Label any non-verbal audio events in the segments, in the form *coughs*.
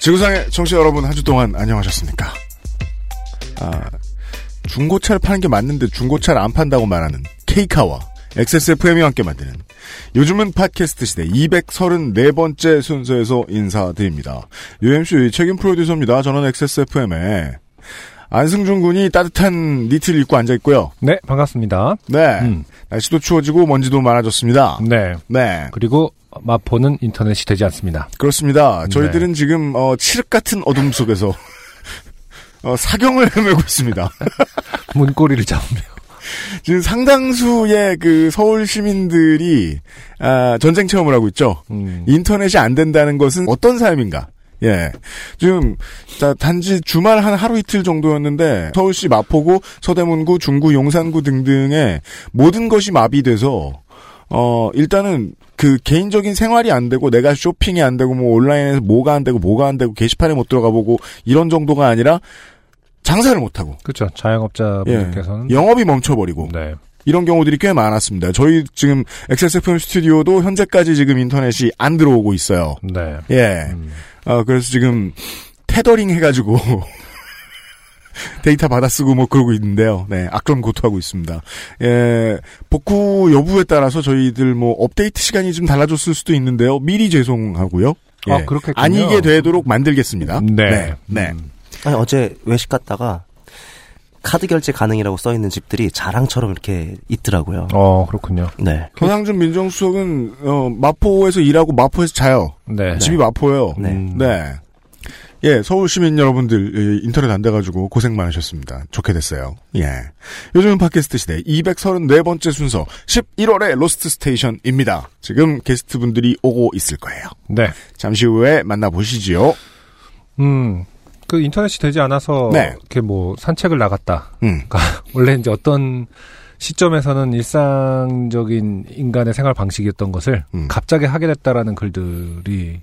지구상의 청취자 여러분 한 주 동안 안녕하셨습니까? 아, 중고차를 파는 게 맞는데 중고차를 안 판다고 말하는 케이카와 XSFM이 함께 만드는 요즘은 팟캐스트 시대 234번째 순서에서 인사드립니다. UMC 책임 프로듀서입니다. 저는 XSFM의 안승준 군이 따뜻한 니트를 입고 앉아 있고요. 네, 반갑습니다. 네. 음. 날씨도 추워지고 먼지도 많아졌습니다. 네. 네. 그리고 마포는 인터넷이 되지 않습니다. 그렇습니다. 네. 저희들은 지금 어, 칠흑 같은 어둠 속에서 *laughs* 어, 사경을 *laughs* 헤매고 있습니다. *laughs* 문고리를 잡으며. 지금 상당수의 그 서울 시민들이 아, 전쟁 체험을 하고 있죠. 음. 인터넷이 안 된다는 것은 어떤 삶인가? 예. 지금 다- 단지 주말 한 하루 이틀 정도였는데 서울시 마포구, 서대문구, 중구, 용산구 등등의 모든 것이 마비돼서 어 일단은 그 개인적인 생활이 안 되고 내가 쇼핑이 안 되고 뭐 온라인에서 뭐가 안 되고 뭐가 안 되고 게시판에 못 들어가 보고 이런 정도가 아니라 장사를 못 하고 그렇죠. 자영업자분들께서는 영업이 멈춰버리고 네. 이런 경우들이 꽤 많았습니다. 저희 지금 XSFM 스튜디오도 현재까지 지금 인터넷이 안 들어오고 있어요. 네. 예. 음. 어, 그래서 지금 테더링 해가지고 *laughs* 데이터 받아 쓰고 뭐 그러고 있는데요. 네, 악전 고투하고 있습니다. 예, 복구 여부에 따라서 저희들 뭐 업데이트 시간이 좀 달라졌을 수도 있는데요. 미리 죄송하고요. 예, 아, 그렇겠군요. 아니게 되도록 만들겠습니다. 네. 네. 네. 음. 아니 어제 외식 갔다가 카드 결제 가능이라고 써 있는 집들이 자랑처럼 이렇게 있더라고요. 어, 그렇군요. 네. 현상준 민정수석은 어, 마포에서 일하고 마포에서 자요. 네. 집이 마포예요. 네. 음. 네. 예, 서울 시민 여러분들 예, 인터넷 안 돼가지고 고생 많으셨습니다. 좋게 됐어요. 예. 요즘은 팟캐스트 시대 234번째 순서 11월의 로스트 스테이션입니다. 지금 게스트 분들이 오고 있을 거예요. 네. 잠시 후에 만나보시지요. 음. 그 인터넷이 되지 않아서 네. 이렇게 뭐 산책을 나갔다. 음. 그러니까 *laughs* 원래 이제 어떤 시점에서는 일상적인 인간의 생활 방식이었던 것을 음. 갑자기 하게 됐다라는 글들이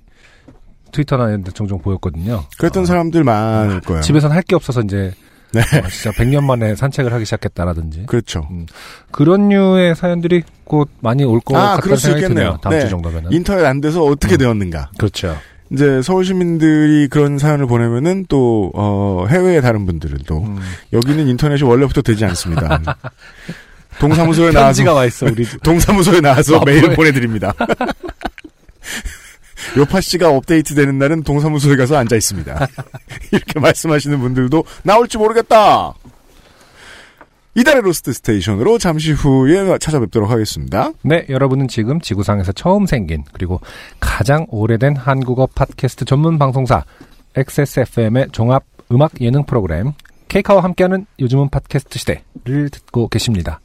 트위터나 이런 데 종종 보였거든요. 그랬던 사람들 많을 거예요. 집에선 할 게 없어서 이제 네. 어, 진짜 100년 만에 산책을 하기 시작했다라든지 그렇죠. 그런 류의 사연들이 곧 많이 올것 아, 같다는 그럴 수 생각이 있겠네요. 드네요. 다음 네. 주 정도면은. 인터넷 안 돼서 어떻게 음. 되었는가. 그렇죠. 이제 서울 시민들이 그런 사연을 보내면은 또, 어, 해외의 다른 분들은 또, 음. 여기는 인터넷이 원래부터 되지 않습니다. *laughs* 동사무소에 나와서 편지가 와 있어 우리 집. *laughs* 동사무소에 나와서 마포에. 메일 보내드립니다. *laughs* 요파 씨가 업데이트 되는 날은 동사무소에 가서 앉아 있습니다. 이렇게 말씀하시는 분들도 나올지 모르겠다. 이달의 로스트 스테이션으로 잠시 후에 찾아뵙도록 하겠습니다. 네, 여러분은 지금 지구상에서 처음 생긴 그리고 가장 오래된 한국어 팟캐스트 전문 방송사 XSFM의 종합 음악 예능 프로그램 케이카와 함께하는 요즘은 팟캐스트 시대를 듣고 계십니다.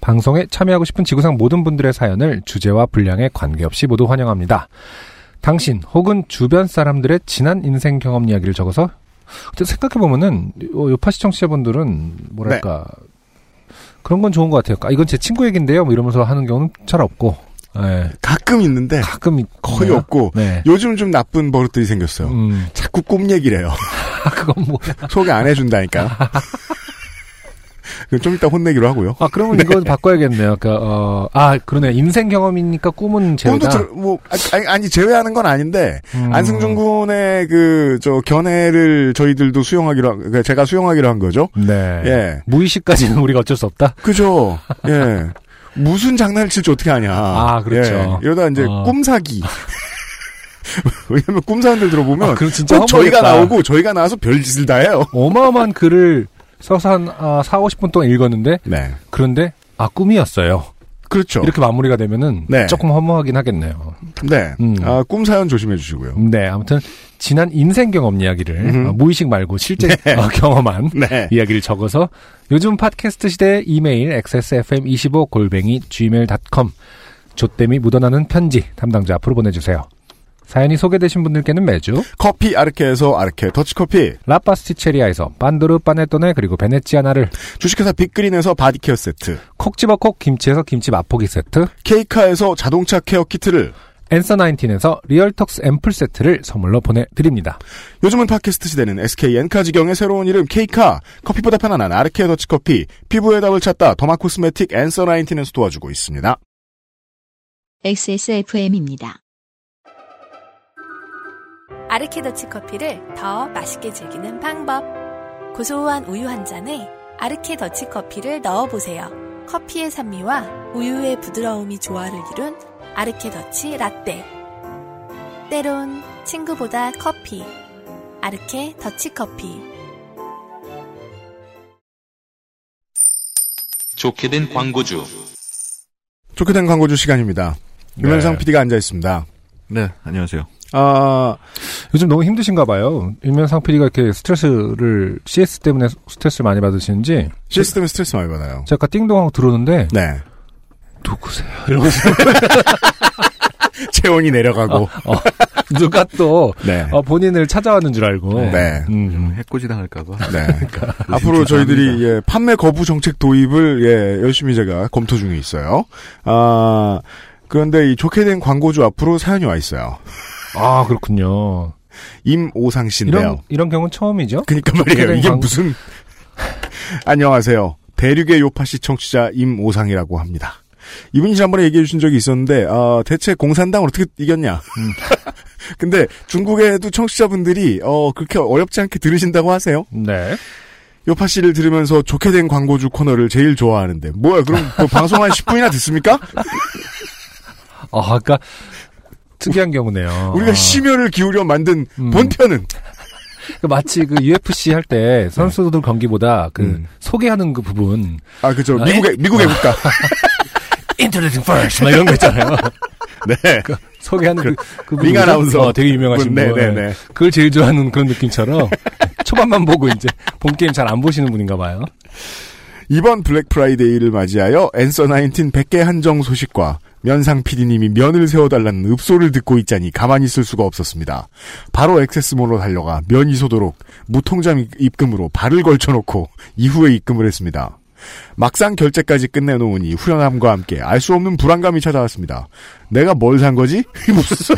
방송에 참여하고 싶은 지구상 모든 분들의 사연을 주제와 분량에 관계없이 모두 환영합니다. 당신 혹은 주변 사람들의 지난 인생 경험 이야기를 적어서 근데 생각해 보면은 요, 요파 시청자분들은 뭐랄까 그런 건 좋은 것 같아요. 아, 이건 제 친구 얘기인데요. 뭐 이러면서 하는 경우는 잘 없고 예, 가끔 있는데 가끔 있- 거의 있나요? 없고 네. 요즘 좀 나쁜 버릇들이 생겼어요. 음, 자꾸 꿈 얘기를 해요. 그건 뭐야? 소개 안 해준다니까. *laughs* 좀 이따 혼내기로 하고요. 아 그러면 이건 바꿔야겠네요. 그러니까 어, 아 그러네. 인생 경험이니까 꿈은 제외다. 들, 뭐, 아니, 아니, 제외하는 건 아닌데, 음. 안승준 군의 그, 저, 견해를 저희들도 수용하기로, 한- 그러니까 제가 수용하기로 한 거죠. 네. 예. 무의식까지는 *laughs* 우리가 어쩔 수 없다. 그죠. 예. 무슨 장난을 칠지 어떻게 아냐. 아, 그렇죠. 예. 이러다 이제 어. 꿈사기. *laughs* 왜냐면 꿈사람들 들어보면, 아, 그럼 진짜 꼭 저희가. 나오고, 저희가 나와서 별짓을 다 해요. 어마어마한 글을 써서 한 아, 4, 50분 동안 읽었는데 네. 그런데 아 꿈이었어요. 그렇죠. 이렇게 마무리가 되면은 네. 조금 허무하긴 하겠네요. 네. 음. 아, 꿈 사연 조심해 주시고요. 네, 아무튼 지난 인생 경험 이야기를 음흠. 어, 무의식 말고 실제 어, 경험한 네. 이야기를 적어서 요즘 팟캐스트 시대 이메일 xsfm25 골뱅이 gmail.com 조땜이 묻어나는 편지 담당자 앞으로 보내주세요. 사연이 소개되신 분들께는 매주 커피 아르케에서 아르케 더치커피, 라파스티체리아에서 반도르 빠네토네 그리고 베네치아나를 주식회사 빅그린에서 body care 세트, 콕 집어 콕 김치에서 김치 맛보기 세트 케이카에서 자동차 care 키트를, 앤서 나인틴에서 리얼톡스 앰플 세트를 선물로 보내드립니다. 요즘은 팟캐스트 시대는 SK 엔카 직영의 새로운 이름 케이카, 커피보다 편안한 아르케 더치커피, 피부의 답을 찾다 derma cosmetic 앤서 나인틴에서 도와주고 있습니다. XSFM입니다. 아르케더치 커피를 더 맛있게 즐기는 방법. 고소한 우유 한 잔에 아르케더치 커피를 넣어보세요. 커피의 산미와 우유의 부드러움이 조화를 이룬 아르케더치 라떼. 때론 친구보다 커피. 아르케 더치 커피. 좋게 된 광고주. 좋게 된 광고주 시간입니다. 유면상 PD가 앉아 있습니다. 네, 안녕하세요. 아, 요즘 너무 힘드신가 봐요. 일면상 PD가 이렇게 스트레스를 CS 때문에 스트레스를 많이 받으시는지 CS 때문에 스트레스 많이 받아요. 제가 아까 띵동하고 들어오는데 네. 누구세요? 이러면서 *laughs* 체온이 내려가고. 누가 또 네. 어, 본인을 찾아왔는 줄 알고 네. 음. 해코지 당할까봐. 네. *laughs* 앞으로 저희들이 예, 판매 거부 정책 도입을 예, 열심히 제가 검토 중에 있어요. 아 그런데 이 좋게 된 광고주 앞으로 사연이 와 있어요. 아 그렇군요. 임오상 씨인데요. 이런 이런 경우는 처음이죠? 그니까 좋게 말이에요. 된 이게 광고- 무슨 *laughs* 안녕하세요. 대륙의 요파시 청취자 임오상이라고 합니다. 이분이 지난번에 얘기해 주신 적이 있었는데 어, 대체 공산당 어떻게 이겼냐. 음. *laughs* 근데 중국에도 청취자분들이 어, 그렇게 어렵지 않게 들으신다고 하세요. 네. 요파 씨를 들으면서 좋게 된 광고주 코너를 제일 좋아하는데 뭐야 그럼 뭐 방송 한 *laughs* 10분이나 듣습니까? 아, 아까 특이한 경우네요. 우리가 아, 심혈을 기울여 만든 음. 본편은 그 마치 그 UFC 할 때 선수들 경기보다 그 음. 소개하는 그 부분 아 그죠 아, 미국의 미국의 국가 *laughs* Introducing first 막 이런 거 있잖아요. *laughs* 네 소개하는 그, 그링 부분이죠? 아나운서. 어, 되게 유명하신 분. 네 네 네 그걸 제일 좋아하는 그런 느낌처럼 *laughs* 초반만 보고 이제 본 게임 잘 안 보시는 분인가 봐요. 이번 블랙 Friday를 맞이하여 앤서 19 100개 한정 소식과 면상 PD님이 면을 세워달라는 읍소를 듣고 있자니 가만히 있을 수가 없었습니다. 바로 XS몰로 달려가 면이 서도록 무통장 입금으로 발을 걸쳐놓고 이후에 입금을 했습니다. 막상 결제까지 끝내놓으니 후련함과 함께 알 수 없는 불안감이 찾아왔습니다. 내가 뭘 산 거지? *laughs* 무슨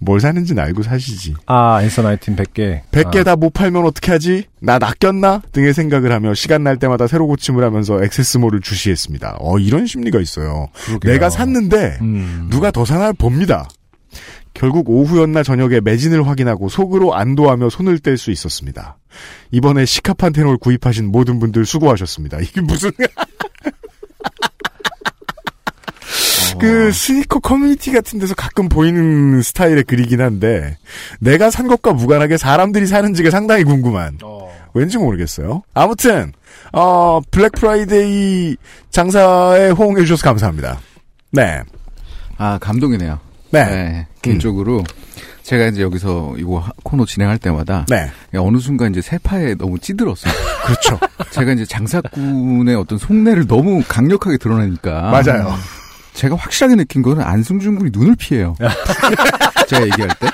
뭘 사는지는 알고 사시지. 아, 앤서 나이틴 100개. 100개 다못 팔면 어떻게 하지? 나 낚였나? 등의 생각을 하며 시간 날 때마다 새로 고침을 하면서 액세스몰을 주시했습니다. 어, 이런 심리가 있어요. 그러게요. 내가 샀는데 음. 누가 더 사나 봅니다. 결국 오후였나 저녁에 매진을 확인하고 속으로 안도하며 손을 뗄 수 있었습니다. 이번에 시카판테놀 구입하신 모든 분들 수고하셨습니다. 이게 무슨 *laughs* 그 스니커 커뮤니티 같은 데서 가끔 보이는 스타일의 글이긴 한데 내가 산 것과 무관하게 사람들이 사는지가 상당히 궁금한 왠지 모르겠어요. 아무튼 어 Black Friday 장사에 호응해 주셔서 감사합니다. 네. 아, 감동이네요. 네. 네, 개인적으로 제가 이제 여기서 이거 하- 코너 진행할 때마다 네. 어느 순간 이제 세파에 너무 찌들었어요. *laughs* 그렇죠. 제가 이제 장사꾼의 어떤 속내를 너무 강력하게 드러내니까 맞아요. 제가 확실하게 느낀 거는 안승준 군이 눈을 피해요. *laughs* 제가 얘기할 때.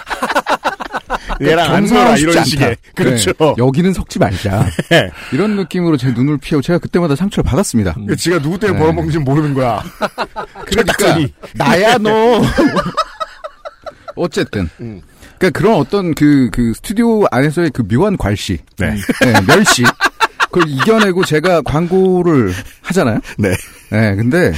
얘랑 안 놀아 이런. 식의. 그렇죠. 네, 여기는 섞지 말자. 네. 이런 느낌으로 제 눈을 피하고 제가 그때마다 상처를 받았습니다. 그 지가 누구 때문에 네. 벌어먹는지 모르는 거야. 그러니까. 나야 너. *laughs* 어쨌든. 음. 그러니까 그런 어떤 그, 그 스튜디오 안에서의 그 묘한 괄시. 네. 네, 멸시. 그걸 이겨내고 제가 광고를 하잖아요. 네. 네, 근데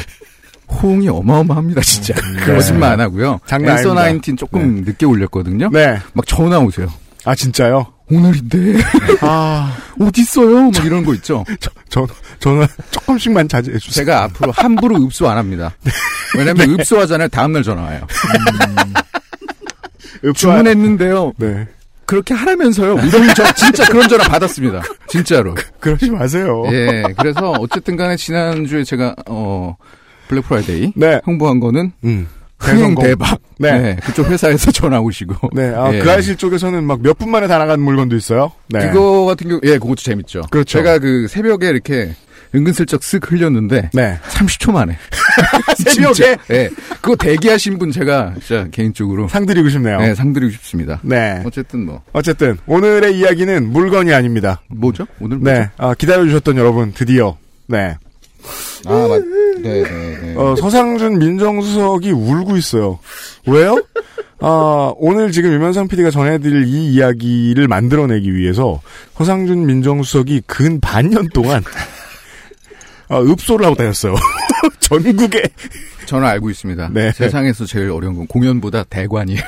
호응이 어마어마합니다, 진짜. 네. 거짓말 안 하고요. 장난 아닙니다. 나인틴 조금 늦게 올렸거든요. 네. 막 전화 오세요. 아 진짜요? 오늘인데 아, *laughs* 어딨어요? 막 이런 거 있죠. 저 저는 조금씩만 자제해 주세요. 제가 앞으로 함부로 읍소 안 합니다. *laughs* 왜냐면 읍소하잖아요. 다음날 전화 와요. 주문했는데요. 네. 그렇게 하라면서요. 이런 저 진짜 그런 전화 받았습니다. 진짜로. 그러지 마세요. 예. 그래서 어쨌든 간에 지난주에 제가 어 Black Friday 네. 홍보한 거는 음. 흥행. 대박. 네. 네. 그쪽 회사에서 *laughs* 전화 오시고. 네. 아, 예. 그 아실 쪽에서는 막 몇 분 만에 다 나간 물건도 있어요. 네. 그거 같은 경우 예, 그것도 재밌죠. 그렇죠. 제가 그 새벽에 이렇게 은근슬쩍 쓱 흘렸는데 네. 30초 만에 *laughs* 새벽에. 예. 그거 대기하신 분 제가 진짜 개인적으로 상 드리고 싶네요. 네, 상드리고 싶습니다. 네. 어쨌든 뭐 어쨌든 오늘의 이야기는 물건이 아닙니다. 뭐죠? 오늘 뭐죠? 네. 아, 기다려주셨던 여러분 드디어 네. 아, 맞. 네, 네, 네. 어, 서상준 민정수석이 울고 있어요. 왜요? 아, 오늘 지금 유면상 PD가 전해드릴 이 이야기를 만들어내기 위해서 서상준 민정수석이 근 반년 동안 아, 읍소를 하고 다녔어요. *laughs* 전국에 저는 알고 있습니다. 네. 세상에서 제일 어려운 건 공연보다 대관이에요.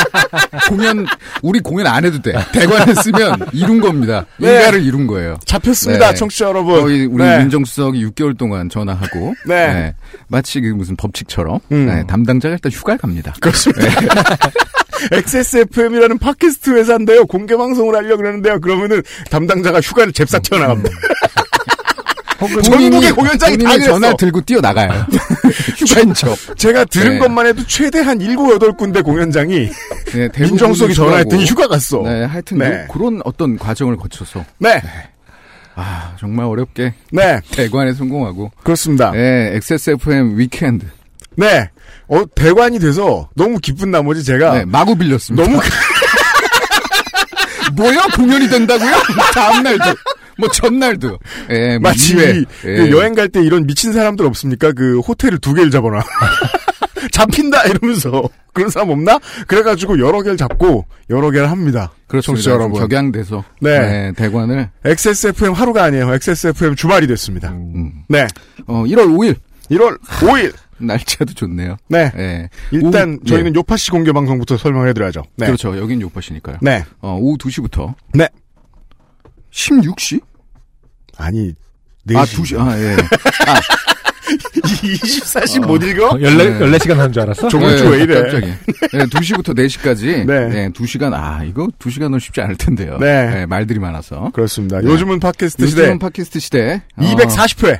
*laughs* 공연 우리 공연 안 해도 돼. 대관을 쓰면 이룬 겁니다. 네. 일가를 이룬 거예요. 잡혔습니다, 네. 청취자 여러분. 거의 우리 네. 민정수석이 6개월 동안 전화하고 네. 마치 그 무슨 법칙처럼 음. 네, 담당자가 일단 휴가를 갑니다. 그렇습니다. *laughs* XSFM이라는 팟캐스트 회사인데요. 공개 방송을 하려고 그러는데요. 그러면은 담당자가 휴가를 잽싸 튀어나갑니다. 혹은 전국의 공연장이 다 그랬어. 전화 들고 뛰어나가요. *laughs* 척. 제가 들은 네. 것만 해도 최대 한 7, 8군데 공연장이 네, 민정수석이. 전화했더니 휴가 갔어. 네, 하여튼 네. 뭐 그런 어떤 과정을 거쳐서 네. 아 정말 어렵게 네. 대관에 성공하고 그렇습니다. 네, XSFM 위켄드 네. 어, 대관이 돼서 너무 기쁜 나머지 제가 네, 마구 빌렸습니다. 너무 *laughs* 뭐야 공연이 된다고요? *laughs* 다음 날도 뭐 전날도 예, 뭐 마치. 그 예. 여행 갈 때 이런 미친 사람들 없습니까? 그 호텔을 두 개를 잡아놔. *laughs* 잡힌다 이러면서 그런 사람 없나? 그래가지고 여러 개를 잡고 여러 개를 합니다. 그렇죠 여러분. 격양돼서 네. 네, 대관을 XSFM 하루가 아니에요. XSFM 주말이 됐습니다. 음. 네. 어 1월 5일 1월 5일. 날짜도 좋네요. 네. 예. 일단 오후- 저희는 요파시 공개 방송부터 설명해드려야죠. 네. 그렇죠. 여긴 요파시니까요. 네. 어, 오후 2시부터 네. 16시? 아니, 아, 4시. 2시. 아, 예. 24시 못 읽어? 14, 네. 14 시간 하는 줄 알았어? 저번 주왜 이래? 깜짝이야. 네, 2시부터 4시까지. 네. 네. 2시간, 아, 이거 2시간은 쉽지 않을 텐데요. 네. 말들이 많아서. 그렇습니다. 네. 요즘은 팟캐스트 시대 요즘은 팟캐스트 시대. 어, 240회.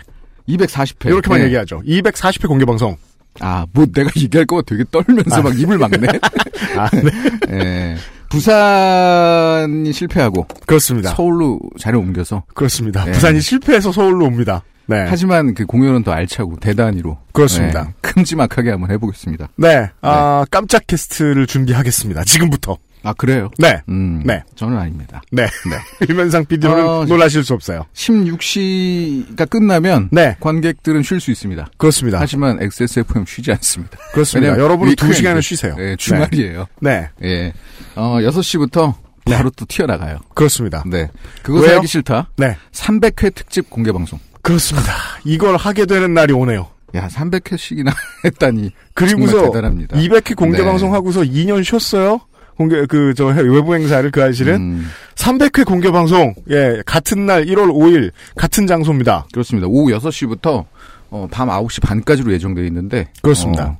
240회. 이렇게만 네. 얘기하죠. 240회 공개 방송. 아, 뭐 내가 얘기할 거가 되게 떨면서 막 입을 막네. *laughs* 아, 네. 예. 부산이 실패하고 그렇습니다. 서울로 자리 옮겨서 그렇습니다. 네. 부산이 실패해서 서울로 옵니다. 네. 하지만 그 공연은 더 알차고 대단히로 그렇습니다. 네, 큼지막하게 한번 해보겠습니다. 네. 아, 깜짝 캐스트를 준비하겠습니다. 지금부터. 아 그래요? 네. 음, 네. 저는 아닙니다. 네. *laughs* 유면상 PD로는 어, 놀라실 수 없어요. 16시가 끝나면 네. 관객들은 쉴 수 있습니다. 그렇습니다. 하지만 XSFM 쉬지 않습니다. 그렇습니다. 여러분은 두. 시간을 쉬세요. 네, 주말이에요. 네. 예. 어, 6시부터 바로 또 튀어나가요. 그렇습니다. 네. 왜요? 하기 싫다. 네. 300회 특집 공개 방송. 그렇습니다. 이걸 하게 되는 날이 오네요. 야, 300회씩이나 *laughs* 했다니. 그리고서 정말 대단합니다. 200회 공개 네. 방송 하고서 2년 쉬었어요. 공개 그 저 외부 행사를 그 아실은 음, 300회 공개 방송 예 같은 날 1월 5일 같은 장소입니다. 그렇습니다. 오후 6시부터 어, 밤 9시 반까지로 예정되어 있는데. 그렇습니다. 어,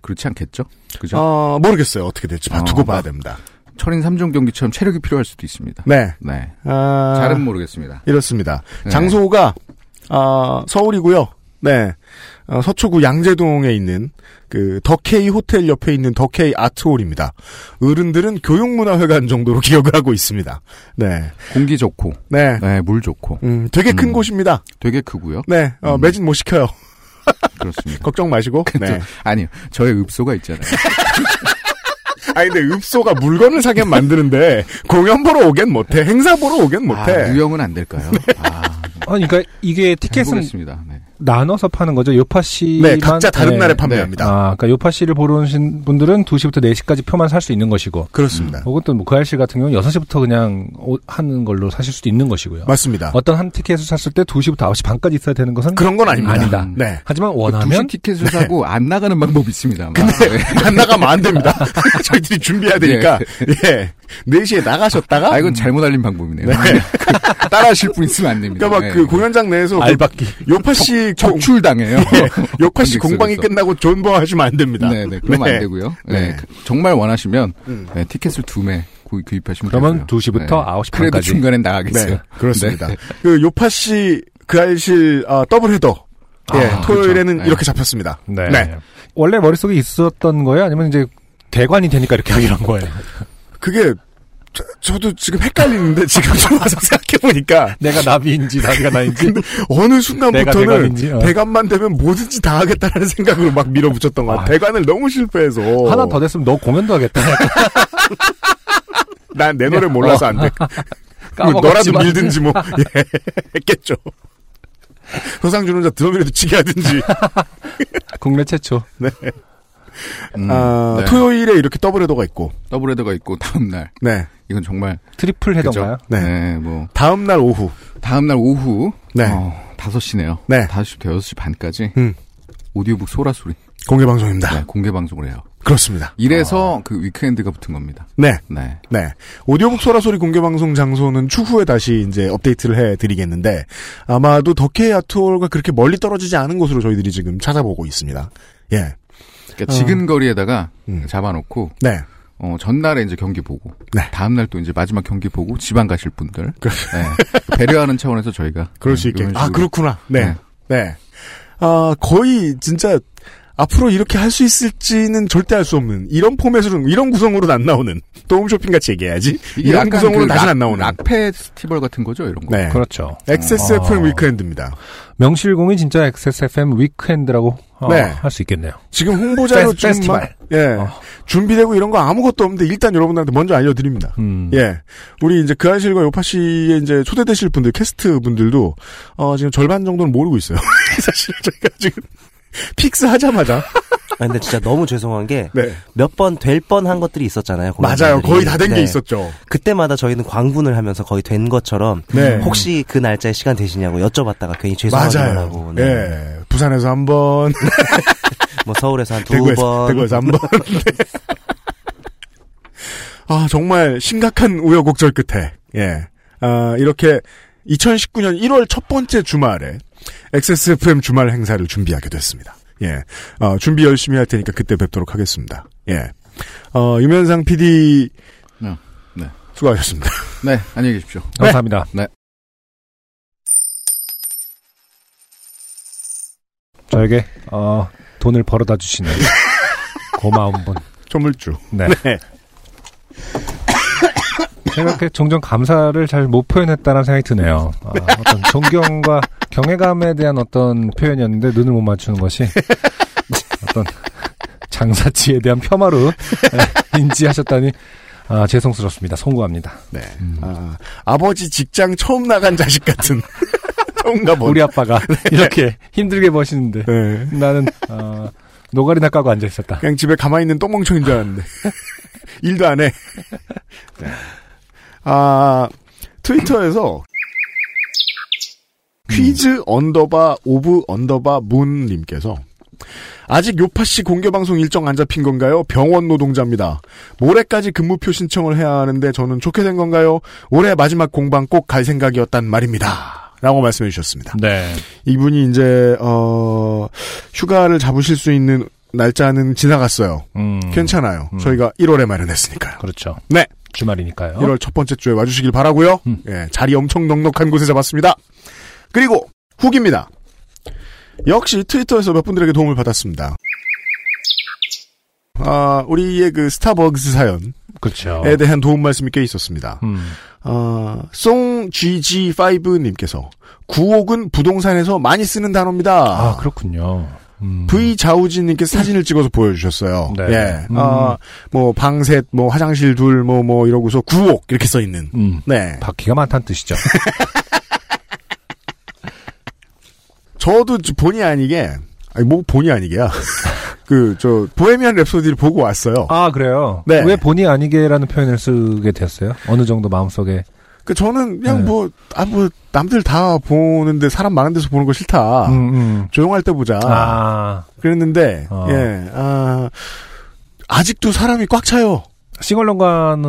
그렇지 않겠죠? 그죠? 아 모르겠어요 어떻게 될지 봐 어, 두고 봐야 막- 됩니다. 철인 3종 경기처럼 체력이 필요할 수도 있습니다. 네. 네. 아, 잘은 모르겠습니다. 이렇습니다. 네. 장소가 아, 서울이고요. 네. 어, 서초구 양재동에 있는 그 더케이 호텔 옆에 있는 더케이 아트홀입니다. 어른들은 교육문화회관 정도로 *laughs* 기억을 하고 있습니다. 네. 공기 좋고, 네. 네, 물 좋고, 음, 되게 큰 음. 곳입니다. 되게 크고요. 네. 어, 음. 매진 못 시켜요. *laughs* 그렇습니다. 걱정 마시고. 네. 아니요, 저의 읍소가 있잖아요. *laughs* 아니 근데 읍소가 물건을 사게 만드는데 공연 보러 오겐 못해. 행사 보러 오겐 못해. 아, 유형은 안 될까요? 아, 아니, 그러니까 이게 티켓은. 네. 나눠서 파는 거죠. 요파 씨. 네, 각자 다른 날에 판매합니다. 아, 그러니까 요파 씨를 보러 오신 분들은 2시부터 4시까지 표만 살 수 있는 것이고. 그렇습니다. 혹은 또뭐그 아저씨 같은 경우는 6시부터 그냥 오- 하는 걸로 사실 수도 있는 것이고요. 맞습니다. 어떤 한 티켓을 샀을 때 2시부터 9시 반까지 있어야 되는 것은 그런 건 아닙니다. 아니다. 네. 하지만 그 원하면 티켓을 사고 안 나가는 방법이 있습니다. 근데 네. *laughs* 안 나가면 안 됩니다. *laughs* 저희들이 준비해야 되니까 예. 4시에 나가셨다가 아, 이건 잘못 알린 방법이네요. 네. *laughs* 따라 하실 분 있으면 안 됩니다. 그러니까 막그 네. 공연장 내에서 그 알박기. 요파 씨 공, 적출당해요. *laughs* 요파씨 관객석에서. 공방이 끝나고 존버하시면 안 됩니다. 네, 네, 그러면 네. 안 되고요. 네. 네. 그- 정말 원하시면 음. 네, 티켓을 두 매 구- 구입하시면 그러면 되고요. 2시부터 9시 그래도 반까지. 중간엔 나가겠어요. 네, 그렇습니다. 네. 그 요파씨 그 알실 아, 더블 헤더. 예, 아, 토요일에는 그렇죠. 네. 이렇게 잡혔습니다. 네. 네. 원래 머릿속에 있었던 거예요? 아니면 이제 대관이 되니까 이렇게 하기로 한 거예요? 그게 저, 도 지금 헷갈리는데 지금 좀 와서 *laughs* 생각해 보니까 내가 나비인지 나비가 나인지 어느 내가 순간부터는 대관인지, 어. 대관만 되면 뭐든지 다 하겠다라는 생각으로 막 밀어붙였던 거야. 아. 대관을 너무 실패해서 하나 더 됐으면 너 공연도 하겠다. *laughs* 난 내 노래 몰라서 안 돼. 뭐 *laughs* 너라도. 밀든지 뭐 예, 했겠죠. 소상준 혼자 드럼이라도 치게 하든지. 국내 최초. 음, 아, 네. 토요일에 이렇게 더블 헤더가 있고, 더블 헤더가 있고 다음 날 네, 이건 정말 triple header던가요? 네. 네, 뭐 다음 날 오후, 다음 날 오후 네. 어, 5시네요. 네. 5시부터 6시 반까지 음. 오디오북 소라 소리 공개 방송입니다. 네, 공개 방송을 해요. 그렇습니다. 이래서 그 weekend가 붙은 겁니다. 네, 네. 네. 오디오북 소라 소리 공개 방송 장소는 추후에 다시 이제 업데이트를 해 드리겠는데 아마도 덕혜 아트홀과 그렇게 멀리 떨어지지 않은 곳으로 저희들이 지금 찾아보고 있습니다. 예, 그러니까 지근 거리에다가 음. 잡아놓고 네, 어, 전날에 이제 경기 보고 네. 다음 날 또 이제 마지막 경기 보고 지방 가실 분들 네. 배려하는 차원에서 저희가 그럴 수 네, 있게. 아. 그렇구나. 네, 네. 네. 아 거의 진짜 앞으로 이렇게 할 수 있을지는 절대 알 수 없는 이런 포맷으로 이런 구성으로는 안 나오는 도움 쇼핑 같이 얘기해야지. 이런 약간 구성으로는 그 다시 락- 안 나오는. 락 페스티벌 같은 거죠, 이런 거. 네. 그렇죠. XSFM 아. weekend입니다. 명실공히 진짜 XSFM weekend라고 어, 네. 할 수 있겠네요. 지금 홍보자료 페스- 지금 페스티벌. 막, 예 어. 준비되고 이런 거 아무것도 없는데 일단 여러분들한테 먼저 알려드립니다. 음. 예, 우리 이제 그 아실과 요파 씨에 이제 초대되실 분들 게스트 분들도 어 지금 절반 정도는 모르고 있어요. *laughs* 사실 저희가 지금 *laughs* fix 하자마자 *laughs* 아, 근데 진짜 너무 죄송한 게 네 몇번 될 뻔한 것들이 있었잖아요. 맞아요. 거의 다 된게 네. 있었죠. 그때마다 저희는 광분을 하면서 거의 된 것처럼 네. 혹시 그 날짜에 시간 되시냐고 여쭤봤다가 괜히. 하고 네. 예, 부산에서 한 번, *laughs* 뭐 서울에서 한 두 번 대구에서 한 번. 네. 아 정말 심각한 우여곡절 끝에 예, 아 이렇게 2019년 1월 첫 번째 주말에 XSFM 주말 행사를 준비하게 됐습니다. 예, 어, 준비 열심히 할 테니까 그때 뵙도록 하겠습니다. 예, 어, 유면상 PD 네. 네. 수고하셨습니다. *laughs* 네, 안녕히 계십시오. 감사합니다. 네. 저에게 어, 돈을 벌어다 주시는 *laughs* 고마운 분. 조물주. 네. 네. 제가 이렇게 종종 감사를 잘 못 표현했다는 생각이 드네요. 아, 어떤 존경과 경외감에 대한 어떤 표현이었는데 눈을 못 맞추는 것이 *laughs* 어떤 장사치에 대한 폄하로 네, 인지하셨다니 아, 죄송스럽습니다. 송구합니다. 네. 아, 아버지 직장 처음 나간 자식 같은 *laughs* 처음가 보 우리 아빠가 이렇게 힘들게 버시는데 네. 나는 어, 노가리나 까고 앉아 있었다. 그냥 집에 가만히 있는 똥멍청인 줄 알았는데. *laughs* 일도 안 해. 네. 아, 트위터에서 퀴즈 underbar of underbar moon님께서 아직 요파 씨 공개 방송 일정 안 잡힌 건가요? 병원 노동자입니다. 모레까지 근무표 신청을 해야 하는데 저는 좋게 된 건가요? 올해 마지막 공방 꼭 갈 생각이었단 말입니다. 라고 말씀해 주셨습니다. 네. 이분이 이제, 어, 휴가를 잡으실 수 있는 날짜는 지나갔어요. 음, 괜찮아요. 음. 저희가 1월에 마련했으니까요. 그렇죠. 네. 주말이니까요. 1월 첫 번째 주에 와주시길 바라고요. 음. 예, 자리 엄청 넉넉한 곳에 잡았습니다. 그리고 후기입니다. 역시 트위터에서 몇 분들에게 도움을 받았습니다. 아, 우리의 그 스타벅스 사연에 그렇죠. 대한 도움 말씀이 꽤 있었습니다. 음. 아, 송GG5님께서 구옥은 부동산에서 많이 쓰는 단어입니다. 아, 그렇군요. 음. V 자우진님께서 사진을 찍어서 보여주셨어요. 네. 예. 음. 아, 뭐, 방셋, 뭐, 화장실 둘, 뭐, 뭐, 이러고서 구옥, 이렇게 써있는. 음. 네. 바퀴가 많다는 뜻이죠. *laughs* 저도 저 본의 아니게, 아니, 뭐, 본의 아니게야. *laughs* 그, 저, 보헤미안 랩소디를 보고 왔어요. 아, 그래요? 네. 왜 본의 아니게라는 표현을 쓰게 됐어요? 어느 정도 마음속에. 그, 저는 그냥 네. 뭐, 아, 뭐, 남들 다 보는데 사람 많은 데서 보는 거 싫다. 음, 음. 조용할 때 보자. 아, 그랬는데, 어. 예, 아, 아직도 사람이 꽉 차요.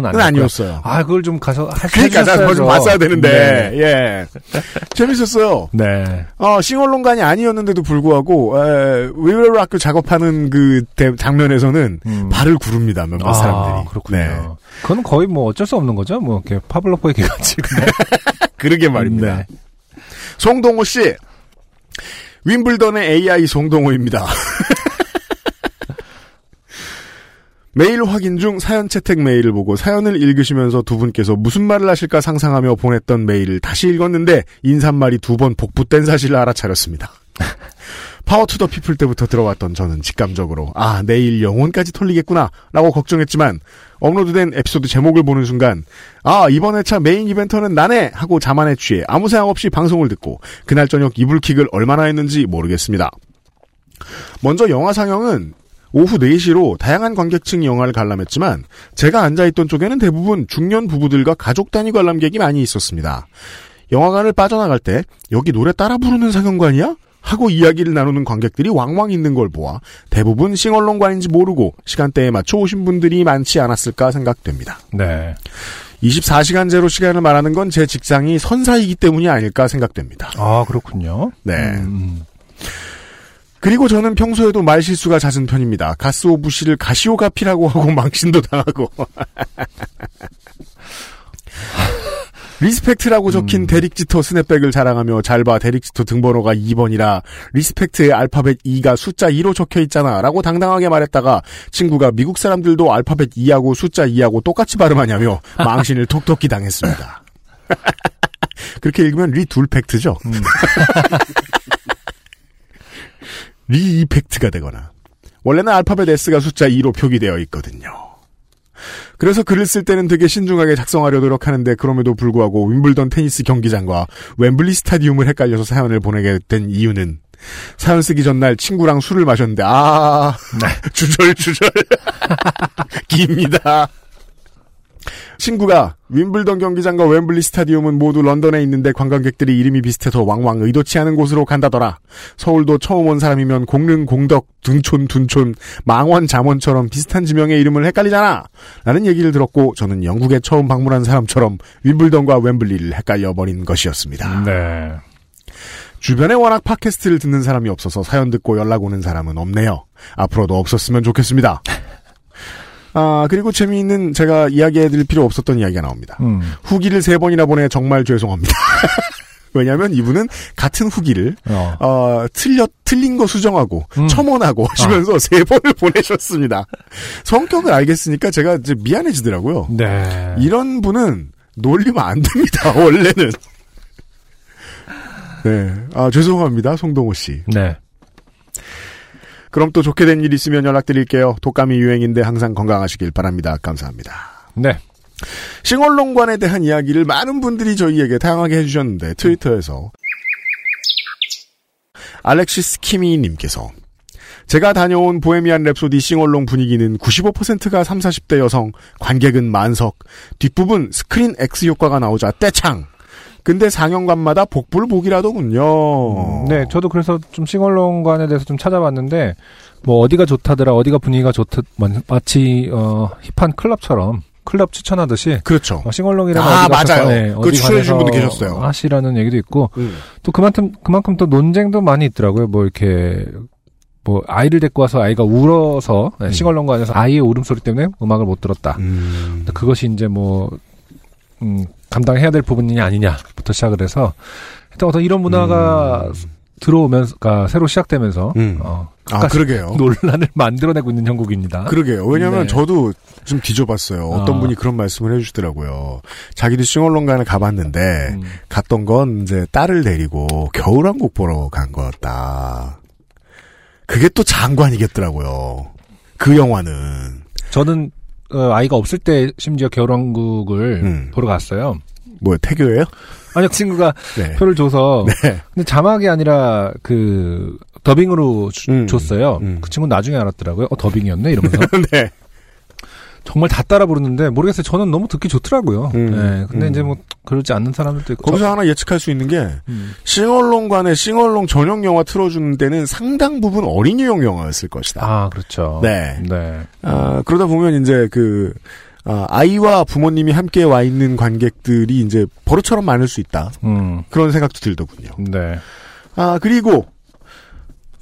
아니었고요. 아니었어요. 아, 그걸 좀 가서 하- 그러니까 나 해주셨어야죠. 좀 봤어야 되는데, 네. 예. *laughs* 재밌었어요. 네. 어, 싱얼롱간이 아니었는데도 불구하고, 에, 위웰락교 작업하는 그 대- 장면에서는 음. 발을 구릅니다, 몇몇 아, 사람들이. 그렇군요. 네. 그건 거의 뭐 어쩔 수 없는 거죠. 뭐 이렇게 파블로프의 개같이. *laughs* 그러게 말입니다. 네. 송동호 씨. 윈블던의 AI 송동호입니다. *laughs* 메일 확인 중 사연 채택 메일을 보고 사연을 읽으시면서 두 분께서 무슨 말을 하실까 상상하며 보냈던 메일을 다시 읽었는데 인사말이 두 번 복붙된 사실을 알아차렸습니다. Power to the People 때부터 들어왔던 저는 직감적으로 아 내일 영혼까지 털리겠구나 라고 걱정했지만 업로드된 에피소드 제목을 보는 순간 아 이번 회차 메인 이벤터는 나네 하고 자만에 취해 아무 생각 없이 방송을 듣고 그날 저녁 이불킥을 얼마나 했는지 모르겠습니다. 먼저 영화 상영은 오후 4시로 다양한 관객층 영화를 관람했지만 제가 앉아있던 쪽에는 대부분 중년 부부들과 가족 단위 관람객이 많이 있었습니다. 영화관을 빠져나갈 때 여기 노래 따라 부르는 상영관이야? 하고 이야기를 나누는 관객들이 왕왕 있는 걸 보아 대부분 sing-along관인지 모르고 시간대에 맞춰 오신 분들이 많지 않았을까 생각됩니다. 네. 24시간 제로 시간을 말하는 건 제 직장이 선사이기 때문이 아닐까 생각됩니다. 아, 그렇군요. 네. 음, 그리고 저는 평소에도 말실수가 잦은 편입니다. 가쓰오부시를 가시오가피라고 하고 *laughs* 망신도 당하고. *laughs* respect라고 적힌 데릭지터 snapback을 자랑하며 잘 봐 데릭지터 등번호가 2번이라 respect의 알파벳 2가 숫자 2로 적혀 있잖아 라고 당당하게 말했다가 친구가 미국 사람들도 알파벳 2하고 숫자 2하고 똑같이 발음하냐며 망신을 톡톡히 당했습니다. *laughs* 그렇게 읽으면 리둘 팩트죠. 리이펙트가 되거나 원래는 알파벳 S가 숫자 2로 표기되어 있거든요. 그래서 글을 쓸 때는 되게 신중하게 작성하려 노력하는데 그럼에도 불구하고 윔블던 테니스 경기장과 웸블리 스타디움을 헷갈려서 사연을 보내게 된 이유는 사연 쓰기 전날 친구랑 술을 마셨는데 아 *laughs* 주절주절 깁니다. *laughs* 친구가 윈블던 경기장과 웸블리 스타디움은 모두 런던에 있는데 관광객들이 이름이 비슷해서 왕왕 의도치 않은 곳으로 간다더라. 서울도 처음 온 사람이면 공릉, 공덕, 둔촌, 둔촌, 망원, 잠원처럼 비슷한 지명의 이름을 헷갈리잖아. 라는 얘기를 들었고 저는 영국에 처음 방문한 사람처럼 윈블던과 웸블리를 헷갈려 버린 것이었습니다. 네. 주변에 워낙 팟캐스트를 듣는 사람이 없어서 사연 듣고 연락 오는 사람은 없네요. 앞으로도 없었으면 좋겠습니다. *laughs* 아, 그리고 재미있는 제가 이야기해드릴 필요 없었던 이야기가 나옵니다. 음. 후기를 세 번이나 보내 정말 죄송합니다. *laughs* 왜냐하면 이분은 같은 후기를 어. 어, 틀려 틀린 거 수정하고 음. 첨언하고 하시면서 세 번을 *laughs* 보내셨습니다. 성격을 알겠으니까 제가 이제 미안해지더라고요. 네. 이런 분은 놀리면 안 됩니다. *laughs* 원래는. 네, 아 죄송합니다, 송동호 씨. 네. 그럼 또 좋게 된 일 있으면 연락드릴게요. 독감이 유행인데 항상 건강하시길 바랍니다. 감사합니다. 네. 싱얼롱관에 대한 이야기를 많은 분들이 저희에게 다양하게 해주셨는데 트위터에서 알렉시스 키미님께서 제가 다녀온 보헤미안 랩소디 싱얼롱 분위기는 95%가 3, 40대 여성, 관객은 만석, 뒷부분 스크린 X 효과가 나오자 떼창. 근데 상영관마다 복불복이라더군요. 네, 저도 그래서 좀 sing-along관에 대해서 좀 찾아봤는데 뭐 어디가 좋다더라, 어디가 분위기가 좋다, 마치 어 hip한 클럽처럼 클럽 추천하듯이 그렇죠. 어, sing-along이라면 아, 맞아요. 네, 어디 추천해 주신 분도 계셨어요. 하시라는 얘기도 있고 음. 또 그만큼 그만큼 또 논쟁도 많이 있더라고요. 뭐 이렇게 뭐 아이를 데리고 와서 아이가 울어서 네, 싱얼롱관에서 아이의 울음소리 때문에 음악을 못 들었다. 음. 그것이 이제 뭐 음, 감당해야 될 부분이냐 아니냐부터 시작을 해서 일단 어떤 이런 문화가 들어오면서 그러니까 새로 시작되면서 음. 어, 아, 그러게요. *laughs* 논란을 만들어내고 있는 형국입니다. 그러게요. 왜냐하면 네. 저도 좀 뒤져봤어요. 어떤 아. 분이 그런 말씀을 해주시더라고요. 자기도 싱얼롱관을 가봤는데 음. 갔던 건 이제 딸을 데리고 겨울왕국 보러 간 거였다. 그게 또 장관이겠더라고요. 그 영화는 저는 어, 아이가 없을 때 심지어 겨울왕국을 음. 보러 갔어요. 뭐 태교예요? 아니 친구가 *laughs* 네. 표를 줘서 *laughs* 네. 근데 자막이 아니라 그 더빙으로 주- 음. 줬어요. 음. 그 친구 는 나중에 알았더라고요. 어 더빙이었네 이러면서 *laughs* 네. 정말 다 따라 부르는데 모르겠어요. 저는 너무 듣기 좋더라고요. 음. 네, 근데 음. 이제 뭐 그러지 않는 사람들도 있고 거기서 하나 예측할 수 있는 게 음. 싱얼롱관에 싱얼롱 전용 영화 틀어주는 데는 상당 부분 어린이용 영화였을 것이다. 아 그렇죠. 네. 네. 아, 그러다 보면 이제 그, 아, 아이와 부모님이 함께 와 있는 관객들이 이제 버릇처럼 많을 수 있다. 음. 그런 생각도 들더군요. 네. 아, 그리고,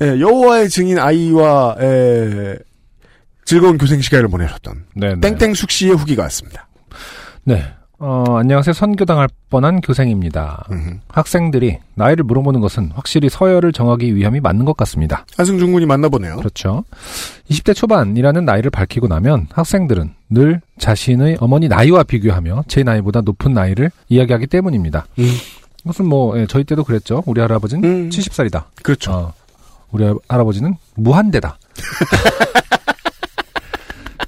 예, 여호와의 증인 아이와, 에, 즐거운 교생 시간을 보내셨던 네. 네. 땡땡숙 씨의 후기가 왔습니다. 네. 어, 안녕하세요. 선교당할 뻔한 교생입니다. 음. 학생들이 나이를 물어보는 것은 확실히 서열을 정하기 위함이 맞는 것 같습니다. 한승준 군이 만나보네요. 그렇죠. 20대 초반이라는 나이를 밝히고 나면 학생들은 늘 자신의 어머니 나이와 비교하며 제 나이보다 높은 나이를 이야기하기 때문입니다. 음. 이것은 뭐 예, 저희 때도 그랬죠. 우리 할아버지는 음. 70살이다. 그렇죠. 어, 우리 할- 할아버지는 무한대다. *laughs*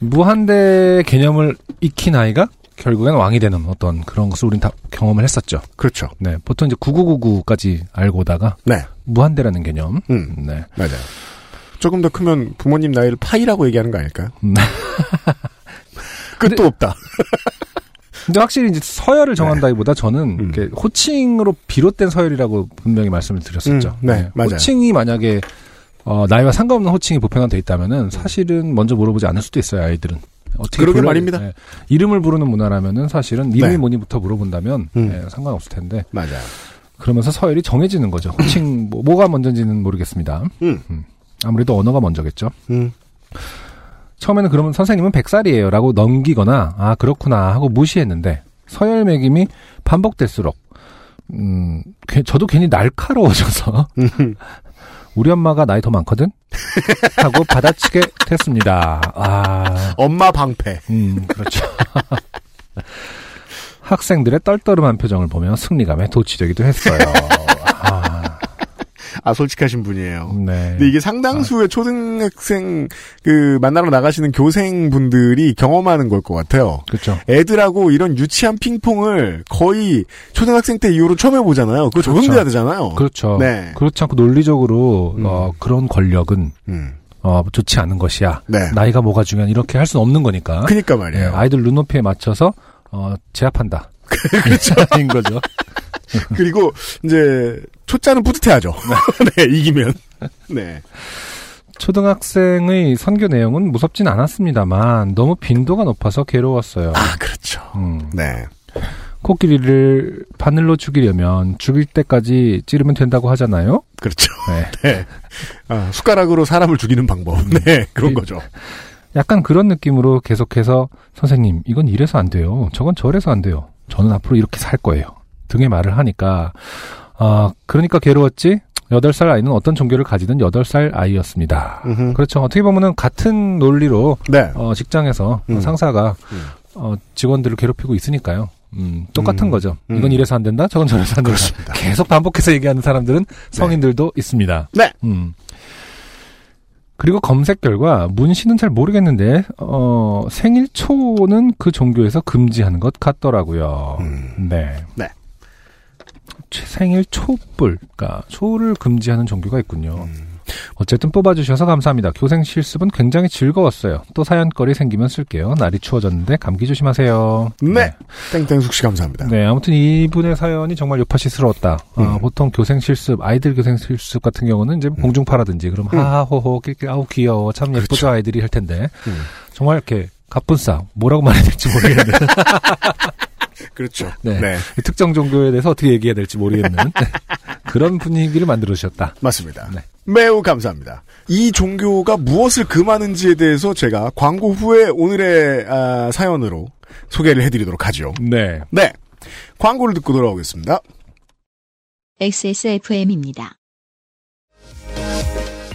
무한대 개념을 익힌 아이가 결국엔 왕이 되는 어떤 그런 것을 우린 다 경험을 했었죠. 그렇죠. 네, 보통 이제 9999까지 알고 오다가 네. 무한대라는 개념. 음. 네. 맞아요. 조금 더 크면 부모님 나이를 파이라고 얘기하는 거 아닐까요? 음. *laughs* 끝도 없다. *laughs* 근데 확실히 이제 서열을 정한다기보다 저는 음. 호칭으로 비롯된 서열이라고 분명히 말씀을 드렸었죠. 음, 네, 맞아요. 호칭이 만약에 어, 나이와 상관없는 호칭이 보편화돼 있다면은 사실은 먼저 물어보지 않을 수도 있어요 아이들은. 어떻게 그러게 말입니다. 네. 이름을 부르는 문화라면은 사실은 이름이 네. 뭐니부터 물어본다면 음. 네, 상관없을 텐데 맞아요. 그러면서 서열이 정해지는 거죠. 호칭 *clears throat* 뭐, 뭐가 먼저인지는 모르겠습니다. 음. 아무래도 언어가 먼저겠죠. 음. 처음에는 그러면 선생님은 100살이에요 라고 넘기거나 아 그렇구나 하고 무시했는데 서열 매김이 반복될수록 음 괜- 저도 괜히 날카로워져서 음. 우리 엄마가 나이 더 많거든 하고 *laughs* 받아치게 됐습니다. 아, 엄마 방패. 음 그렇죠. 학생들의 떨떠름한 표정을 보며 승리감에 도취되기도 했어요. 아, 아, 솔직하신 분이에요. 네. 근데 이게 상당수의 초등학생, 그, 만나러 나가시는 교생분들이 경험하는 걸 것 같아요. 그렇죠. 애들하고 이런 유치한 핑퐁을 거의 초등학생 때 이후로 처음 해보잖아요. 그거 적응돼야 되잖아요. 그렇죠. 네. 그렇지 않고 논리적으로 음. 어, 그런 권력은 음. 어, 좋지 않은 것이야. 네. 나이가 뭐가 중요한 이렇게 할 수는 없는 거니까. 그니까 예, 말이에요. 아이들 눈높이에 맞춰서 어, 제압한다. *laughs* 그렇죠. *laughs* 인 거죠. *laughs* 그리고 이제 초짜는 뿌듯해하죠. *laughs* 네, 이기면. 네. 초등학생의 선교 내용은 무섭진 않았습니다만 너무 빈도가 높아서 괴로웠어요. 아, 그렇죠. 음, 네. 코끼리를 바늘로 죽이려면 죽일 때까지 찌르면 된다고 하잖아요. 그렇죠. 네. *laughs* 네. 아, 숟가락으로 사람을 죽이는 방법. 네, 그런 거죠. 약간 그런 느낌으로 계속해서 선생님 이건 이래서 안 돼요. 저건 저래서 안 돼요. 저는 앞으로 이렇게 살 거예요. 등의 말을 하니까 아 그러니까 괴로웠지. 8살 아이는 어떤 종교를 가지든 8살 아이였습니다. 음흠. 그렇죠. 어떻게 보면은 같은 논리로 네. 어, 직장에서 음. 상사가 음. 어, 직원들을 괴롭히고 있으니까요. 음, 똑같은 음. 거죠. 음. 이건 이래서 안 된다. 저건 저래서 안 된다. 그렇습니다. 계속 반복해서 얘기하는 사람들은 성인들도 있습니다. 네. 음. 그리고 검색 결과 문신은 잘 모르겠는데 어, 생일 초는 그 종교에서 금지하는 것 같더라고요. 음. 네. 네. 최- 생일 촛불, 그러니까 초를 금지하는 종교가 있군요. 음. 어쨌든 뽑아주셔서 감사합니다. 교생 실습은 굉장히 즐거웠어요. 또 사연거리 생기면 쓸게요. 날이 추워졌는데 감기 조심하세요. 네. 땡땡숙 씨 감사합니다. 네, 아무튼 이분의 사연이 정말 요파시스러웠다. 어, 음. 보통 교생 실습, 아이들 교생 실습 같은 경우는 이제 공중파라든지 그럼 하하호호 낄낄 아우 귀여워 참 예쁘죠 그렇죠. 아이들이 할 텐데 음. 정말 이렇게 가뿐싸 뭐라고 말해야 될지 모르겠는 *laughs* 그렇죠. *laughs* 네. 네. 특정 종교에 대해서 어떻게 얘기해야 될지 모르겠는 *laughs* 네. 그런 분위기를 만들어 주셨다. 맞습니다. 네. 매우 감사합니다. 이 종교가 무엇을 금하는지에 대해서 제가 광고 후에 오늘의 아, 사연으로 소개를 해드리도록 하죠. 네. 네. 광고를 듣고 돌아오겠습니다. XSFM입니다.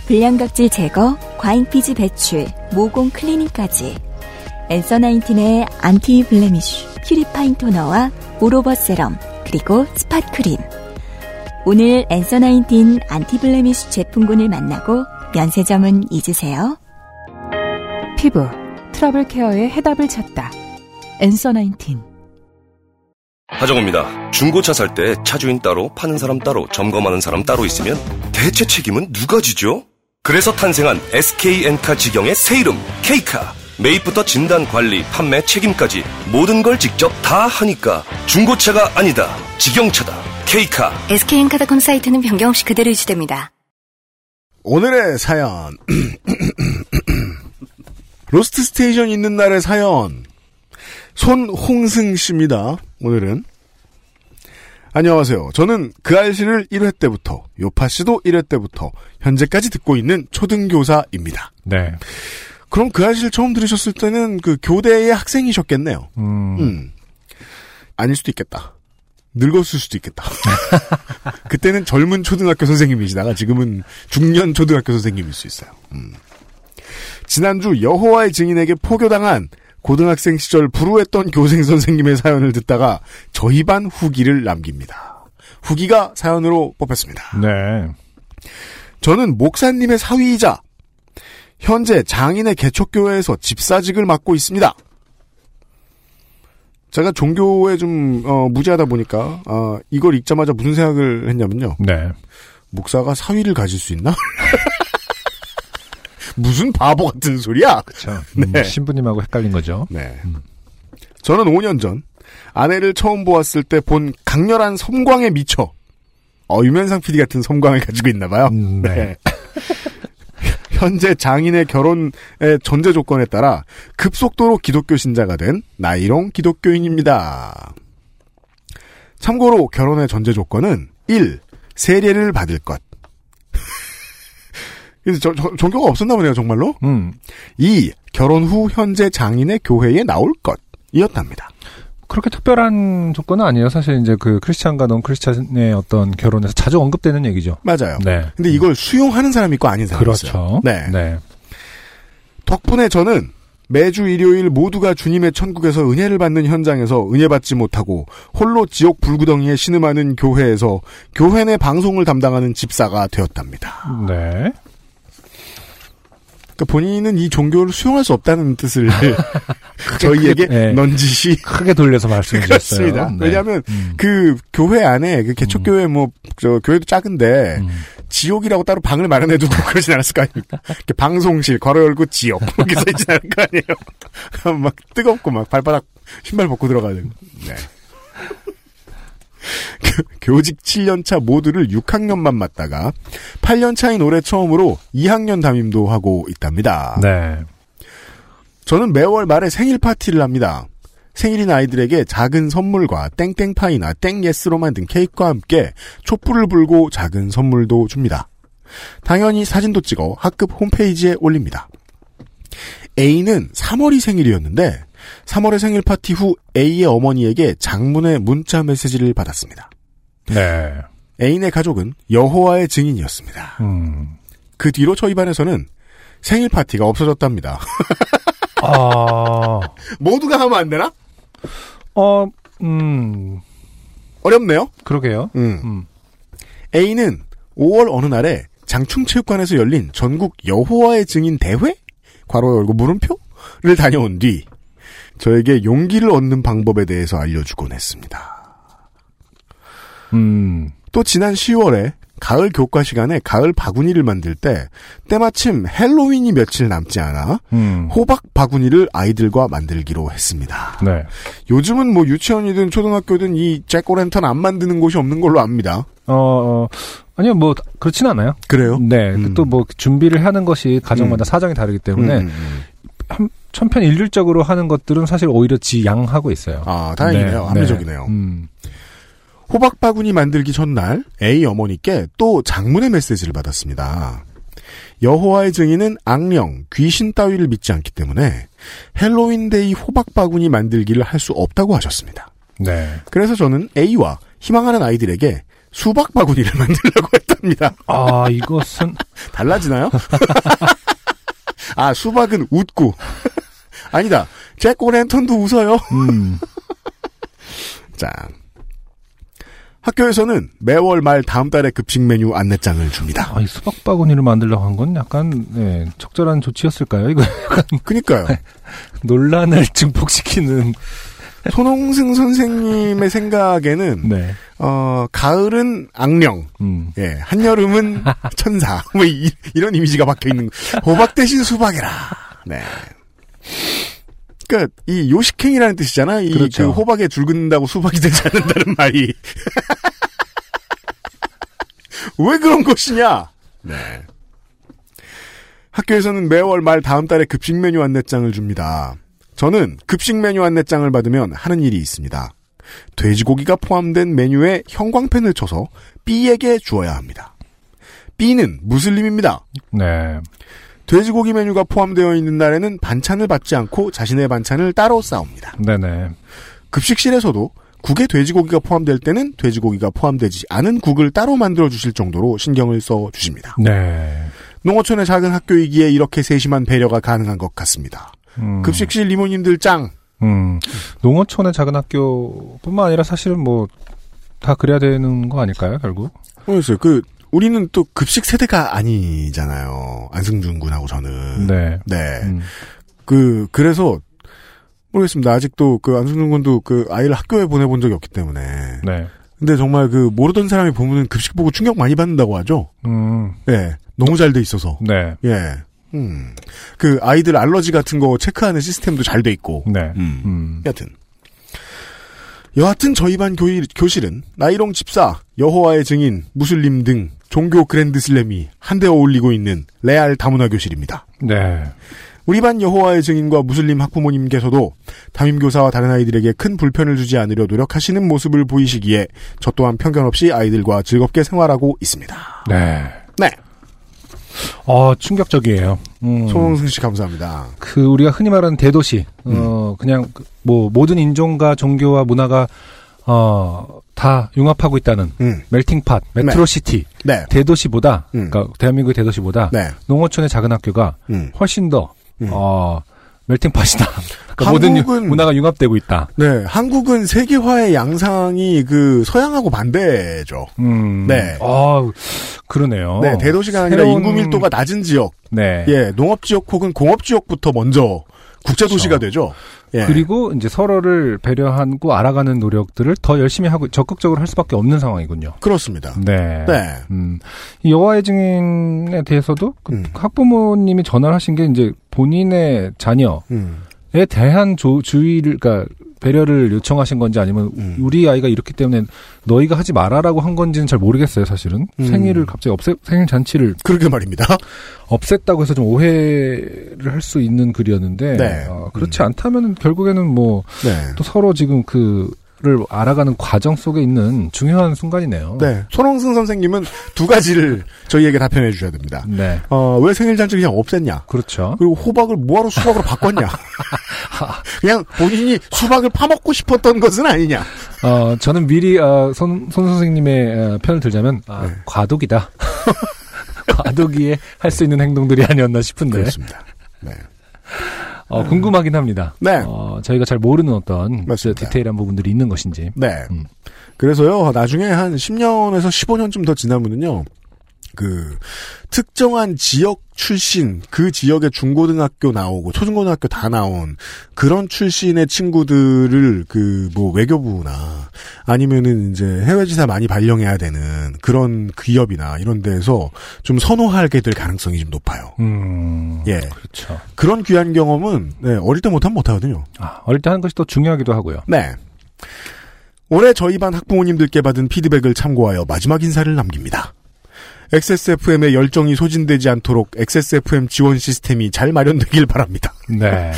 불량각질 제거, 과잉피지 배출, 모공 클리닝까지. Answer Nineteen의 anti-blemish, purifying 토너와 all-over 세럼, 그리고 spot 크림. 오늘 Answer Nineteen anti-blemish 제품군을 만나고 면세점은 잊으세요. 피부, 트러블 케어의 해답을 찾다. Answer Nineteen. 하정우입니다. 중고차 살 때 차주인 따로, 파는 사람 따로, 점검하는 사람 따로 있으면 대체 책임은 누가 지죠? 그래서 탄생한 SK엔카 직영의 새 이름, K카. 매입부터 진단, 관리, 판매, 책임까지 모든 걸 직접 다 하니까 중고차가 아니다. 직영차다. K카. SK엔카닷컴 사이트는 변경 없이 그대로 유지됩니다. 오늘의 사연. *clears throat* Lost Station 있는 날의 사연. 손홍승 씨입니다. 오늘은. 안녕하세요. 저는 그 알씨를 1회 때부터, 요파 씨도 1회 때부터, 현재까지 듣고 있는 초등교사입니다. 네. 그럼 그 알씨를 처음 들으셨을 때는 그 교대의 학생이셨겠네요. 음. 음. 아닐 수도 있겠다. 늙었을 수도 있겠다. *laughs* 그때는 젊은 초등학교 선생님이시다가 지금은 중년 초등학교 선생님일 수 있어요. 음. 지난주 여호와의 증인에게 포교당한 고등학생 시절 불우했던 교생 선생님의 사연을 듣다가 저희 반 후기를 남깁니다. 후기가 사연으로 뽑혔습니다. 네. 저는 목사님의 사위이자 현재 장인의 개척교회에서 집사직을 맡고 있습니다. 제가 종교에 좀 어, 무지하다 보니까 어, 이걸 읽자마자 무슨 생각을 했냐면요. 네. 목사가 사위를 가질 수 있나? *laughs* 무슨 바보 같은 소리야? 그렇죠. 음, 신부님하고 헷갈린 거죠. 네. 저는 5년 전 아내를 처음 보았을 때 본 강렬한 섬광에 미쳐 어, 유면상 PD 같은 섬광을 가지고 있나 봐요. 네. 현재 장인의 결혼의 전제 조건에 따라 급속도로 기독교 신자가 된 나이롱 기독교인입니다. 참고로 결혼의 전제 조건은 1. 세례를 받을 것. *laughs* 저, 저, 종교가 없었나 보네요, 정말로. 음. 2. 결혼 후 현재 장인의 교회에 나올 것. 이었답니다. 그렇게 특별한 조건은 아니에요. 사실 이제 그 크리스찬과 넌 크리스찬의 어떤 결혼에서 자주 언급되는 얘기죠. 맞아요. 네. 근데 이걸 수용하는 사람이 있고 아닌 있어요. 그렇죠. 네. 네. 덕분에 저는 매주 일요일 모두가 주님의 천국에서 은혜를 받는 현장에서 은혜 받지 못하고 홀로 지옥 불구덩이에 신음하는 교회에서 교회 내 방송을 담당하는 집사가 되었답니다. 네. 그러니까 본인은 이 종교를 수용할 수 없다는 뜻을 *laughs* 저희에게 네. 넌지시 크게 돌려서 말씀해 주셨어요. 그렇습니다. 네. 왜냐하면 그 교회 안에 그 개척교회 뭐 저 교회도 작은데 음. 지옥이라고 따로 방을 마련해 두고 그러진 않았을 거 아닙니까? 이렇게 방송실 괄호 열고 지옥 이렇게 써있진 않을 거 아니에요. *laughs* 막 뜨겁고 막 발바닥 신발 벗고 들어가야 되고. 네. 교- *laughs* 교직 7년차 모두를 6학년만 맡다가 8년차인 올해 처음으로 2학년 담임도 하고 있답니다. 네. 저는 매월 말에 생일 파티를 합니다. 생일인 아이들에게 작은 선물과 땡땡파이나 땡예스로 만든 케이크와 함께 촛불을 불고 작은 선물도 줍니다. 당연히 사진도 찍어 학급 홈페이지에 올립니다. A는 3월이 생일이었는데 3월의 생일 파티 후 A의 어머니에게 장문의 문자 메시지를 받았습니다. 네. A인의 가족은 여호와의 증인이었습니다. 음. 그 뒤로 저희 반에서는 생일 파티가 없어졌답니다. *laughs* 아. 모두가 하면 안 되나? 어, 음. 어렵네요. 그러게요. 음. 음. A는 5월 어느 날에 장충체육관에서 열린 전국 여호와의 증인 대회? 괄호 열고 물음표를 다녀온 뒤 저에게 용기를 얻는 방법에 대해서 알려주곤 했습니다. 음. 또 지난 10월에 가을 교과 시간에 가을 바구니를 만들 때 때마침 헬로윈이 며칠 남지 않아 음. 호박 바구니를 아이들과 만들기로 했습니다. 네. 요즘은 뭐 유치원이든 초등학교든 이 잭오랜턴 안 만드는 곳이 없는 걸로 압니다. 어, 어, 아니요, 뭐, 그렇진 않아요. 그래요? 네. 음. 또 뭐, 준비를 하는 것이 가정마다 사정이 다르기 때문에, 음, 음. 한, 천편일률적으로 하는 것들은 사실 오히려 지양하고 있어요. 아, 다행이네요. 네, 합리적이네요. 네. 음. 호박 바구니 만들기 전날 A 어머니께 또 장문의 메시지를 받았습니다. 여호와의 증인은 악령, 귀신 따위를 믿지 않기 때문에 핼러윈데이 호박 바구니 만들기를 할 수 없다고 하셨습니다. 네. 그래서 저는 A와 희망하는 아이들에게 수박 바구니를 *laughs* 만들려고 했답니다. 아, 이것은, *laughs* 달라지나요? *laughs* 아, 수박은 웃고. 아니다. jack-o'-lantern도 웃어요. 음. *laughs* 자. 학교에서는 매월 말 다음 달에 급식 메뉴 안내장을 줍니다. 아, 이 수박 바구니를 만들려고 한 건 약간, 네, 적절한 조치였을까요? 이거 약간 *laughs* 그니까요. *laughs* 논란을 증폭시키는, 손홍승 선생님의 생각에는 네. 어, 가을은 악령, 음. 예, 한여름은 천사, 뭐 이, 런 이미지가 박혀 있는 호박 대신 수박이라. 네. 그러니까 이 요식행이라는 뜻이잖아. 이 그렇죠. 그 호박에 줄 긋는다고 수박이 되지 않는다는 *laughs* 말이. 왜 그런 것이냐? 네. 학교에서는 매월 말 다음 달에 급식 메뉴 안내장을 줍니다. 저는 급식 메뉴 안내장을 받으면 하는 일이 있습니다. 돼지고기가 포함된 메뉴에 형광펜을 쳐서 B에게 주어야 합니다. B는 무슬림입니다. 네. 돼지고기 메뉴가 포함되어 있는 날에는 반찬을 받지 않고 자신의 반찬을 따로 싸웁니다. 네네. 급식실에서도 국에 돼지고기가 포함될 때는 돼지고기가 포함되지 않은 국을 따로 만들어 주실 정도로 신경을 써 주십니다. 네. 농어촌의 작은 학교이기에 이렇게 세심한 배려가 가능한 것 같습니다. 음. 급식실 이모님들 짱. 음. 농어촌의 작은 학교뿐만 아니라 사실은 뭐 다 그래야 되는 거 아닐까요, 결국? 모르겠어요. 그 우리는 또 급식 세대가 아니잖아요. 안승준 군하고 저는. 네. 네. 음. 그 그래서 모르겠습니다. 아직도 그 안승준 군도 그 아이를 학교에 보내본 적이 없기 때문에. 네. 근데 정말 그 모르던 사람이 보면은 급식 보고 충격 많이 받는다고 하죠. 음. 예. 너무 잘 돼 있어서. 네. 예. 음. 그 아이들 알러지 같은 거 체크하는 시스템도 잘 돼 있고. 네. 음. 음. 여하튼. 여하튼 저희 반 교일, 교실은 나이롱 집사, 여호와의 증인, 무슬림 등 종교 그랜드 슬램이 한데 어울리고 있는 레알 다문화 교실입니다. 네. 우리 반 여호와의 증인과 무슬림 학부모님께서도 담임교사와 다른 아이들에게 큰 불편을 주지 않으려 노력하시는 모습을 보이시기에 저 또한 편견 없이 아이들과 즐겁게 생활하고 있습니다. 네. 네. 어, 충격적이에요. 음. 손홍승 씨 감사합니다. 그 우리가 흔히 말하는 대도시, 어 그냥 그뭐 모든 인종과 종교와 문화가 어 다 융합하고 있다는 음. melting pot, metro city, 네. 대도시보다, 음. 그러니까 대한민국의 대도시보다 네. 농어촌의 작은 학교가 음. 훨씬 더 음. 어, melting pot이다. *laughs* 그러니까 모든 문화가 융합되고 있다. 네. 한국은 세계화의 양상이 그 서양하고 반대죠. 음. 네. 아, 그러네요. 네. 대도시가 아니라 새로운- 인구 밀도가 낮은 지역. 네. 예. 농업 지역 혹은 공업 지역부터 먼저 국제 도시가 되죠. 예. 그렇죠. 그리고 이제 서로를 배려하고 알아가는 노력들을 더 열심히 하고 적극적으로 할 수밖에 없는 상황이군요. 그렇습니다. 네. 네. 음, 이 여호와의 증인에 대해서도 그 음. 학부모님이 전화를 하신 게 이제 본인의 자녀에 음. 대한 조, 주의를, 그러니까 배려를 요청하신 건지 아니면 음. 우리 아이가 이렇기 때문에 너희가 하지 말아라고 한 건지는 잘 모르겠어요, 사실은. 음. 생일을 갑자기 없애, 생일 잔치를 그러게 말입니다. 없앴다고 해서 좀 오해를 할 수 있는 글이었는데, 네. 어, 그렇지 않다면 결국에는 뭐, 네. 또 서로 지금 그 를 알아가는 과정 속에 있는 중요한 순간이네요. 네. 손홍승 선생님은 두 가지를 저희에게 답변해 주셔야 됩니다. 네. 어, 왜 생일 잔치 그냥 없앴냐? 그렇죠. 그리고 호박을 뭐하러 수박으로 바꿨냐? *laughs* 그냥 본인이 수박을 파먹고 싶었던 것은 아니냐? 어, 저는 미리, 어, 손, 손 선생님의 어, 편을 들자면, 아, 네. 과도기다. *laughs* 과도기에 할 수 있는 행동들이 아니었나 싶은데, 그렇습니다. 네. 어, 궁금하긴 합니다. 네. 어, 저희가 잘 모르는 어떤 맞습니다. 디테일한 부분들이 있는 것인지. 네. 음. 그래서요, 나중에 한 10년에서 15년쯤 더 지나면은요, 그, 특정한 지역 출신, 그 지역의 중고등학교 나오고, 초중고등학교 다 나온, 그런 출신의 친구들을 그, 뭐, 외교부나, 아니면은 이제 해외 지사 많이 발령해야 되는 그런 기업이나 이런 데에서 좀 선호하게 될 가능성이 좀 높아요. 음. 예. 그렇죠. 그런 귀한 경험은, 네, 어릴 때 못하면 못하거든요. 아, 어릴 때 하는 것이 또 중요하기도 하고요. 네. 올해 저희 반 학부모님들께 받은 피드백을 참고하여 마지막 인사를 남깁니다. XSFM의 열정이 소진되지 않도록 XSFM 지원 시스템이 잘 마련되길 바랍니다. 네.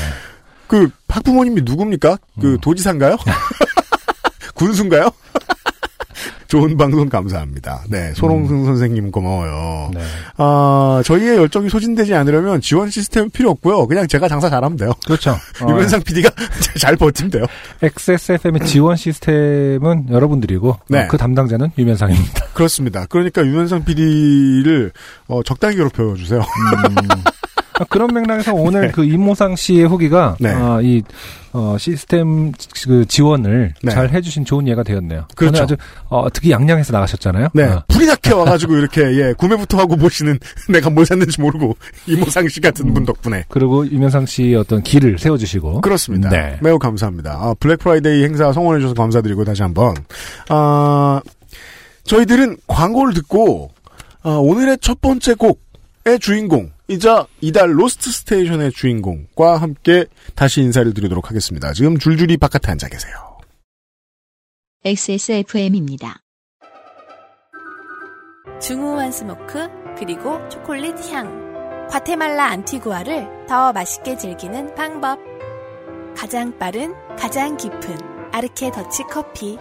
그 학부모님이 누굽니까? 그 도지사인가요? *laughs* 군수인가요? 좋은 방송 감사합니다. 네, 손홍승 선생님 고마워요. 네. 아, 저희의 열정이 소진되지 않으려면 지원 시스템 필요 없고요. 그냥 제가 장사 잘하면 돼요. 그렇죠. *laughs* 어, 유현상 PD가 *laughs* 잘 버티면 돼요. XSFM의 지원 시스템은 여러분들이고, 네. 어, 그 담당자는 유면상입니다. 그렇습니다. 그러니까 유현상 PD를 어, 적당히 괴롭혀 주세요. 아, 그런 맥락에서 오늘 그 이모상 씨의 후기가 네. 아, 이 어, 시스템 그 지원을 네. 잘 해주신 좋은 예가 되었네요. 그렇죠. 아주 어, 특히 양양에서 나가셨잖아요. 네. 아, 불이 나게 *laughs* 와가지고 이렇게, 예, 구매부터 하고 모시는 *laughs* 내가 뭘 샀는지 모르고 이모상 씨 같은 분 덕분에. 그리고 유면상 씨의 어떤 길을 세워주시고 그렇습니다. 네. 매우 감사합니다. 아, 블랙 프라이데이 행사 성원해 주셔서 감사드리고 다시 한번. 아, 저희들은 광고를 듣고, 아, 오늘의 첫 번째 곡 의 주인공, 이자 이달 로스트 스테이션의 주인공과 함께 다시 인사를 드리도록 하겠습니다. 지금 줄줄이 바깥에 앉아 계세요. XSFM입니다. 중후한 스모크 그리고 초콜릿 향 과테말라 안티구아를 더 맛있게 즐기는 방법 가장 빠른 가장 깊은 아르케 더치 커피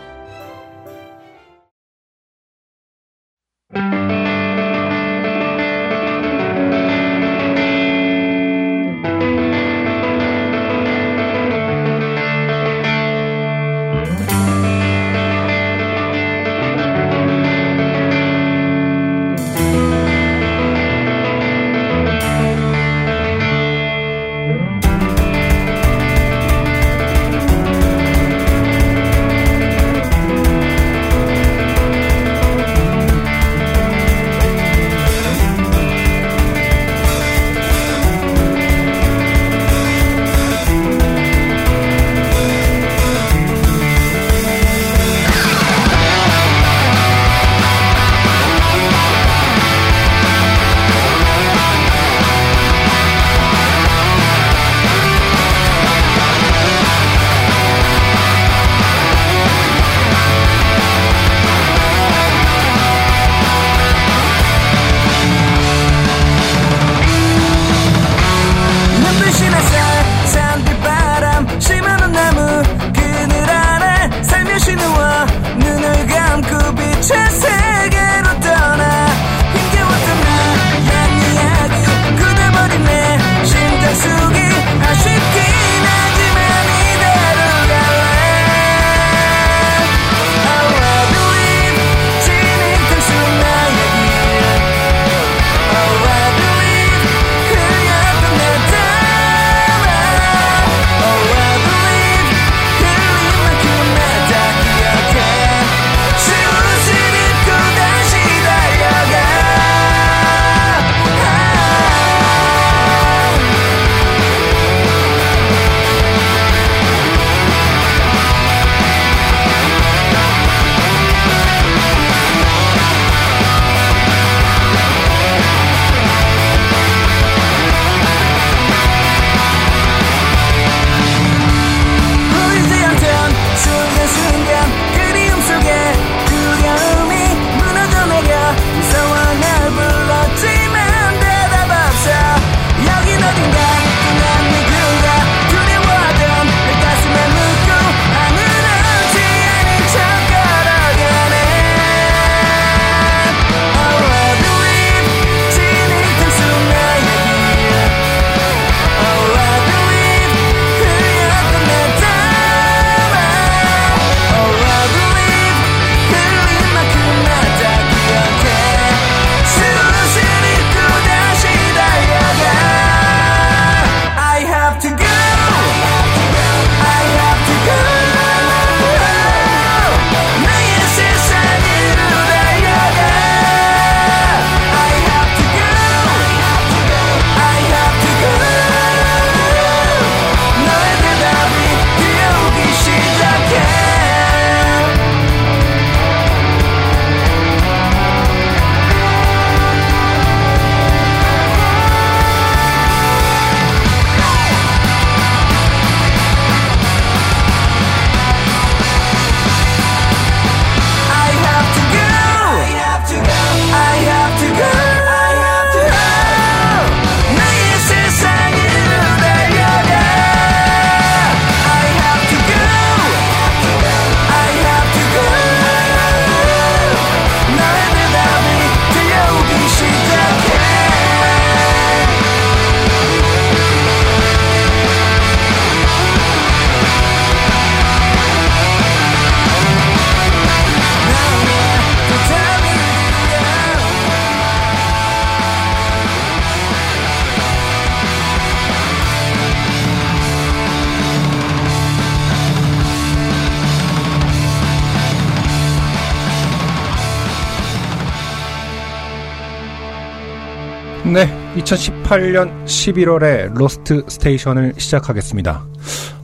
2018년 11월에 로스트 스테이션을 시작하겠습니다.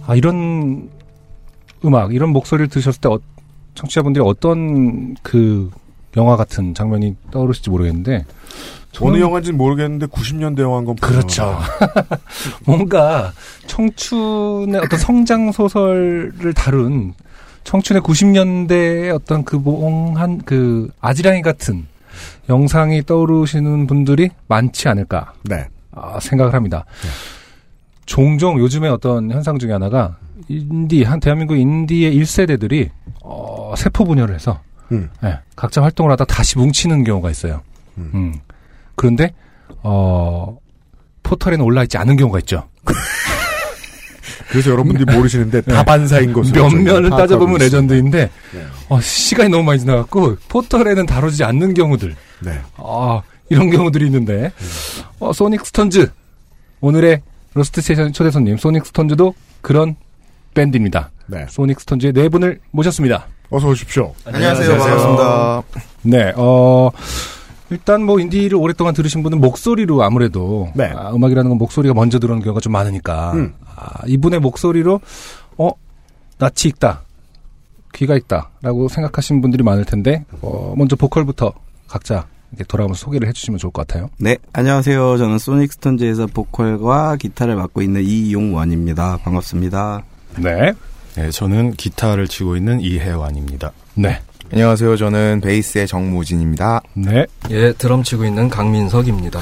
아, 이런 음악, 이런 목소리를 들으셨을 때 어, 청취자분들이 어떤 그 영화 같은 장면이 떠오르실지 모르겠는데 어느 영화인지는 모르겠는데 90년대 영화인 건 그렇죠. *laughs* 뭔가 청춘의 어떤 성장 소설을 다룬 청춘의 90년대의 어떤 그 몽환 그 아지랑이 같은 영상이 떠오르시는 분들이 많지 않을까 네. 아, 생각을 합니다. 종종 요즘의 어떤 현상 중에 하나가 인디 한 대한민국 인디의 1세대들이 어, 세포 분열을 해서 음. 예, 각자 활동을 하다 다시 뭉치는 경우가 있어요. 음. 그런데 어 포털에는 올라 있지 않은 경우가 있죠. *laughs* 그래서 여러분들이 모르시는데 다 네. 반사인 것으로 몇 면을 따져보면. 레전드인데 네. 어, 시간이 너무 많이 지나갔고 포털에는 다루지 않는 경우들. 네. 아, 이런 경우들이 있는데 어, 소닉 스톤즈 오늘의 로스트 스테이션 초대 손님 소닉 스톤즈도 그런 밴드입니다. 네. 소닉 스톤즈의 네 분을 모셨습니다. 어서 오십시오. 안녕하세요. 반갑습니다. 네, 어, 일단 뭐 인디를 오랫동안 들으신 분은 목소리로 아무래도 아, 음악이라는 건 목소리가 먼저 들어오는 경우가 좀 많으니까 음. 아, 이분의 목소리로 어 낯이 익다, 귀가 있다라고 생각하시는 분들이 많을 텐데 어, 먼저 보컬부터 각자 돌아오면서 소개를 해주시면 좋을 것 같아요. 네, 안녕하세요. 저는 소닉 스톤즈에서 보컬과 기타를 맡고 있는 이용원입니다. 반갑습니다. 네. 네, 저는 기타를 치고 있는 이혜완입니다. 네. 안녕하세요. 저는 베이스의 정무진입니다. 네. 예, 드럼 치고 있는 강민석입니다.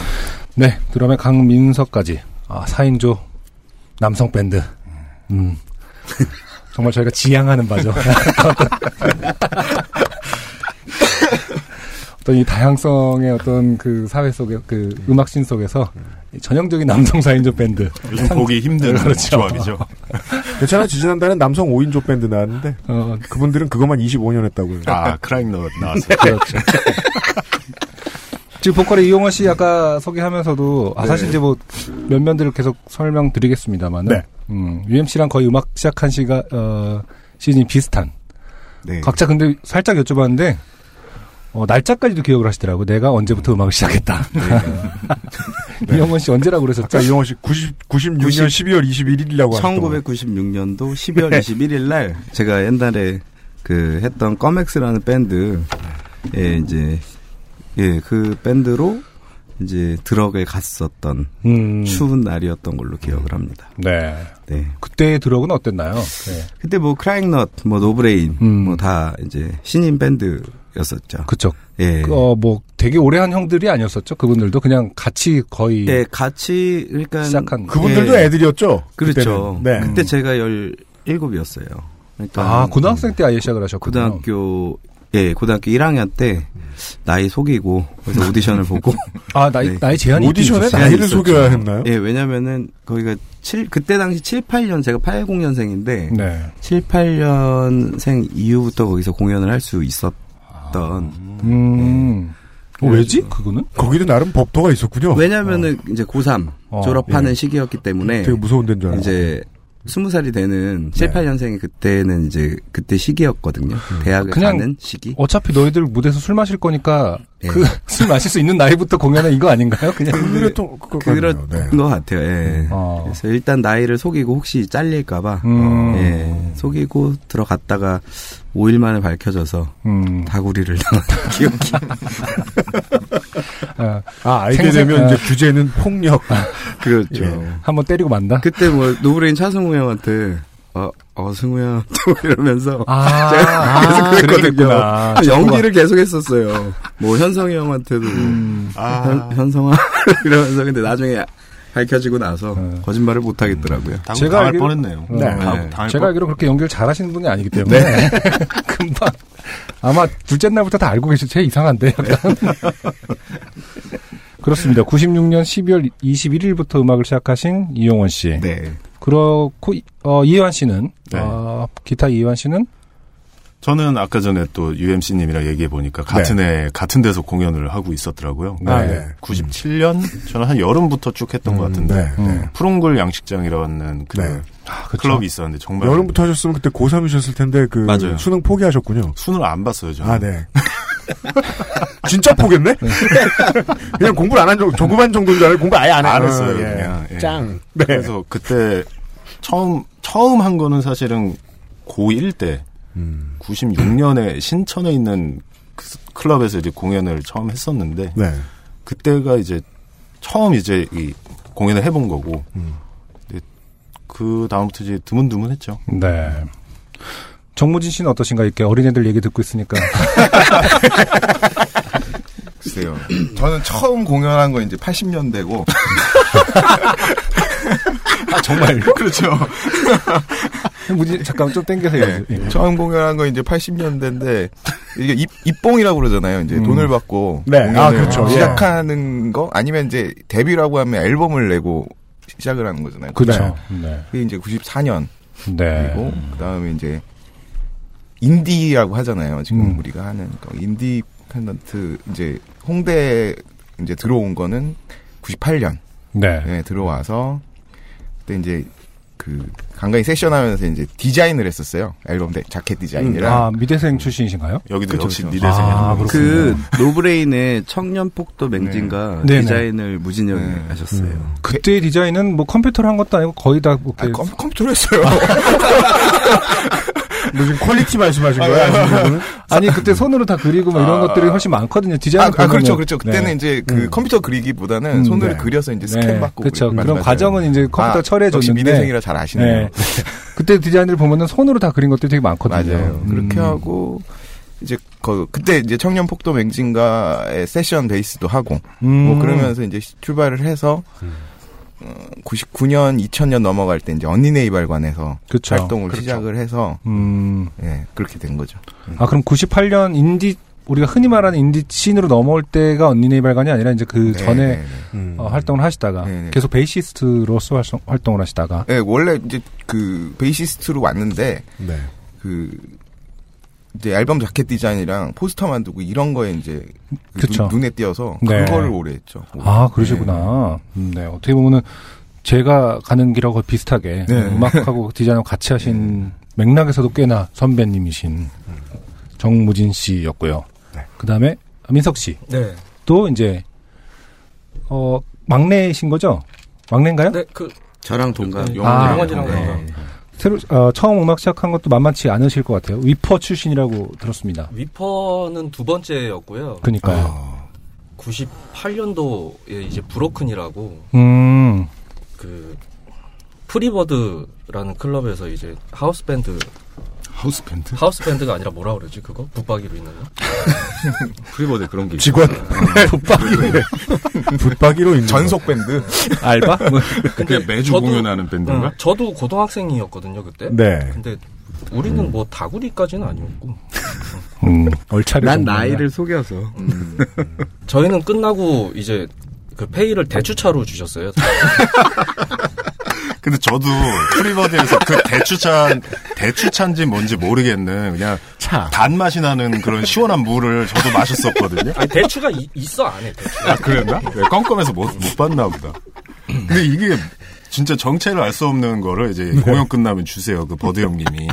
네, 드럼의 강민석까지 아, 4인조 남성 밴드. 음. *laughs* 정말 저희가 지향하는 바죠. *laughs* 어떤 이 다양성의 어떤 그 사회 속에 그 음악씬 속에서 이 전형적인 남성 4인조 밴드. 요즘 보기 힘든 *laughs* 그렇죠. 조합이죠. 괜찮아 지지난달엔 남성 5인조 밴드 나왔는데 어. 그분들은 그것만 25년 했다고요. 아, 크라잉넛 나왔어요. *laughs* 그렇죠. 지금 보컬의 이용원 씨 아까 소개하면서도 아 네. 사실 이제 뭐 면면들을 계속 설명드리겠습니다만 네. 음, UMC랑 거의 음악 시작한 시가 어, 시즌이 비슷한 네. 각자 근데 살짝 여쭤봤는데 어, 날짜까지도 기억을 하시더라고 내가 언제부터 음악을 시작했다 *laughs* 이용원 씨 언제라고 그러셨죠? 아까 이용원 씨 90, 96년 12월 21일이라고 하셨던 1996년도 12월 21일 날 제가 옛날에 그 했던 껌엑스라는 밴드 예, 이제 예, 그 밴드로 이제 드럭을 갔었던 음. 추운 날이었던 걸로 기억을 합니다. 네. 네. 그때의 드럭은 어땠나요? 네. 그때 뭐 크라잉넛, 뭐 노브레인, 뭐다 이제 신인 밴드 였었죠. 그쵸. 예. 어, 뭐 되게 오래 한 형들이 아니었었죠. 그분들도 그냥 같이 거의 예, 같이 그러니까 시작한 그분들도 예. 애들이었죠. 그렇죠. 그때는. 네. 그때 제가 17이었어요. 그러니까 아 고등학생 때 아예 시작을 하셨군요. 고등학교 예, 고등학교 1학년 때 나이 속이고 그래서 오디션을 보고 *laughs* 아 나이 나이 제한이 오디션에? 나이를 속여야 했나요? 예, 왜냐면은 거기가 7 그때 당시 7, 8년 제가 80년생인데 네. 7, 8년생 이후부터 거기서 공연을 할 수 있었 던 음. 어, 왜지? 그거는? 거기도 나름 법도가 있었군요. 왜냐면은 이제 고3 어, 졸업하는 예. 시기였기 때문에 되게 무서운 데인 줄 알고. 이제 스무 살이 되는 7, 네. 8년생이 그때는 이제 그때 시기였거든요. 대학을 그냥 가는 시기. 어차피 너희들 무대에서 술 마실 거니까 예. 그 *laughs* 술 마실 수 있는 나이부터 공연은 이거 아닌가요? 그냥 그랬던 것 그런 같네요. 것 같아요. 예. 어. 그래서 일단 나이를 속이고 혹시 잘릴까봐 음. 예, 속이고 들어갔다가 5일 만에 밝혀져서 음. 다구리를 당한 *laughs* 기억이. 아, 아, 알게 생생- 되면 아. 이제 주제는 폭력. *laughs* 그렇죠. 예. 한번 때리고 만다. 그때 뭐 노브레인 차승우 형한테 어, 어 승우야 *laughs* 또 이러면서 아, 제가 아, 계속 그랬거든요. 그러겠구나. 연기를 계속 했었어요. 뭐 현성이 형한테도 음. 아. 현, 현성아 *laughs* 이러면서 근데 나중에 밝혀지고 나서 거짓말을 못 하겠더라고요. 제가 당할 알기로- 뻔했네요. 네. 당할 제가 뻔- 알기로 그렇게 연기를 잘하시는 분이 아니기 때문에 *laughs* 금방 아마 둘째 날부터 다 알고 계실 제 이상한데 약간. *laughs* 그렇습니다. 96년 12월 21일부터 음악을 시작하신 이용원 씨. 네. 그렇고 어, 이혜환 씨는 네. 어, 기타 이혜환 씨는 저는 아까 전에 또 UMC님이랑 얘기해 보니까 같은 해 같은 데서 공연을 하고 있었더라고요. 아, 네. 97년 저는 한 여름부터 쭉 했던 것 같은데 네, 네. 푸른굴 양식장이라는 그 네. 클럽이 있었는데 정말 여름부터 하셨으면 그때 고3이셨을 텐데 그 맞아요. 수능 포기하셨군요. 순을 안 봤어요. 저는. 아, 네. *laughs* 진짜 포겠네? *laughs* 그냥 공부를 안 한 정도, 조그만 정도인 줄 알고 공부 아예 안 해. 안 했어요. 어, 예. 그냥. 예. 짱. 네. 그래서 그때 처음 처음 한 거는 사실은 고1 때 96년에 신천에 있는 그 스- 클럽에서 이제 공연을 처음 했었는데 네. 그때가 이제 처음 이제 이 공연을 해본 거고 근데 그 다음부터 이제 드문드문했죠. 네. 정무진 씨는 어떠신가 이렇게 어린애들 얘기 듣고 있으니까 *laughs* 글쎄요. *clears throat* 저는 처음 공연한 건 이제 80년대고. *laughs* 아, 정말요? *laughs* 그렇죠. *laughs* 무진 잠깐 좀 땡겨서 예. 얘기해. 처음 공연한 건 이제 80년대인데 이게 입, 입봉이라고 그러잖아요. 이제 음. 돈을 받고 네. 공연을 아, 그렇죠. 예. 시작하는 거 아니면 이제 데뷔라고 하면 앨범을 내고 시작을 하는 거잖아요. 그렇죠. 네. 그게 이제 94년 네. 그리고 그다음에 이제 인디라고 하잖아요. 지금 음. 우리가 하는 거. 인디 펜던트 이제 홍대 이제 들어온 거는 98년. 네. 들어와서 그때 이제 그 간간히 세션하면서 이제 디자인을 했었어요. 앨범 데, 자켓 디자인이랑. 아 미대생 출신이신가요? 여기도 그쵸, 역시. 미대생. 아, 그. 노브레인의 청년폭도 맹진가 네. 디자인을 무진 형이 네. 하셨어요. 그때 디자인은 뭐 컴퓨터로 한 것도 아니고 거의 다 뭐, 아, 이렇게 컴, 컴퓨터로 했어요. *laughs* 무슨 quality 말씀하신 거예요? *laughs* 아니 그때 손으로 다 그리고 뭐 이런 아. 것들이 훨씬 많거든요. 디자인 아, 아, 그렇죠, 그렇죠. 그때는 이제 그 음. 컴퓨터 그리기보다는 음, 손으로 네. 그려서 이제 네, 스캔 받고. 그렇죠. 그런 맞아요. 과정은 이제 컴퓨터 아, 처리해 줬는데 미대생이라 잘 아시네요. 네. *laughs* 그때 디자인을 보면은 손으로 다 그린 것들이 되게 많거든요. 맞아요. 그렇게 음. 하고 이제 그 그때 이제 청년 폭도 맹진가의 세션 베이스도 하고 음. 뭐 그러면서 이제 시- 출발을 해서 어, 99년 2000년 넘어갈 때 이제 언니 네이발관에서 그쵸. 활동을 그렇죠. 시작을 해서 음. 예 그렇게 된 거죠. 아 그럼 98년 인디 우리가 흔히 말하는 인디 씬으로 넘어올 때가 언니네 이발관이 아니라 이제 그 네, 전에 네, 네. 음. 어, 활동을 하시다가 네, 네. 계속 베이시스트로서 활성, 활동을 하시다가 예, 원래 이제 그 베이시스트로 왔는데 네. 그 이제 앨범 자켓 디자인이랑 포스터 만들고 이런 거에 이제 그. 눈, 에 띄어서 네. 그거를 오래 했죠. 아 그러시구나. 음, 네 어떻게 보면은 제가 가는 길하고 비슷하게 네. 음악하고 *laughs* 디자인하고 같이 하신 맥락에서도 꽤나 선배님이신 정무진 씨였고요. 네. 그 다음에 민석 씨. 네. 또 이제 어 막내이신 거죠? 막내인가요? 네, 그 저랑 동갑. 네, 아, 영원이랑 네. 동갑. 새로 어, 처음 음악 시작한 것도 만만치 않으실 것 같아요. 위퍼 출신이라고 들었습니다. 위퍼는 두 번째였고요. 그러니까요. 98년도에 이제 브로큰이라고 음. 그 프리버드라는 클럽에서 이제 하우스 밴드 하우스 밴드? 하우스 밴드가 아니라 뭐라 그러지 그거 붙박이로 있는 거? *laughs* 프리버드 그런 게 직원. *laughs* 붙박이. 붙박이로 있는 전속 밴드. *laughs* 알바? 그냥 매주 저도- 공연하는 밴드인가? 응, 저도 고등학생이었거든요 그때. 네. 근데 우리는 뭐 다구리까지는 아니었고 음, 얼차려 난. 나이를 속여서. 저희는 끝나고 이제 그 페이를 대추차로 주셨어요. 근데 저도 프리버드에서 그 대추찬 대추찬지 뭔지 모르겠는 그냥 차. 단맛이 나는 그런 시원한 물을 저도 마셨었거든요. 아니 대추가 이- 있어 안에 대추. 아 그랬나? 네, 껌껌해서 못, 못 봤나 보다. 근데 이게 진짜 정체를 알 수 없는 거를 이제 공연 끝나면 주세요 그 버드 형님이.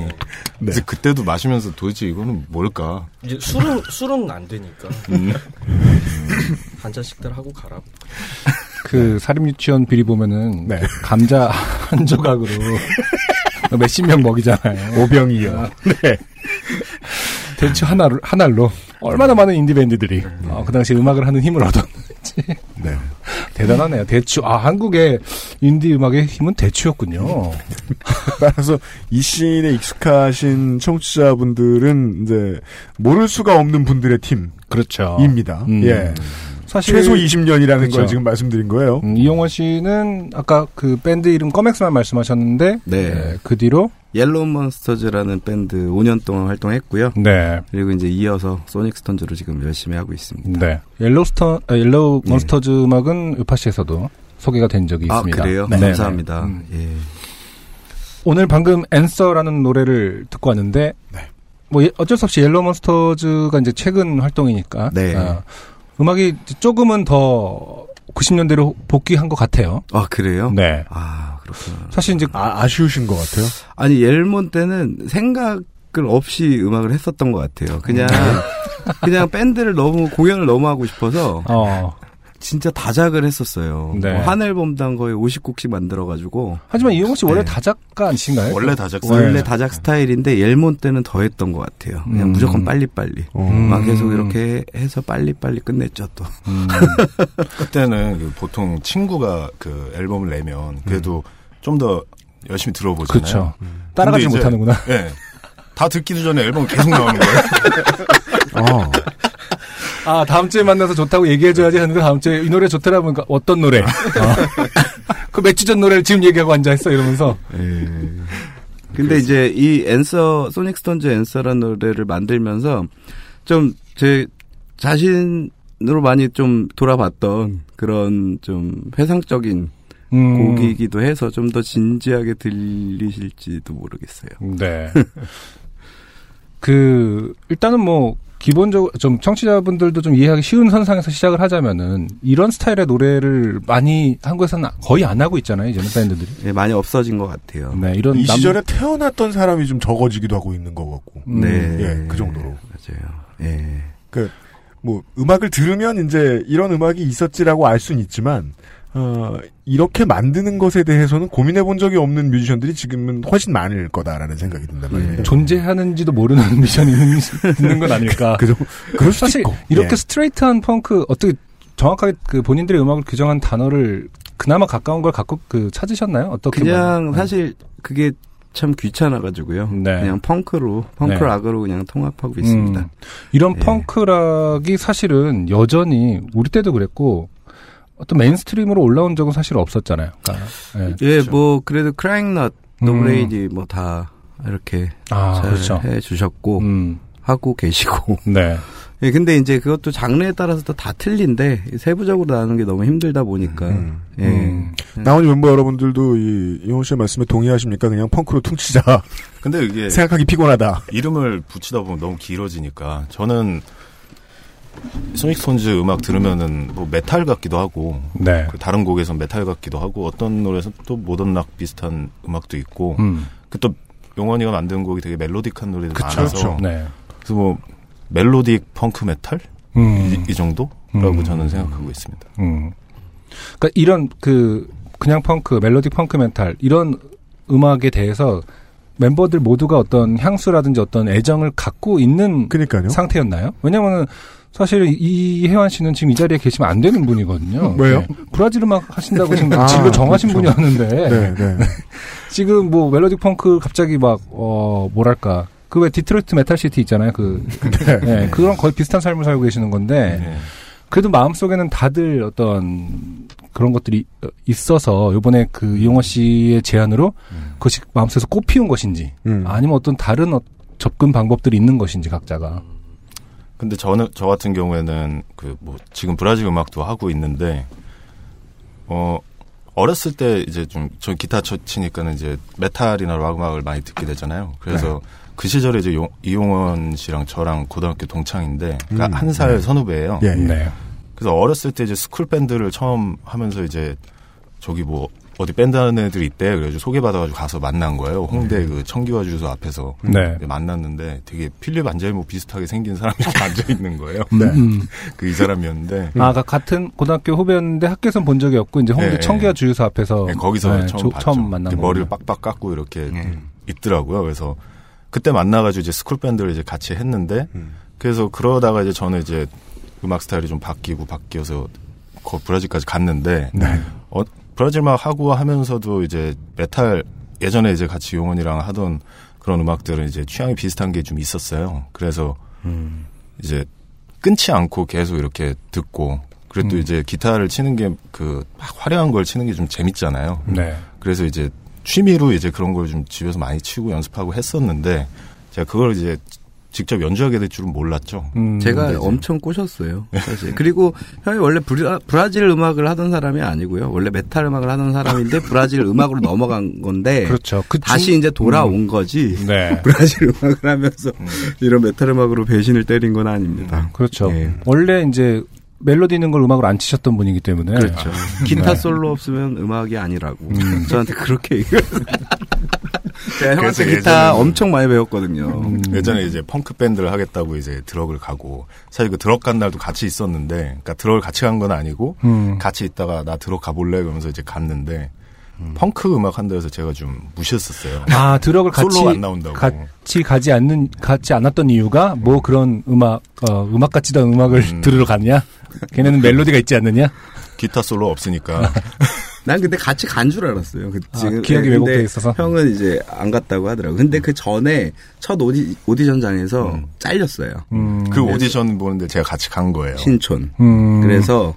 그래서 그때도 마시면서 도대체 이거는 뭘까? 이제 술은 술은 안 되니까 음. 한 잔씩들 하고 가라고. 그 사립 유치원 비리 보면은 네. 감자 *laughs* 한 조각으로 *laughs* 몇십 명 먹이잖아요. 오병이요. 네. 대추 하나를 하나로 얼마나 많은 인디 밴드들이 어, 그 당시 음악을 하는 힘을 얻었는지 네. *laughs* 대단하네요. 대추 아 한국의 인디 음악의 힘은 대추였군요. 따라서 이 씬에 익숙하신 청취자분들은 이제 모를 수가 없는 분들의 그렇죠. 팀입니다. 음. 예. 사실 최소 20년이라는 그렇죠. 걸 지금 말씀드린 거예요. 음, 이용원 씨는 아까 그 밴드 이름 껌엑스만 말씀하셨는데 네. 네, 그 뒤로 옐로우 몬스터즈라는 밴드 5년 동안 활동했고요. 네. 그리고 이제 이어서 소닉 스톤즈로 지금 열심히 하고 있습니다. 네. 옐로스터, 아, 옐로우 예. 몬스터즈 음악은 요팟시에서도 소개가 된 적이 아, 있습니다. 그래요? 네. 감사합니다. 음. 예. 오늘 방금 Answer라는 노래를 듣고 왔는데, 뭐, 예- 어쩔 수 없이 옐로우 몬스터즈가 이제 최근 활동이니까, 네. 아, 음악이 조금은 더 90년대로 복귀한 것 같아요. 아, 그래요? 네. 아, 그렇구나. 사실 이제, 아, 아쉬우신 것 같아요. 아니, 옐몬 때는 생각 없이 음악을 했었던 것 같아요. 그냥 그냥 밴드를 너무 공연을 너무 하고 싶어서 어. 진짜 다작을 했었어요. 네. 뭐 한 앨범당 거의 50곡씩 만들어가지고. 하지만 이용원 씨 원래 다작가 아니신가요? 원래 다작 스타일인데 옐몬 때는 더 했던 것 같아요. 그냥 음. 무조건 빨리빨리. 음. 막 계속 이렇게 해서 빨리빨리 끝냈죠 또. *laughs* 그때는 그 보통 친구가 그 앨범을 내면 그래도 좀 더 열심히 들어보잖아요. 그쵸. 따라가지 근데 이제, 못하는구나. 예. 다 듣기도 전에 앨범 계속 나오는 거예요. *laughs* 어. 아, 다음 주에 만나서 좋다고 얘기해줘야지 하는데 다음 주에 이 노래 좋더라 보니까 어떤 노래? 어. *laughs* 그몇주 전 노래를 지금 얘기하고 앉아있어 이러면서. 근데 이제 이 Answer 소닉 스톤즈 Answer라는 노래를 만들면서 좀 제 자신으로 많이 좀 돌아봤던 그런 좀 회상적인 음. 곡이기도 해서 좀 더 진지하게 들리실지도 모르겠어요. 네. *laughs* 그, 일단은 뭐, 기본적으로 좀 청취자분들도 좀 이해하기 쉬운 선상에서 시작을 하자면은 이런 스타일의 노래를 많이 한국에서는 거의 안 하고 있잖아요, 이제는 밴드들이. 예, 많이 없어진 것 같아요. 네, 이런 이 남- 시절에 태어났던 사람이 좀 적어지기도 하고 있는 것 같고. 음. 네. 예, 그 정도로. 맞아요. 예. 그, 뭐, 음악을 들으면 이제 이런 음악이 있었지라고 알 수는 있지만, 어, 이렇게 만드는 것에 대해서는 고민해 본 적이 없는 뮤지션들이 지금은 훨씬 많을 거다라는 생각이 든단 말이에요. 네. 존재하는지도 모르는 *laughs* 미션이 있는, 있는 건 아닐까. 그죠. 그럴 수도 사실 있고. 이렇게 예. 스트레이트한 펑크 어떻게 정확하게 그 본인들의 음악을 규정한 단어를 그나마 가까운 걸 갖고 그 찾으셨나요? 어떻게 그냥 뭐- 사실 그게 참 귀찮아가지고요. 네. 그냥 펑크로 펑크 네. 락으로 그냥 통합하고 있습니다. 음, 이런 예. 펑크락이 사실은 여전히 우리 때도 그랬고 어떤 mainstream으로 올라온 적은 사실 없었잖아요. 그러니까, 예. 예, 뭐 그래도 크라잉넛, 음. 노브레인이다 뭐다 이렇게 아, 잘 그렇죠. 해주셨고 음. 하고 계시고. *laughs* 네. 예, 근데 이제 그것도 장르에 따라서 또 다 틀린데 세부적으로 나누는 게 너무 힘들다 보니까. 예. 음. 나머지 멤버 여러분들도 이, 이용원 씨의 말씀에 동의하십니까? 그냥 펑크로 퉁치자. 근데 이게 *laughs* 생각하기 피곤하다. 이름을 붙이다 보면 너무 길어지니까 저는 소닉 스톤즈 음악 들으면은 뭐 메탈 같기도 하고 네. 그 다른 곡에선 메탈 같기도 하고 어떤 노래에서 또 모던 락 비슷한 음악도 있고 음. 그또 용원이가 만든 곡이 되게 melodic한 노래들이 그쵸. 많아서 그쵸. 네. 그래서 뭐 melodic 펑크 메탈 음. 이, 이 정도라고 음. 저는 생각하고 있습니다. 음. 그러니까 이런 그 그냥 펑크, 멜로디 펑크 메탈 이런 음악에 대해서 멤버들 모두가 어떤 향수라든지 어떤 애정을 갖고 있는 상태였나요? 왜냐면은 사실 이 혜환 씨는 지금 이 자리에 계시면 안 되는 분이거든요. 왜요? 네. 브라질 음악 하신다고 지금 아, 진로 정하신 그렇죠. 분이었는데 네, 네. *laughs* 지금 뭐 멜로디 펑크 갑자기 막 어 뭐랄까 그 왜 디트로이트 메탈 시티 있잖아요. 그 네, 그런 거의 비슷한 삶을 살고 계시는 건데 그래도 마음 속에는 다들 어떤 그런 것들이 있어서 요번에 그 이용호 씨의 제안으로 그것이 마음속에서 꽃피운 것인지 아니면 어떤 다른 어- 접근 방법들이 있는 것인지 각자가 근데 저는 저 같은 경우에는 그 뭐 지금 브라질 음악도 하고 있는데 어 어렸을 때 이제 좀 저 기타 쳐 치니까는 이제 메탈이나 락 음악을 많이 듣게 되잖아요. 그래서 그 시절에 이제 용- 이용원 씨랑 저랑 고등학교 동창인데 그러니까 음, 한살 네. 선후배예요. 예, 예. 네. 그래서 어렸을 때 이제 스쿨 밴드를 처음 하면서 이제 저기 뭐 어디 밴드 하는 애들이 있대. 그래가지고 소개받아가지고 가서 만난 거예요. 홍대 그 청기와 주유소 앞에서 네. 만났는데 되게 필립 안젤모 비슷하게 생긴 사람이 이렇게 *laughs* 앉아 있는 거예요. 네. 음. 그이 사람이었는데 아, 그 같은 고등학교 후배였는데 학교에선 본 적이 없고 이제 홍대 네, 청기와 주유소 앞에서 네, 거기서 네, 처음 조-. 처음 만난 거 머리를 빡빡 깎고 이렇게 있더라고요. 그래서 그때 만나가지고 이제 스쿨 밴드를 이제 같이 했는데 그래서 그러다가 이제 저는 이제 음악 스타일이 좀 바뀌고 바뀌어서 거 브라질까지 갔는데 어, 브라질 막 하고 하면서도 이제 메탈 예전에 이제 같이 용원이랑 하던 그런 음악들은 이제 취향이 비슷한 게 좀 있었어요. 그래서 이제 끊지 않고 계속 이렇게 듣고 또 음. 이제 기타를 치는 게그 화려한 걸 치는 게 좀 재밌잖아요. 네. 그래서 이제 취미로 이제 그런 걸 좀 집에서 많이 치고 연습하고 했었는데 제가 그걸 이제 직접 연주하게 될 줄은 몰랐죠. 제가 근데 이제 엄청 꼬셨어요. 사실. 그리고 형이 원래 브라, 브라질 음악을 하던 사람이 아니고요. 원래 메탈 음악을 하던 사람인데 브라질 음악으로 넘어간 건데. 그렇죠. 그 다시 중- 이제 돌아온 음. 거지. 네. *laughs* 브라질 음악을 하면서 이런 메탈 음악으로 배신을 때린 건 아닙니다. 그렇죠. 예. 원래 이제 멜로디 있는 걸 음악으로 안 치셨던 분이기 때문에 그렇죠. 기타 네. 솔로 없으면 음악이 아니라고. 음. 저한테 그렇게 얘기해요. *laughs* 제가 형한테 그래서 기타 엄청 많이 배웠거든요. 음. 예전에 이제 펑크 밴드를 하겠다고 이제 드럭을 가고 사실 그 드럭 간 날도 같이 있었는데 그러니까 드럭을 같이 간 건 아니고 음. 같이 있다가 나 드럭 가볼래 그러면서 이제 갔는데 펑크 음악 한다 해서 제가 좀 무시했었어요. 아, 드럭을 같이 솔로 안 나온다고. 같이 가지 않는 가지 않았던 이유가 뭐 그런 음악 어, 음악 같지도 않은 음악을 들으러 갔냐? 걔네는 멜로디가 있지 않느냐? 기타 솔로 없으니까. *laughs* 난 근데 같이 간 줄 알았어요. 그, 아, 지금 기억이 왜곡돼 있어서? 형은 이제 안 갔다고 하더라고. 요 근데 그 전에 첫 오디, 오디션장에서 잘렸어요. 그 오디션 보는데 제가 같이 간 거예요. 신촌. 음. 그래서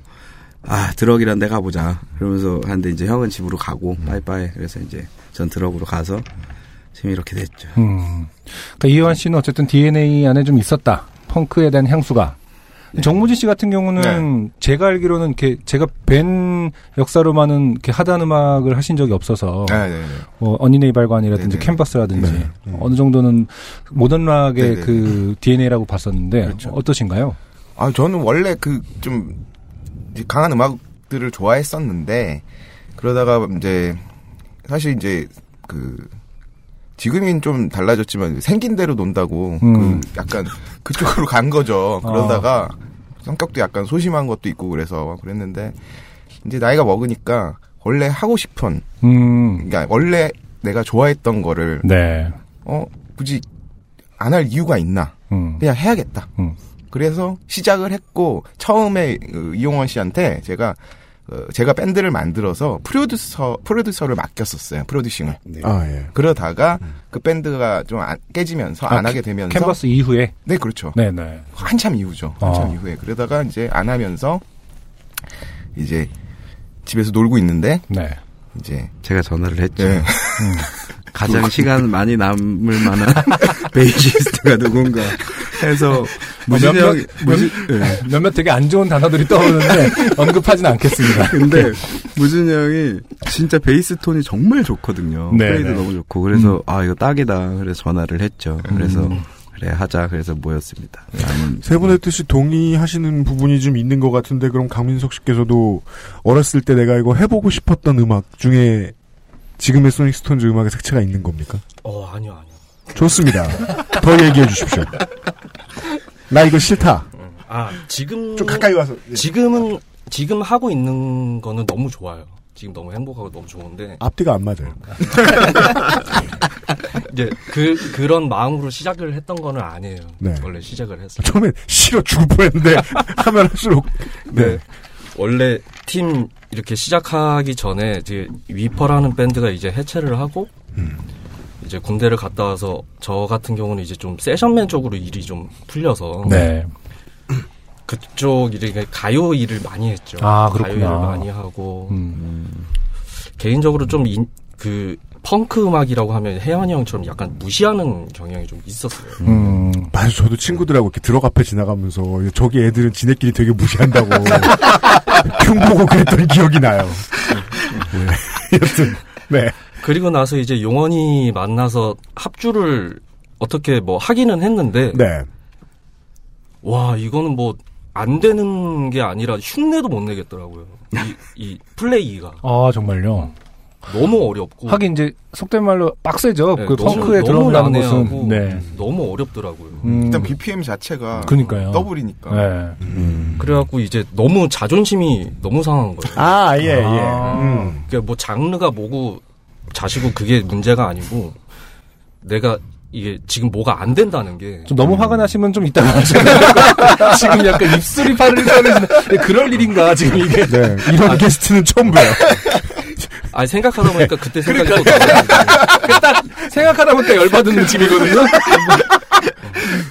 아 드럭이란 데 가보자. 그러면서 하는데 이제 형은 집으로 가고 빠이빠이. 그래서 이제 전 드럭으로 가서 지금 이렇게 됐죠. 음. 그러니까 이효한 씨는 어쨌든 DNA 안에 좀 있었다. 펑크에 대한 향수가. 정무진 씨 같은 경우는 제가 알기로는 이렇게 제가 뵌 역사로만은 이렇게 하단 음악을 하신 적이 없어서 네, 네, 네. 뭐 어니네이 발관이라든지. 캔버스라든지 네. 어느 정도는 모던 락의. 그 DNA라고 봤었는데 그렇죠. 어떠신가요? 아, 저는 원래 그 좀 강한 음악들을 좋아했었는데 그러다가 이제 사실 이제 그 지금은 좀 달라졌지만 생긴 대로 논다고 음. 그 약간 그쪽으로 간 거죠. 아. 그러다가 성격도 약간 소심한 것도 있고 그래서 그랬는데 이제 나이가 먹으니까 원래 하고 싶은 음. 그러니까 원래 내가 좋아했던 거를 네. 어 굳이 안 할 이유가 있나? 음. 그냥 해야겠다. 음. 그래서 시작을 했고 처음에 그 이용원 씨한테 제가 어, 제가 밴드를 만들어서 프로듀서 프로듀서를 맡겼었어요. producing을. 아, 예. 그러다가 그 밴드가 좀 안- 깨지면서 안 아, 하게 되면서 캔버스 이후에 네, 그렇죠. 네네. 한참 이후죠. 한참 아. 이후에. 그러다가 이제 안 하면서 이제 집에서 놀고 있는데 네. 이제 제가 전화를 했죠. 네. 가장 시간 많이 남을 만한 *laughs* 베이시스트가 누군가 해서 무진 어, 몇몇- 형이 무진 예. 몇몇 되게 안 좋은 단어들이 떠오르는데 언급하지는 않겠습니다. 근데 무진 형이 진짜 베이스 톤이 정말 좋거든요. 네, 플레이도 네. 너무 좋고 그래서 음. 아 이거 딱이다. 그래서 전화를 했죠. 그래서 그래 하자. 그래서 모였습니다. 남은 세 분의 뜻이 동의하시는 부분이 좀 있는 것 같은데 그럼 강민석 씨께서도 어렸을 때 내가 이거 해보고 싶었던 음악 중에 지금의 소닉 스톤즈 음악의 색채가 있는 겁니까? 어 아니요 아니요. 좋습니다. 더 얘기해 주십시오. 나 이거 싫다. 아 지금 좀 가까이 와서. 예. 지금은 지금 하고 있는 거는 너무 좋아요. 지금 너무 행복하고 너무 좋은데 앞뒤가 안 맞아요. *laughs* 이제 그 그런 마음으로 시작을 했던 거는 아니에요. 네. 원래 시작을 했어요. 처음엔 싫어 죽을 뻔했는데 *laughs* 하면 할수록 네. 원래 팀 이렇게 시작하기 전에 이제 위퍼라는 밴드가 이제 해체를 하고 음. 이제 군대를 갔다 와서 저 같은 경우는 이제 좀 세션맨 쪽으로 일이 좀 풀려서 네. *clears throat* 그쪽 일을 가요 일을 많이 했죠. 아, 가요 그렇구나. 일을 많이 하고 음. 개인적으로 좀그 펑크 음악이라고 하면 혜연이 형처럼 약간 무시하는 경향이 좀 있었어요. 음. 맞아, 저도 친구들하고 이렇게 들어 앞에 지나가면서 저기 애들은 지네끼리 되게 무시한다고 *laughs* 흉 보고 그랬던 기억이 나요. 네. *laughs* 여튼 네. 그리고 나서 이제 용원이 만나서 합주를 어떻게 뭐 하기는 했는데 네. 와 이거는 뭐 안 되는 게 아니라 흉내도 못 내겠더라고요. 이, 이 플레이가 아 정말요. 너무 어렵고 하긴 이제 속된 말로 빡세죠. 네, 그 너무- 드럼이라는 난해하고 것은. 네. 너무 어렵더라고요. 음. 일단 BPM 자체가 그러니까요. 더블이니까. 네. 그래갖고 이제 너무 자존심이 너무 상한 거예요. 아, 예, 예. 아. 음. 그러니까 뭐 장르가 뭐고 자시고 그게 문제가 아니고 내가 이게 지금 뭐가 안 된다는 게 좀 너무 화가 나시면 좀 이따가. *laughs* 지금 약간 입술이 파를 떨리시는 그럴 일인가 지금 이게. 네. 이런 게스트는 처음 봬요. *laughs* 아니 생각하다 보니까 그때 생각이 또 *laughs* 딱 생각하다 보니까 열받은 집이거든요.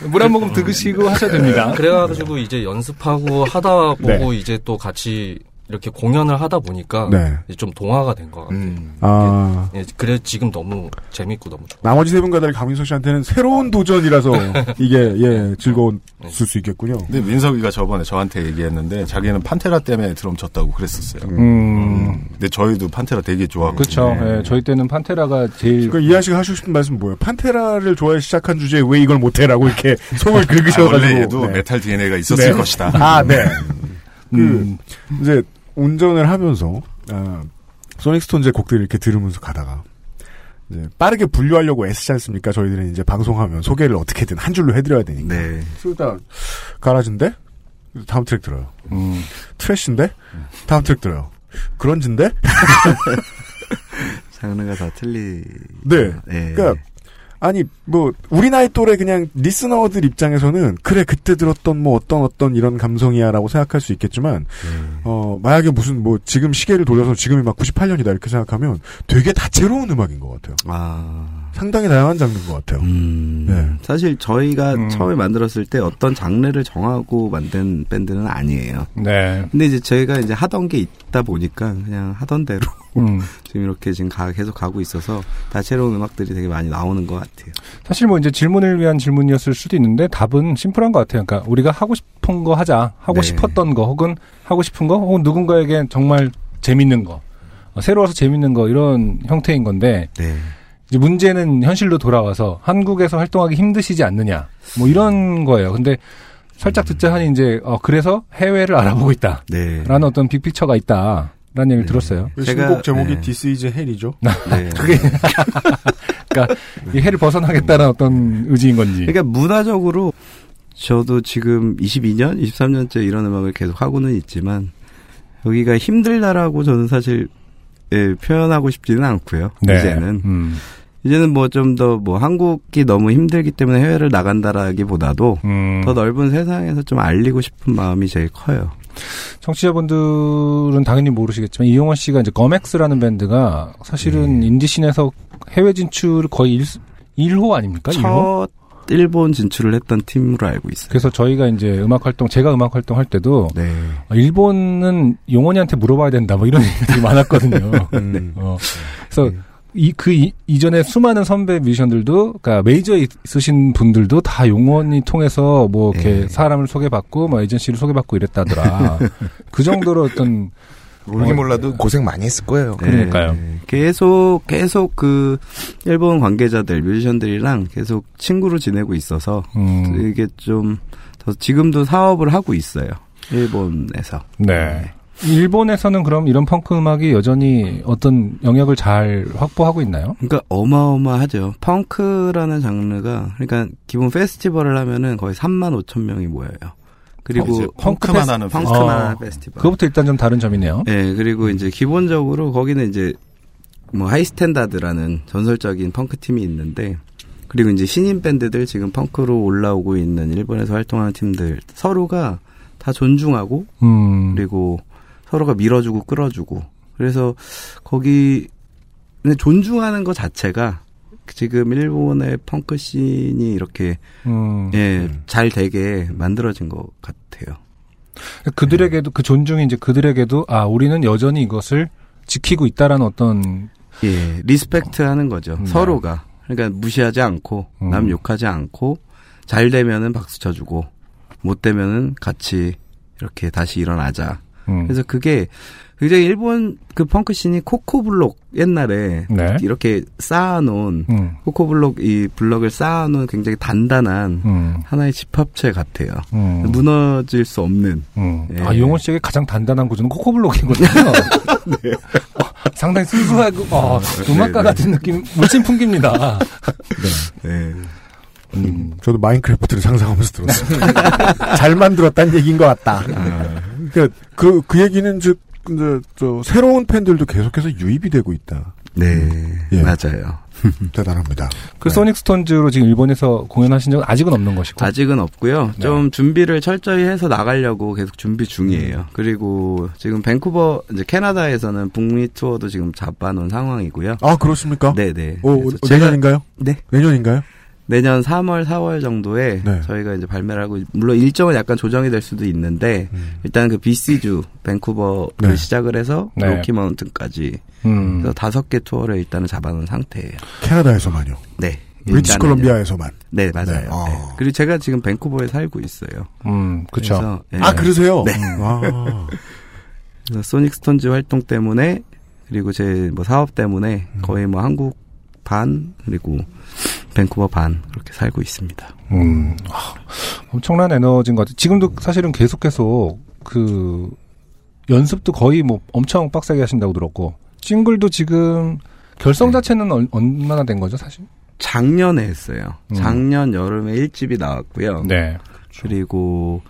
물 한 모금 드시고 하셔야 됩니다. 그래가지고 이제 연습하고 하다 보고 네. 이제 또 같이 이렇게 공연을 하다 보니까 네. 좀 동화가 된 것 같아요. 음. 아. 예, 그래 지금 너무 재밌고 너무 좋아. 나머지 세 분과 달리 강민석 씨한테는 새로운 도전이라서 *laughs* 이게 예 즐거웠을 수 있겠군요. 근데 민석이가 저번에 저한테 얘기했는데 자기는 판테라 때문에 드럼 쳤다고 그랬었어요. 음. 근데 저희도 판테라 되게 좋아하고. 그렇죠. 예, 저희 때는 판테라가 제일 그 이한 씨가 하시고 싶은 말씀 은 뭐예요? 판테라를 좋아해 시작한 주제에 왜 이걸 못해라고 이렇게 *laughs* 속을 아, 긁으셔가지고. 원래 얘도 네. 메탈 DNA가 있었을 네. 것이다. 아, 네. 그 음. 이제 운전을 하면서 아, 소닉 스톤즈의 곡들을 이렇게 들으면서 가다가 이제 빠르게 분류하려고 애쓰지 않습니까? 저희들은 이제 방송하면 소개를 어떻게든 한 줄로 해드려야 되니까. 네. 그러다 가라지인데 다음 트랙 들어요. 음. 트래쉬인데 다음 트랙 들어요. 그런지인데 *laughs* 장르가 다 틀리. 네. 예. 그러니까 아니 뭐 우리 나이 또래 그냥 리스너들 입장에서는 그래 그때 들었던 뭐 어떤 어떤 이런 감성이야라고 생각할 수 있겠지만 어 만약에 무슨 뭐 지금 시계를 돌려서 지금이 막 98년이다 이렇게 생각하면 되게 다채로운 음악인 것 같아요. 아. 상당히 다양한 장르인 것 같아요. 음. 네. 사실 저희가 처음에 만들었을 때 어떤 장르를 정하고 만든 밴드는 아니에요. 네. 근데 이제 저희가 이제 하던 게 있다 보니까 그냥 하던 대로 *laughs* 음. 지금 이렇게 지금 가, 계속 가고 있어서 다채로운 음악들이 되게 많이 나오는 것 같아요. 사실 뭐 이제 질문을 위한 질문이었을 수도 있는데 답은 심플한 것 같아요. 그러니까 우리가 하고 싶은 거 하자, 하고 네. 싶었던 거, 혹은 하고 싶은 거, 혹은 누군가에게 정말 재밌는 거, 어, 새로워서 재밌는 거 이런 형태인 건데 네. 이제 문제는 현실로 돌아와서 한국에서 활동하기 힘드시지 않느냐, 뭐 이런 거예요. 근데 살짝 듣자 하니 이제 어 그래서 해외를 알아보고 있다. 네. 라는 어떤 빅픽처가 있다. 라는 얘기를 들었어요. 신곡 제목이 This is Hell이죠. *laughs* 네. 그게 *laughs* 그러니까 이 해를 벗어나겠다는 어떤 의지인 건지. 그러니까 문화적으로 저도 지금 22년, 23년째 이런 음악을 계속 하고는 있지만 여기가 힘들다라고 저는 사실 예, 표현하고 싶지는 않고요. 네. 이제는 음. 이제는 뭐 좀더뭐 한국이 너무 힘들기 때문에 해외를 나간다라기보다도 음. 더 넓은 세상에서 좀 알리고 싶은 마음이 제일 커요. 청취자분들은 당연히 모르시겠지만 이용원 씨가 이제 검엑스라는 밴드가 사실은 인디씬에서 해외 진출 거의 1, 1호 아닙니까? 1호? 첫 일본 진출을 했던 팀으로 알고 있어요. 그래서 저희가 이제 음악 활동, 제가 음악 활동 할 때도 네. 어, 일본은 용원이한테 물어봐야 된다, 뭐 이런 *laughs* 얘기들이 많았거든요. *laughs* 네. 어, 그래서 이, 그 이, 이전에 수많은 선배 뮤지션들도, 그니까 메이저에 있으신 분들도 다 용원이 통해서 뭐 이렇게 사람을 소개받고, 뭐 에이전시를 소개받고 이랬다더라. *laughs* 그 정도로 어떤 모르긴 어, 몰라도 고생 많이 했을 거예요. 그러니까요. 네. 계속 계속 그 일본 관계자들 뮤지션들이랑 계속 친구로 지내고 있어서 음. 이게 좀더 지금도 사업을 하고 있어요. 일본에서. 네. 일본에서는 그럼 이런 펑크 음악이 여전히 어떤 영역을 잘 확보하고 있나요? 그러니까 어마어마하죠. 펑크라는 장르가 그러니까 기본 페스티벌을 하면은 거의 3만 5천 명이 모여요. 그리고 어, 펑크만 하는 펑크만 어, 하는 페스티벌. 그것부터 일단 좀 다른 점이네요. 네, 그리고 이제 기본적으로 거기는 이제 뭐 하이스탠다드라는 전설적인 펑크 팀이 있는데 그리고 이제 신인 밴드들 지금 펑크로 올라오고 있는 일본에서 활동하는 팀들 서로가 다 존중하고 음. 그리고 서로가 밀어주고 끌어주고 그래서 거기 존중하는 것 자체가 지금 일본의 펑크 씬이 이렇게 음. 예, 잘 되게 만들어진 것 같아요. 그들에게도 그 존중이 이제 그들에게도 아 우리는 여전히 이것을 지키고 있다라는 어떤 예, respect 하는 거죠. 네. 서로가. 그러니까 무시하지 않고, 음. 남 욕하지 않고, 잘 되면은 박수 쳐주고, 못 되면은 같이 이렇게 다시 일어나자. 음. 그래서 그게 굉장히 일본 그 펑크 씬이 코코블록 옛날에 네. 이렇게 쌓아놓은 음. 코코블록 이 블럭을 쌓아놓은 굉장히 단단한 음. 하나의 집합체 같아요. 음. 무너질 수 없는. 음. 예. 아, 용원 씨에게 가장 단단한 구조는 코코블록이거든요. *laughs* 어, 상당히 순수하고, 어, 음악가 네, 네. 같은 느낌, 물씬 풍깁니다. *laughs* 네. 음, 저도 마인크래프트를 상상하면서 들었습니다. *laughs* 잘 만들었다는 얘기인 것 같다. 그, 그, 그 얘기는 즉, 이제, 저, 새로운 팬들도 계속해서 유입이 되고 있다. 네, 예. 맞아요. *laughs* 대단합니다. 그 소닉 스톤즈로 지금 일본에서 공연하신 적은 아직은 없는 것이고. 아직은 없고요. 네. 좀 준비를 철저히 해서 나가려고 계속 준비 중이에요. 그리고 지금 밴쿠버 이제 캐나다에서는 북미 투어도 지금 잡아놓은 상황이고요. 아, 그렇습니까? 네네. 어, 그래서 어, 제가- 내년인가요? 네. 내년인가요? 내년 3월, 4월 정도에 네. 저희가 이제 발매를 하고 물론 일정은 약간 조정이 될 수도 있는데 일단 그 BC주 밴쿠버를 네. 시작을 해서 네. 로키 마운튼까지 음. 그래서 다섯 개 투어를 일단은 잡아놓은 상태예요. 캐나다에서만요. 네. 브리티시. 콜롬비아에서만. 네, 맞아요. 네. 아. 네. 그리고 제가 지금 밴쿠버에 살고 있어요. 음, 그쵸. 그래서, 예. 아, 그러세요? 네. 아. *laughs* 그래서 소닉 스톤즈 활동 때문에 그리고 제 뭐 사업 때문에 음. 거의 뭐 한국 반 그리고 밴쿠버 반 그렇게 살고 있습니다. 음, 아, 엄청난 에너지인 것 같아요. 지금도 사실은 계속해서 그 연습도 거의 뭐 엄청 빡세게 하신다고 들었고 싱글도 지금 결성 자체는 얼, 얼마나 된 거죠, 사실? 작년에 했어요. 음. 작년 여름에 1집이 나왔고요. 네. 그리고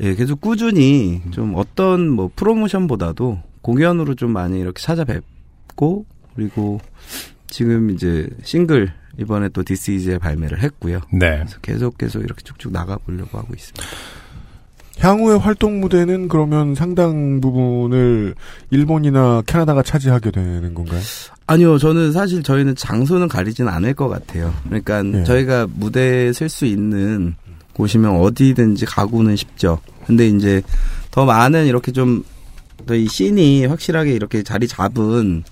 예, 계속 꾸준히 음. 좀 어떤 뭐 프로모션보다도 공연으로 좀 많이 이렇게 찾아뵙고 그리고 지금 이제 싱글 이번에 또 This is hell 발매를 했고요. 네. 그래서 계속 계속 이렇게 쭉쭉 나가 보려고 하고 있습니다. 향후의 활동 무대는 그러면 상당 부분을 일본이나 캐나다가 차지하게 되는 건가요? 아니요, 저는 사실 저희는 장소는 가리진 않을 것 같아요. 그러니까 네. 저희가 무대에 설 수 있는 곳이면 어디든지 가고는 싶죠. 근데 이제 더 많은 이렇게 좀, 더이 씬이 확실하게 이렇게 자리 잡은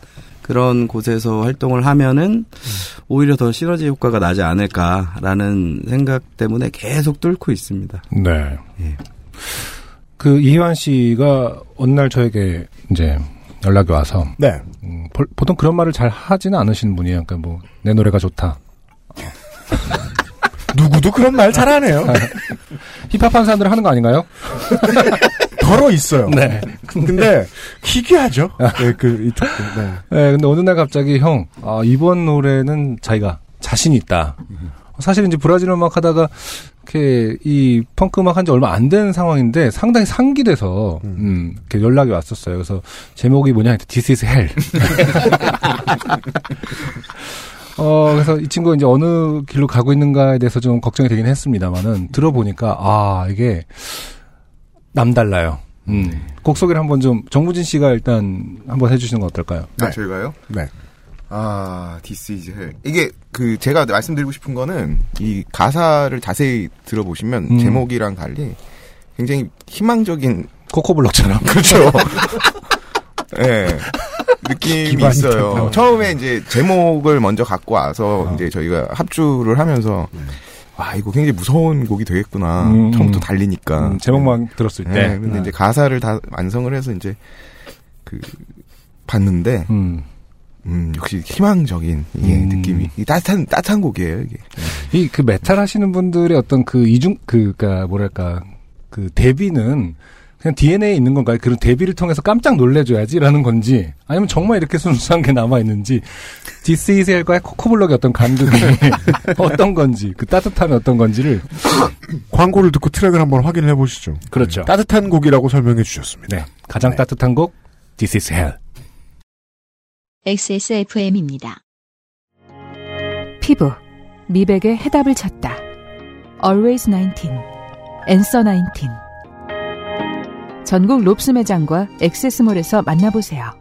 그런 곳에서 활동을 하면은 오히려 더 시너지 효과가 나지 않을까라는 생각 때문에 계속 뚫고 있습니다. 네. 예. 그 이희환 씨가 어느 날 저에게 이제 연락이 와서 네. 음, 보- 보통 그런 말을 잘 하지는 않으시는 분이에요. 그러니까 뭐 내 노래가 좋다. 누구도 그런 말 잘하네요. 힙합한 사람들 하는 거 아닌가요? *laughs* 덜어 있어요. 네. 근데 희귀하죠. 네, 그 이쪽도. 네. 네, 근데 어느 날 갑자기 형, 아, 이번 노래는 자기가 자신 있다. 사실 이제 브라질 음악 하다가 이렇게 이 펑크 음악 한 지 얼마 안 된 상황인데 상당히 상기돼서 음, 이렇게 연락이 왔었어요. 그래서 제목이 뭐냐 했더니 This is Hell. *laughs* 어, 그래서 이 친구가 이제 어느 길로 가고 있는가에 대해서 좀 걱정이 되긴 했습니다만은 들어보니까 아, 이게 남달라요. 음. 곡 소개를 한번 좀 정무진 씨가 일단 한번 해주시는 건 어떨까요? 아, 저희가요? 네. 아, This is hell. 이게 그 제가 말씀드리고 싶은 거는 이 가사를 자세히 들어보시면 음. 제목이랑 달리 굉장히 희망적인 코코블럭처럼 *laughs* 그렇죠. *laughs* 예. 느낌이 기반이 있어요. 처음에 이제 제목을 먼저 갖고 와서 이제 저희가 합주를 하면서 와 이거 굉장히 무서운 곡이 되겠구나. 음, 처음부터 음. 달리니까. 음, 제목만 들었을 때. 네, 근데 네. 이제 가사를 다 완성을 해서 이제 그 봤는데 음. 음, 역시 희망적인 예, 음. 느낌이 이 따뜻한 따뜻한 곡이에요 이게. 이 그 메탈 하시는 분들의 어떤 그 이중 그니까 뭐랄까 그 대비는 그냥 DNA에 있는 건가요? 그런 대비를 통해서 깜짝 놀래줘야지라는 건지 아니면 정말 이렇게 순수한 게 남아 있는지 디스이셀과의 코코블럭의 어떤 간극이 *laughs* 어떤 건지 그 따뜻함이 어떤 건지를 *coughs* 광고를 듣고 트랙을 한번 확인을 해보시죠. 그렇죠. 따뜻한 곡이라고 설명해 주셨습니다. 네, 가장 따뜻한 곡 This is Hell. XSFM입니다. 피부, 미백의 해답을 찾다. Always 19, Answer 19. 전국 롭스 매장과 액세스몰에서 만나보세요.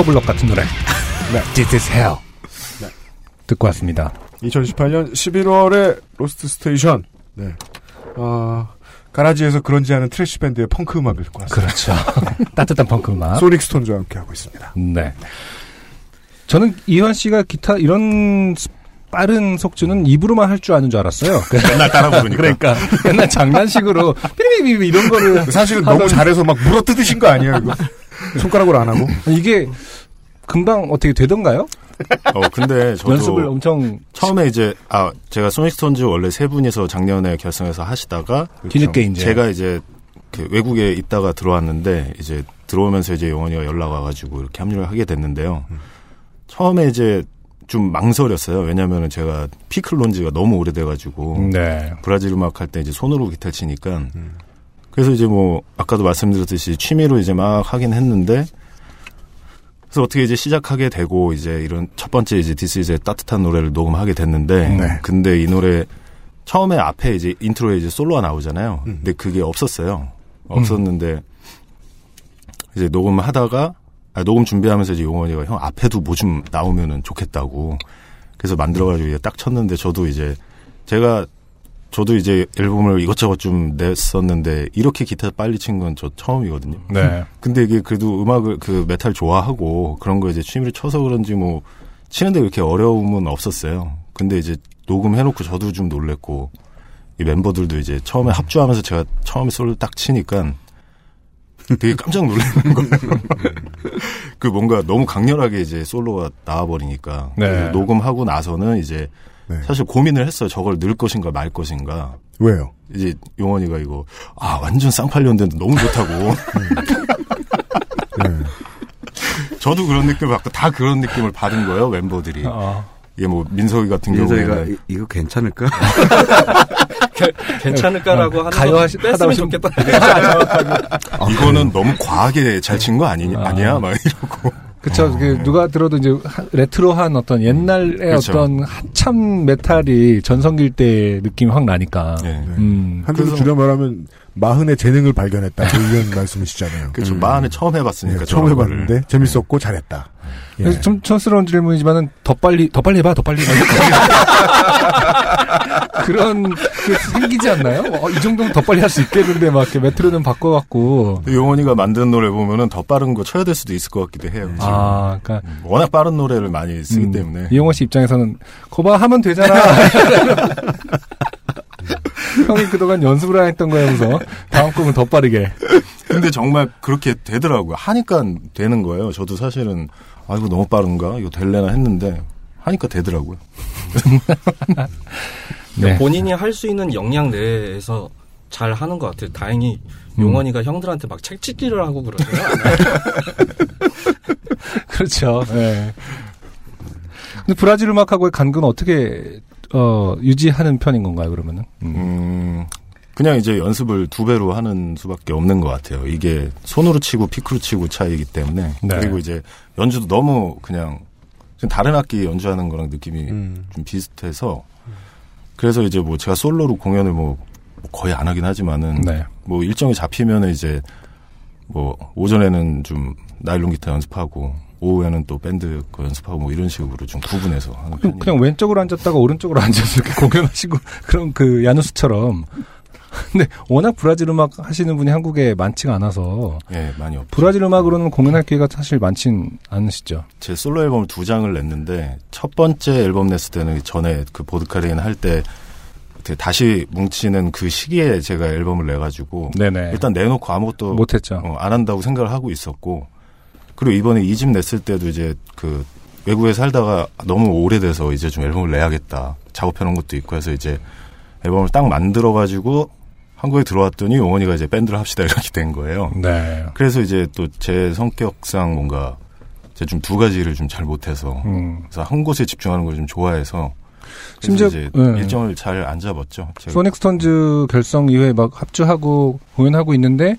코코블럭 같은 노래. *laughs* 네. This is hell. 듣고 왔습니다. 2018년 11월에 로스트 스테이션. 네. 어, garage에서 그런지 않은 thrash 밴드의 펑크 음악을 듣고 왔습니다. 그렇죠. *laughs* 따뜻한 펑크 음악. 소닉 스톤즈와 함께 하고 있습니다. 네. 저는 이현 씨가 기타 이런 스- 빠른 속주는 입으로만 할 줄 아는 줄 알았어요. *laughs* 맨날 따라 부르니까. 그러니까 맨날 장난식으로 삐리비비 이런 거를 사실은 너무 하던- 잘해서 막 물어뜯으신 거 아니에요, 이거? 손가락으로 안 하고? 이게 금방 어떻게 되던가요? *laughs* 어, 근데 저도 연습을 엄청 처음에 이제 아 제가 소닉스톤즈 원래 세 분이서 작년에 결성해서 하시다가 뒤늦게 이제. 제가 이제 그 외국에 있다가 들어왔는데 이제 들어오면서 이제 영원이가 연락 와가지고 이렇게 합류를 하게 됐는데요. 처음에 이제 좀 망설였어요. 왜냐면은 제가 피클론지가 너무 오래돼가지고 네. 브라질 음악 할 때 이제 손으로 기타 치니까 그래서 이제 뭐 아까도 말씀드렸듯이 취미로 이제 막 하긴 했는데 그래서 어떻게 이제 시작하게 되고 이제 이런 첫 번째 이제 This is hell 따뜻한 노래를 녹음하게 됐는데 네. 근데 이 노래 처음에 앞에 이제 인트로에 이제 솔로가 나오잖아요. 근데 그게 없었어요. 없었는데 이제 녹음하다가 아, 녹음 준비하면서 이제 용원이가 형 앞에도 뭐 좀 나오면은 좋겠다고 그래서 만들어가지고 이제 딱 쳤는데 저도 이제 제가 저도 이제 앨범을 이것저것 좀 냈었는데 이렇게 기타 빨리 친 건 저 처음이거든요. 네. 근데 이게 그래도 음악을 그 메탈 좋아하고 그런 거 이제 취미로 쳐서 그런지 뭐 치는데 그렇게 어려움은 없었어요. 근데 이제 녹음해놓고 저도 좀 놀랬고 이 멤버들도 이제 처음에 합주하면서 제가 처음에 솔로 딱 치니까 되게 깜짝 놀라는 거예요. *laughs* 그 뭔가 너무 강렬하게 이제 솔로가 나와버리니까 네. 녹음하고 나서는 이제 네. 사실 고민을 했어요. 저걸 넣을 것인가 말 것인가. 왜요? 이제 용원이가 이거 아 완전 쌍팔년대인데 너무 좋다고. *laughs* 네. 저도 그런 느낌을 받고 다 그런 느낌을 받은 거예요 멤버들이. 어. 이게 뭐 민석이 같은 민석이가 경우에는 이- 이거 괜찮을까? 괜찮을까라고 하는 가요 거 하시- 하다 뺐으면 좋겠다. *laughs* 이거는 너무 과하게 잘 친 거 아니냐 아니야 막 이러고. 그쵸. 그 누가 들어도 이제 하- 레트로한 어떤 옛날의 그쵸. 어떤 한참 메탈이 전성기일 때 느낌이 확 나니까. 음. 한대로 그래서- 줄여 말하면 마흔의 재능을 발견했다. 뭐 이런 *laughs* 말씀이시잖아요. 그렇죠. 마흔에 처음 해봤으니까. 네, 처음. 해봤는데 재밌었고 잘했다. 예. 그래서 좀 촌스러운 질문이지만은 더 빨리 더 빨리 해봐 더 빨리 해봐 *laughs* 그런 게 생기지 않나요? 어, 이 정도면 더 빨리 할 수 있겠는데 막 이렇게 메트로는 바꿔갖고 용원이가 만든 노래 보면은 더 빠른 거 쳐야 될 수도 있을 것 같기도 해요. 지금. 아 그러니까 워낙 빠른 노래를 많이 쓰기 음, 때문에. 이용호 씨 입장에서는 거봐 하면 되잖아. *laughs* 형이 그동안 연습을 안 했던 거야 면서 다음 곡은 더 빠르게. 근데 정말 그렇게 되더라고요. 하니까 되는 거예요. 저도 사실은 아 이거 너무 빠른가 이거 될래나 했는데 하니까 되더라고요. *laughs* 네. 본인이 할 수 있는 역량 내에서 잘 하는 것 같아요. 다행히 용원이가 형들한테 막 책찍기를 하고 그러잖아요. *laughs* 그렇죠. 네. 근데 브라질 음악하고의 간극은 어떻게 어, 유지하는 편인 건가요? 그러면은? 음, 그냥 이제 연습을 두 배로 하는 수밖에 없는 것 같아요. 이게 손으로 치고 피크로 치고 차이기 때문에 네. 그리고 이제 연주도 너무 그냥 좀 다른 악기 연주하는 거랑 느낌이 음. 좀 비슷해서 그래서 이제 뭐 제가 솔로로 공연을 뭐 거의 안 하긴 하지만은 네. 뭐 일정이 잡히면은 이제 뭐 오전에는 좀 나일론 기타 연습하고 오후에는 또 밴드 거 연습하고 뭐 이런 식으로 좀 구분해서 하는 그냥, 그냥 왼쪽으로 앉았다가 오른쪽으로 *laughs* 앉아서 이렇게 공연하시고 그런 그 야누스처럼. *laughs* 근데 워낙 브라질 음악 하시는 분이 한국에 많지가 않아서 예 많이 없. 브라질 음악으로는 공연할 기회가 사실 많진 않으시죠. 제 솔로 앨범을 두 장을 냈는데 첫 번째 앨범 냈을 때는 전에 그 보드카레인 할 때 다시 뭉치는 그 시기에 제가 앨범을 내가지고 네네. 일단 내놓고 아무것도 못했죠. 어, 안 한다고 생각을 하고 있었고 그리고 이번에 이 집 냈을 때도 이제 그 외국에 살다가 너무 오래돼서 이제 좀 앨범을 내야겠다 작업해놓은 것도 있고 해서 이제 앨범을 딱 만들어가지고 한국에 들어왔더니 용원이가 이제 밴드를 합시다 이렇게 된 거예요. 네. 그래서 이제 또 제 성격상 뭔가 제가 좀두 가지를 좀 잘 못해서 음. 그래서 한 곳에 집중하는 걸 좀 좋아해서 심지어, 이제 네. 일정을 잘 안 잡았죠. 제가. 소닉스톤즈 결성 이후에 막 합주하고 공연하고 있는데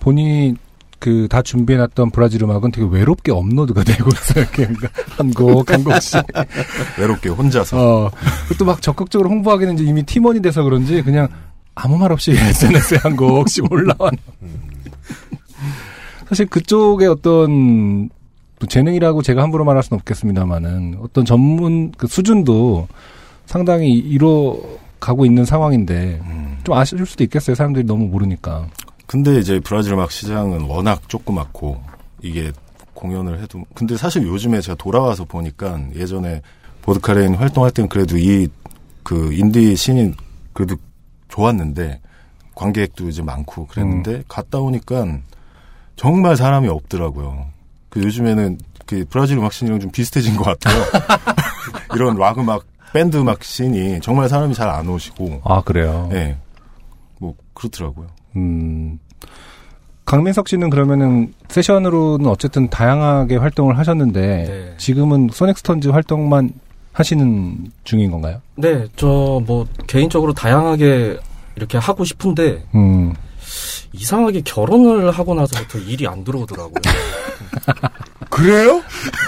본인이 그 다 준비해놨던 브라질 음악은 되게 외롭게 업로드가 되고 있어요. *laughs* 이렇게 한곡 한 곡씩. *laughs* 외롭게 혼자서. 어. 또 막 적극적으로 홍보하기는 이제 이미 팀원이 돼서 그런지 그냥 아무 말 없이 *laughs* SNS에 한 곡씩 올라와. 사실 그쪽의 어떤 또 재능이라고 제가 함부로 말할 수는 없겠습니다만은 어떤 전문 그 수준도 상당히 이뤄 가고 있는 상황인데 좀 아쉬울 수도 있겠어요. 사람들이 너무 모르니까. 근데 이제 브라질 음악 시장은 워낙 조그맣고 이게 공연을 해도 근데 사실 요즘에 제가 돌아와서 보니까 예전에 보드카레인 활동할 때는 그래도 이 그 인디 씬이 그래도 좋았는데 관객도 이제 많고 그랬는데 갔다 오니까 정말 사람이 없더라고요. 그 요즘에는 그 브라질 음악 씬이랑 좀 비슷해진 것 같아요. *laughs* 이런 락 음악 밴드 음악 씬이 정말 사람이 잘 안 오시고 아 그래요. 네. 뭐 그렇더라고요. 음. 강민석 씨는 그러면은 세션으로는 어쨌든 다양하게 활동을 하셨는데 네. 지금은 소닉스톤즈 활동만 하시는 중인 건가요? 네, 저 뭐 개인적으로 다양하게 이렇게 하고 싶은데 음. 이상하게 결혼을 하고 나서부터 일이 안 들어오더라고요. *laughs* 그래요?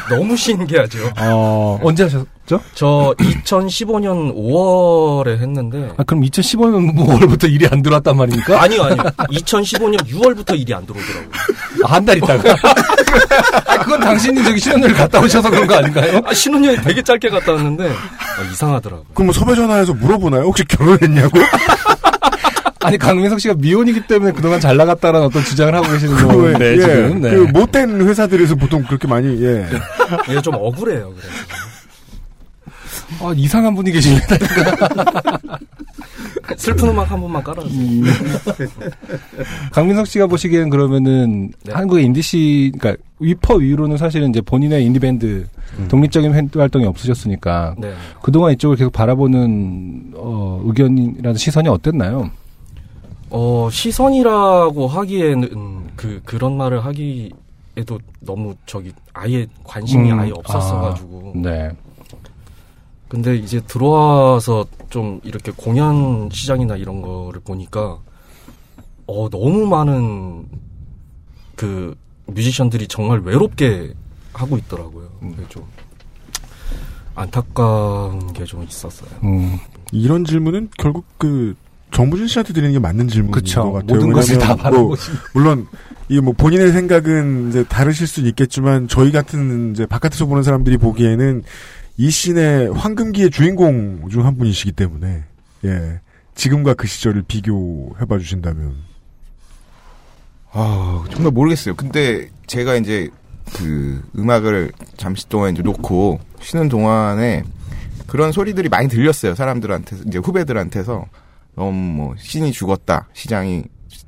너무 신기하죠. 어, 언제 하셨 죠? 저 2015년 5월에 했는데 아, 그럼 2015년 5월부터 일이 안 들어왔단 말입니까? 아니요, 아니요. 2015년 6월부터 일이 안 들어오더라고요. 아, 한 달 있다가? *laughs* 아, 그건 당신이 저기 신혼여행 갔다 오셔서 그런 거 아닌가요? 아, 신혼여행 되게 짧게 갔다 왔는데 아, 이상하더라고요. 그럼 뭐 섭외 전화해서 물어보나요? 혹시 결혼했냐고? *laughs* 아니, 강민석 씨가 미혼이기 때문에 그동안 잘 나갔다라는 어떤 주장을 하고 계시는 그, 건데, 예, 지금. 네. 그 못된 회사들에서 보통 그렇게 많이 예. 예, 좀 억울해요. 그래서. 아, 이상한 분이 계십니다. *laughs* 슬픈 음악 한 번만 깔아주세요. 음. 강민석 씨가 보시기엔 그러면은 네. 한국의 인디시, 그러니까 위퍼 위로는 사실은 이제 본인의 인디 밴드 독립적인 밴드 활동이 없으셨으니까 네. 그동안 이쪽을 계속 바라보는 어, 의견이라는 시선이 어땠나요? 어, 시선이라고 하기에는 그 그런 말을 하기에도 너무 저기 아예 관심이 음, 아예 없었어가지고. 아, 네. 근데 이제 들어와서 좀 이렇게 공연 시장이나 이런 거를 보니까 어 너무 많은 그 뮤지션들이 정말 외롭게 하고 있더라고요. 그게 좀 안타까운 게 좀 있었어요. 음. 이런 질문은 결국 그 정부진 씨한테 드리는 게 맞는 질문인 그쵸. 것 같아요. 모든 것을 다 바라보고 뭐, 싶- 물론 이게 뭐 본인의 생각은 이제 다르실 수는 있겠지만 저희 같은 이제 바깥에서 보는 사람들이 보기에는 이 씬의 황금기의 주인공 중 한 분이시기 때문에 예 지금과 그 시절을 비교해봐 주신다면 아, 정말 모르겠어요. 근데 제가 이제 그 음악을 잠시 동안 이제 놓고 쉬는 동안에 그런 소리들이 많이 들렸어요. 사람들한테 이제 후배들한테서 너무 뭐 씬이 죽었다, 시장이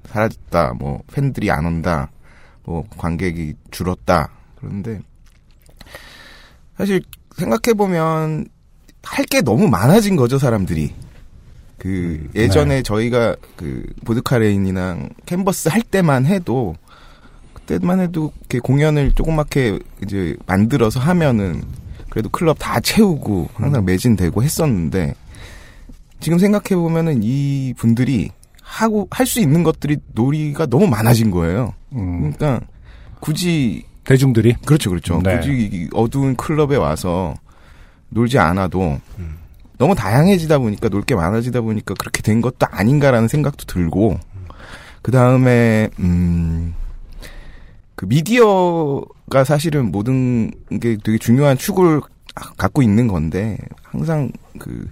사라졌다, 뭐 팬들이 안 온다, 뭐 관객이 줄었다. 그런데 사실 생각해 보면 할 게 너무 많아진 거죠, 사람들이. 그 예전에 저희가 그 보드카레인이랑 캔버스 할 때만 해도 그때만 해도 이렇게 공연을 조그맣게 이제 만들어서 하면은 그래도 클럽 다 채우고 항상 매진되고 했었는데 지금 생각해 보면은 이 분들이 하고 할 수 있는 것들이 놀이가 너무 많아진 거예요. 그러니까 굳이 대중들이 그렇죠, 그렇죠. 네. 굳이 이 어두운 클럽에 와서 놀지 않아도 너무 다양해지다 보니까 놀 게 많아지다 보니까 그렇게 된 것도 아닌가라는 생각도 들고 그 다음에 음. 그 미디어가 사실은 모든 게 되게 중요한 축을 갖고 있는 건데 항상 그,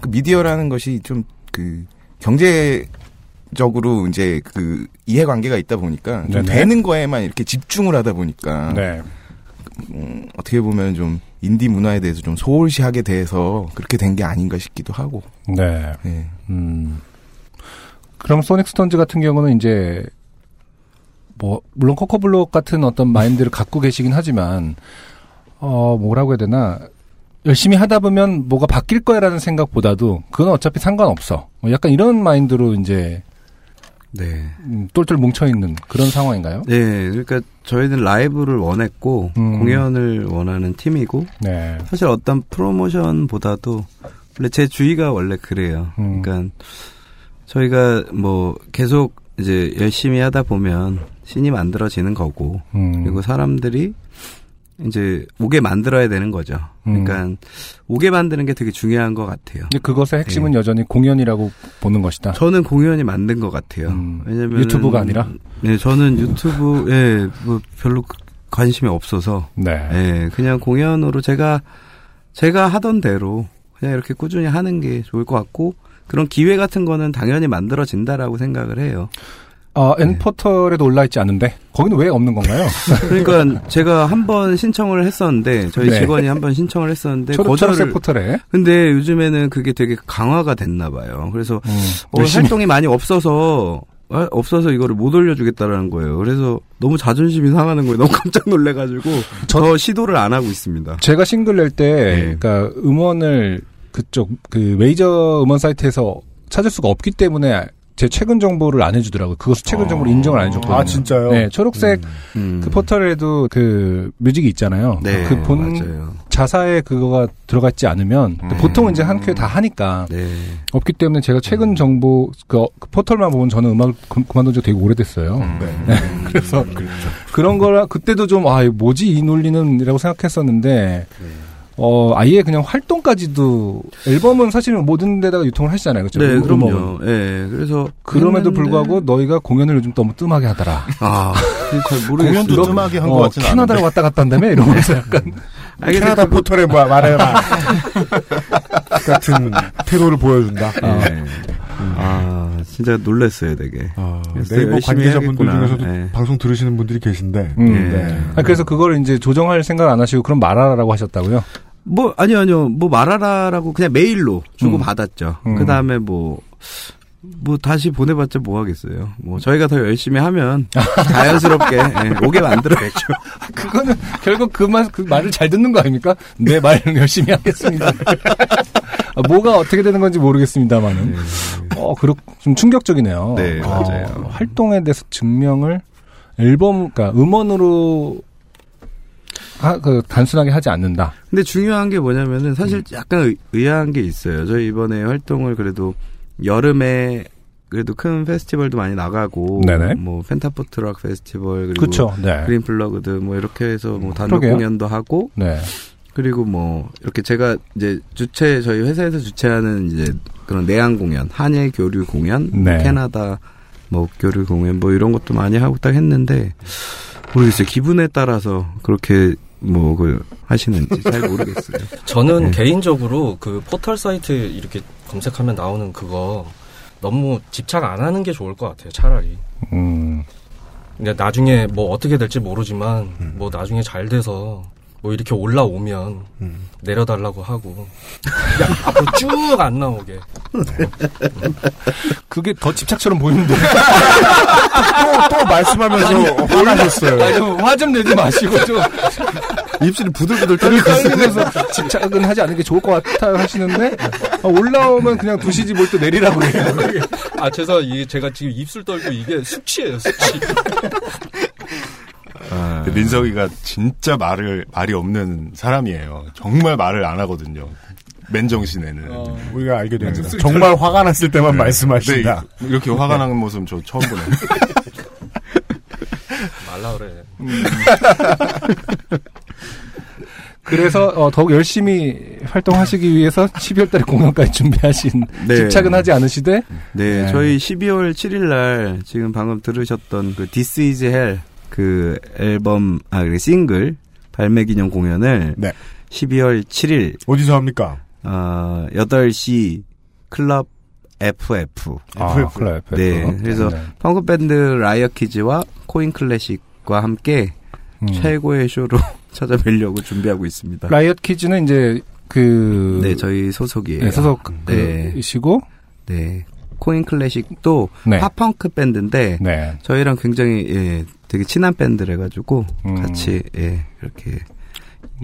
그 미디어라는 것이 좀 그 경제 적으로 이제 그 이해관계가 있다 보니까 좀 네네. 되는 거에만 이렇게 집중을 하다 보니까 네. 음, 어떻게 보면 좀 인디 문화에 대해서 좀 소홀시하게 돼서 그렇게 된 게 아닌가 싶기도 하고. 네. 네. 음. 그럼 소닉 스톤즈 같은 경우는 이제 뭐 물론 코코블록 같은 어떤 마인드를 갖고 계시긴 하지만 어 뭐라고 해야 되나 열심히 하다 보면 뭐가 바뀔 거야라는 생각보다도 그건 어차피 상관없어. 뭐 약간 이런 마인드로 이제 네. 음, 똘똘 뭉쳐 있는 그런 상황인가요? 네, 그러니까 저희는 라이브를 원했고 음. 공연을 원하는 팀이고 네. 사실 어떤 프로모션보다도 원래 제 주의가 원래 그래요. 음. 그러니까 저희가 뭐 계속 이제 열심히 하다 보면 신이 만들어지는 거고 음. 그리고 사람들이 이제 오게 만들어야 되는 거죠. 음. 그러니까 오게 만드는 게 되게 중요한 것 같아요. 근데 그것의 핵심은 여전히 공연이라고 보는 것이다. 저는 공연이 만든 것 같아요. 왜냐면 유튜브가 아니라? 네, 저는 유튜브 예, 뭐 별로 그- 관심이 없어서 네. 예, 그냥 공연으로 제가 제가 하던 대로 그냥 이렇게 꾸준히 하는 게 좋을 것 같고 그런 기회 같은 거는 당연히 만들어진다라고 생각을 해요. 아, N포털에도 올라있지 않은데 거기는 왜 없는 건가요? *laughs* 그러니까 제가 한 번 신청을 했었는데 저희 네. 직원이 한 번 신청을 했었는데 초록- 거절을 포털에 근데 요즘에는 그게 되게 강화가 됐나 봐요. 그래서 어, 음. 열심히- 활동이 많이 없어서 아, 없어서 이거를 못 올려주겠다라는 거예요. 그래서 너무 자존심이 상하는 거예요. 너무 깜짝 놀래가지고 더 시도를 안 하고 있습니다. 제가 싱글 낼 때, 그러니까 음원을 그쪽 그 메이저 음원 사이트에서 찾을 수가 없기 때문에 제 최근 정보를 안 해주더라고요. 그것을 최근 정보로 인정을 안 해줬거든요. 아, 진짜요? 네, 초록색 그 포털에도 그 뮤직이 있잖아요. 네, 그본 맞아요. 자사에 그거가 들어가 있지 않으면 근데 보통은 이제 한 큐에 다 하니까 네. 없기 때문에 제가 최근 정보 그, 어- 그 포털만 보면 저는 음악을 그- 그만둔 지 되게 오래됐어요. 네. *laughs* 그래서 그런 거라 그때도 좀 아 뭐지 이 논리는이라고 생각했었는데 어 아예 그냥 활동까지도 앨범은 사실은 모든 데다가 유통을 하시잖아요, 그렇죠? 네, 음- 그럼요. 예, 그래서 그럼에도 했는데- 불구하고 너희가 공연을 요즘 너무 뜸하게 하더라. 아, 잘 모르겠어요. 공연도 뜸하게 한것 같진 캐나다로 왔다 갔다 한다며 이러면서 약간 *laughs* 캐나다 포털에 뭐 말해라 *laughs* 같은 태도를 보여준다. 네. 아, 진짜 놀랐어요, 되게. 그래서 네이버 열심히 관계자분들. 중에서도 예. 방송 들으시는 분들이 계신데. 음. 네. 아, 그래서 그걸 이제 조정할 생각 안 하시고 그럼 말하라고 하셨다고요? 뭐 아니요 아니요 뭐 말하라라고 그냥 메일로 주고 받았죠. 음. 그 다음에 뭐. 뭐 다시 보내봤자 뭐 하겠어요. 뭐 저희가 더 열심히 하면 자연스럽게 *laughs* 예, 오게 만들어야죠. 그거는 결국 그 말, 그 말을 잘 듣는 거 아닙니까? 내말 *laughs* 열심히 하겠습니다. 아, 뭐가 어떻게 되는 건지 모르겠습니다만은. 어, 그렇, 좀 충격적이네요. 네, 어, 맞아요. 활동에 대해서 증명을 앨범, 그러니까 음원으로 하, 그, 단순하게 하지 않는다. 근데 중요한 게 뭐냐면은 음. 사실 약간 의- 의아한 게 있어요. 저희 이번에 활동을 그래도 여름에 그래도 큰 페스티벌도 많이 나가고 네네. 뭐 펜타포트락 페스티벌 그리고 그쵸, 네. 그린 플러그드 뭐 이렇게 해서 뭐 단독 그러게요. 공연도 하고 네. 그리고 뭐 이렇게 제가 이제 주최 저희 회사에서 주최하는 이제 그런 내한 공연, 한일 교류 공연, 네. 캐나다 뭐 교류 공연 뭐 이런 것도 많이 하고 딱 했는데 모르겠어요. 기분에 따라서 그렇게 뭐그 하시는지 잘 모르겠어요. *laughs* 저는 네. 개인적으로 그 포털 사이트 이렇게 검색하면 나오는 그거 너무 집착 안 하는 게 좋을 것 같아요. 차라리. 음. 근데 나중에 뭐 어떻게 될지 모르지만 뭐 나중에 잘 돼서 뭐 이렇게 올라오면 내려달라고 하고 *laughs* 그냥 앞으로 쭉 안 나오게. 그게 더 집착처럼 보이는데. *laughs* 또, 또 말씀하면서 화나셨어요. 아, 화좀 내지 마시고 좀. 입술이 부들부들 떨리면서 집착은 하지 않는 게 좋을 것 같아요 하시는데 아, 올라오면 그냥 두시지 뭘 또 내리라고 그래요. 아 죄송 이 제가 지금 입술 떨고 이게 숙취예요 숙취. *laughs* 근데 민석이가 진짜 말을 말이 없는 사람이에요. 정말 말을 안 하거든요. 맨정신에는 우리가 알게 됩니다. 정말 화가 났을 때만 말씀하신다. 네, 이렇게 화가 나는 모습 저 처음 보네. *laughs* 말라 그래. 그래서 어, 더욱 열심히 활동하시기 위해서 12월 달에 공연까지 준비하신 네. 집착은 하지 않으시되 네, 네. 저희 12월 7일 날 지금 방금 들으셨던 그 This Is Hell 그 앨범 아그 싱글 발매 기념 공연을 12월 7일 어디서 합니까? 어, 8시 클럽 FF. 아, 클럽 FF. 네. 그래서 네. 펑크 밴드 라이엇 키즈와 코인 클래식과 함께 음. 최고의 쇼로 *laughs* 찾아뵈려고 준비하고 있습니다. 라이엇 키즈는 이제 그 네, 저희 소속이에요. 네, 소속 네. 네. 코인 클래식도 네. 팝펑크 밴드인데 네. 저희랑 굉장히 예, 되게 친한 밴드래 가지고 음. 같이 예, 이렇게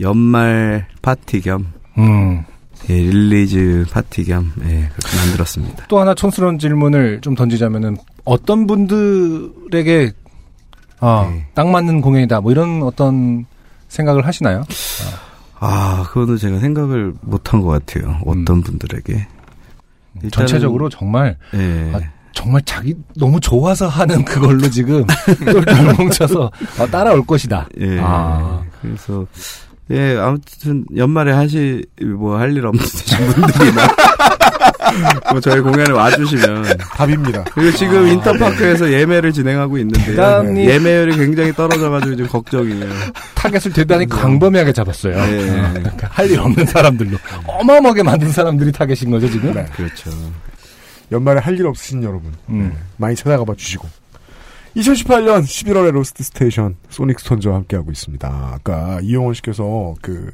연말 파티 겸 음. 예, release 파티 겸 예, 그렇게 만들었습니다. 또 하나 촌스러운 질문을 좀 던지자면은 어떤 분들에게 아, 네. 딱 맞는 공연이다. 뭐 이런 어떤 생각을 하시나요? 아, 그거는 제가 생각을 못한 것 같아요. 어떤 분들에게. 음. 전체적으로 정말 예. 아, 정말 자기 너무 좋아서 하는 그걸로 지금 똘똘 *laughs* 뭉쳐서 아, 따라올 것이다. 예. 아. 그래서 예, 아무튼 연말에 하실 뭐 할 일 없으신 *laughs* 분들이나 *laughs* 뭐 저희 공연에 와주시면 답입니다. 그리고 지금 인터파크에서 예매를 진행하고 있는데요. 대단히- 예매율이 굉장히 떨어져가지고 지금 걱정이에요. 타겟을 대단히 광범위하게 잡았어요. 네. 어, 그러니까 할일 없는 사람들로 어마어마하게 많은 사람들이 타겟인 거죠 지금. 그렇죠. 연말에 할 일 없으신 여러분 음. 네, 많이 찾아가 봐 주시고 2018년 11월에 로스트 스테이션 소닉 스톤즈와 함께하고 있습니다. 아까 이용원 씨께서 그,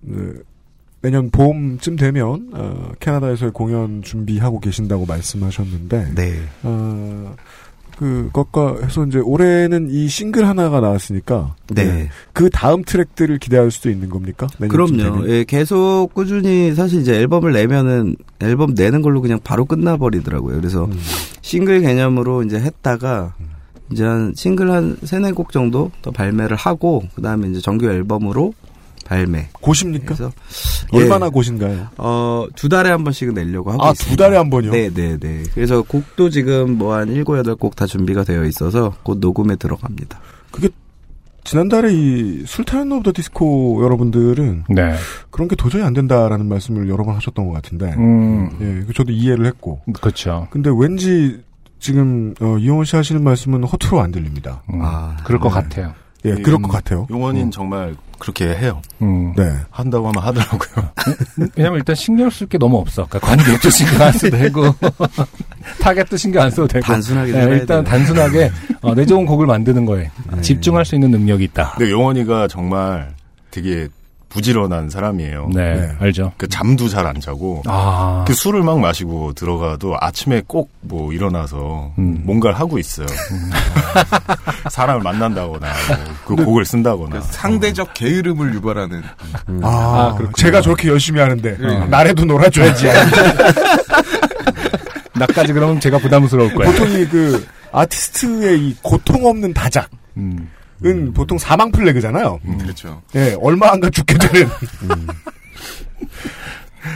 그 내년 봄쯤 되면 어, 캐나다에서의 공연 준비하고 계신다고 말씀하셨는데 네. 어, 그것과 해서 이제 올해는 이 싱글 하나가 나왔으니까 네. 그 다음 트랙들을 기대할 수도 있는 겁니까? 그럼요. 예, 계속 꾸준히 사실 이제 앨범을 내면은 앨범 내는 걸로 그냥 바로 끝나버리더라고요. 그래서 음. 싱글 개념으로 이제 했다가 이제 한 싱글 한 세네 곡 정도 더 발매를 하고 그 다음에 이제 정규 앨범으로 발매. 고십니까? 그래서 얼마나 예. 고신가요? 어, 두 달에 한 번씩은 내려고 하고 아, 있습니다. 두 달에 한 번이요? 네, 네, 네. 그래서 곡도 지금 뭐한 일곱 여덟 곡다 준비가 되어 있어서 곧 녹음에 들어갑니다. 그게 지난달에 이 술탄 오브 더 디스코 여러분들은 네. 그런 게 도저히 안 된다라는 말씀을 여러 번 하셨던 것 같은데 음. 예, 그 저도 이해를 했고 그렇죠. 근데 왠지 지금 어, 이용원 씨 하시는 말씀은 허투루 안 들립니다. 아, 그럴 것 네. 같아요. 예, 그럴 것 같아요. 용원인 음. 정말 그렇게 해요. 음. 네. 한다고 하면 하더라고요. 왜냐면 일단 신경 쓸 게 너무 없어. 그러니까 관객도 신경 안 써도 되고 *laughs* 타겟도 신경 안 써도 되고 단순하게 네, 일단 돼요. 단순하게 어, 내 좋은 곡을 만드는 거에 집중할 수 있는 능력이 있다. 근데 용원이가 정말 되게 부지런한 사람이에요. 네, 알죠. 그 잠도 잘 안 자고 아. 그 술을 막 마시고 들어가도 아침에 꼭 뭐 일어나서 음. 뭔가를 하고 있어요. *laughs* 사람을 만난다거나 뭐 그 곡을 쓴다거나. 상대적 게으름을 유발하는. 아, 그렇군요. 제가 저렇게 열심히 하는데 네. 나래도 놀아줘야지. *laughs* 나까지 그러면 제가 부담스러울 거예요. 보통 이 그 아티스트의 이 고통 없는 다작 은 음. 보통 사망 플래그잖아요. 그렇죠. 예, 얼마 안가 죽게 되는. *laughs*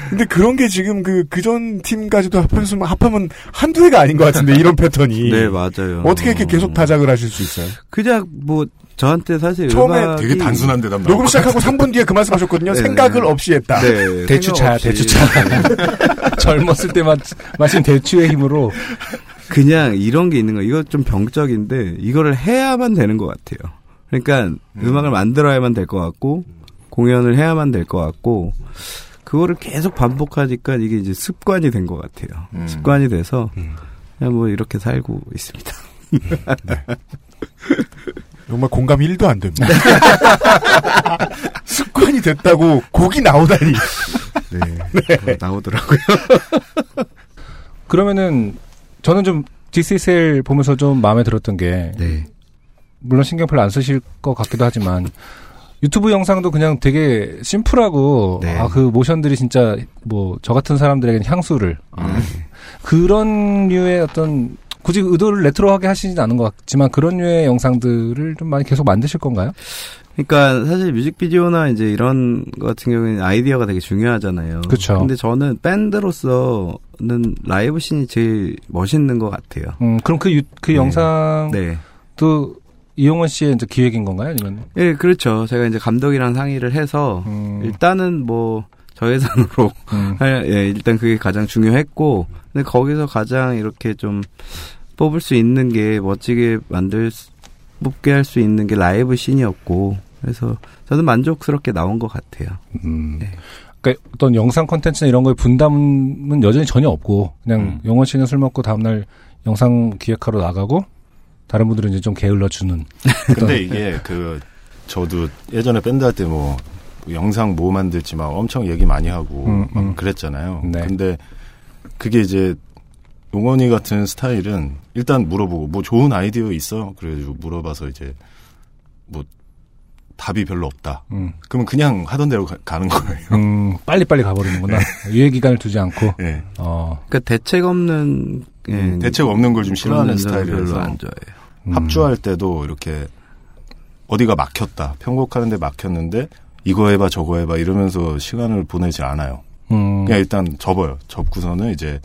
근데 그런 게 지금 그, 그전 팀까지도 합하면, 합하면 한두 해가 아닌 것 같은데, 이런 패턴이. *laughs* 네, 맞아요. 어떻게 이렇게 계속 다작을 하실 수 있어요? 그냥 뭐 저한테 사실 처음에 음악이- 되게 단순한 대답 녹음 것 시작하고 3분 뒤에 그 말씀 하셨거든요. 네, 생각을 네. 없이 했다. 네, 없이. 대추차. *laughs* 젊었을 때 마, 마신 대추의 힘으로. 그냥 이런 게 있는 거. 이거 좀 병적인데 이거를 해야만 되는 것 같아요. 그러니까 음. 악을 만들어야만 될 것 같고 공연을 해야만 될 것 같고 그거를 계속 반복하니까 이게 이제 습관이 된 것 같아요. 음. 습관이 돼서 그냥 뭐 이렇게 살고 있습니다. *laughs* 정말 공감이 1도 안 됩니다. *laughs* 습관이 됐다고 곡이 나오다니. *laughs* 네, 나오더라고요. 그러면은 저는 좀 디스셀 보면서 좀 마음에 들었던 게 네. 물론 신경 별로 안 쓰실 것 같기도 하지만 유튜브 영상도 그냥 되게 심플하고 네. 아그 모션들이 진짜 뭐 저 같은 사람들에게는 향수를 아, 그런 류의 어떤 굳이 의도를 레트로하게 하시진 않은 것 같지만 그런 류의 영상들을 좀 많이 계속 만드실 건가요? 그러니까 사실 뮤직비디오나 이제 이런 거 같은 경우에는 아이디어가 되게 중요하잖아요. 그쵸. 근데 저는 밴드로서는 라이브 씬이 제일 멋있는 것 같아요. 음 그럼 그, 유, 그 네. 영상도 네. 이용원 씨의 이제 기획인 건가요? 아니면 예, 그렇죠. 제가 이제 감독이랑 상의를 해서 일단은 뭐 저예산으로 음. 할- *laughs* 예, 일단 그게 가장 중요했고 근데 거기서 가장 이렇게 좀 뽑을 수 있는 게 멋지게 만들 수- 뽑게 할수 있는 게 라이브 씬이었고 그래서 저는 만족스럽게 나온 것 같아요. 음. 그러니까 어떤 영상 콘텐츠나 이런 거에 분담은 여전히 전혀 없고 그냥 용원 씨는 술 먹고 다음날 영상 기획하러 나가고 다른 분들은 이제 좀 게을러 주는. *laughs* 근데 이게 그 저도 예전에 밴드 할 때 뭐 영상 뭐 만들지 막 엄청 얘기 많이 하고 음, 막 음. 그랬잖아요. 네. 근데 그게 이제 용원이 같은 스타일은 일단 물어보고 뭐 좋은 아이디어 있어? 그래가지고 물어봐서 이제 뭐 답이 별로 없다. 음. 그러면 그냥 하던 대로 가, 는 거예요. 음, 빨리 빨리 가버리는구나. 유예 기간을 두지 않고. 네. 어. 그 대책 없는 예, 음, 대책 없는 걸 좀 싫어하는 스타일이라서 별로 안 좋아해요. 음. 합주할 때도 이렇게 어디가 막혔다. 편곡하는데 막혔는데 이거 해봐 저거 해봐 이러면서 시간을 보내지 않아요. 음. 그냥 일단 접어요. 접고서는 이제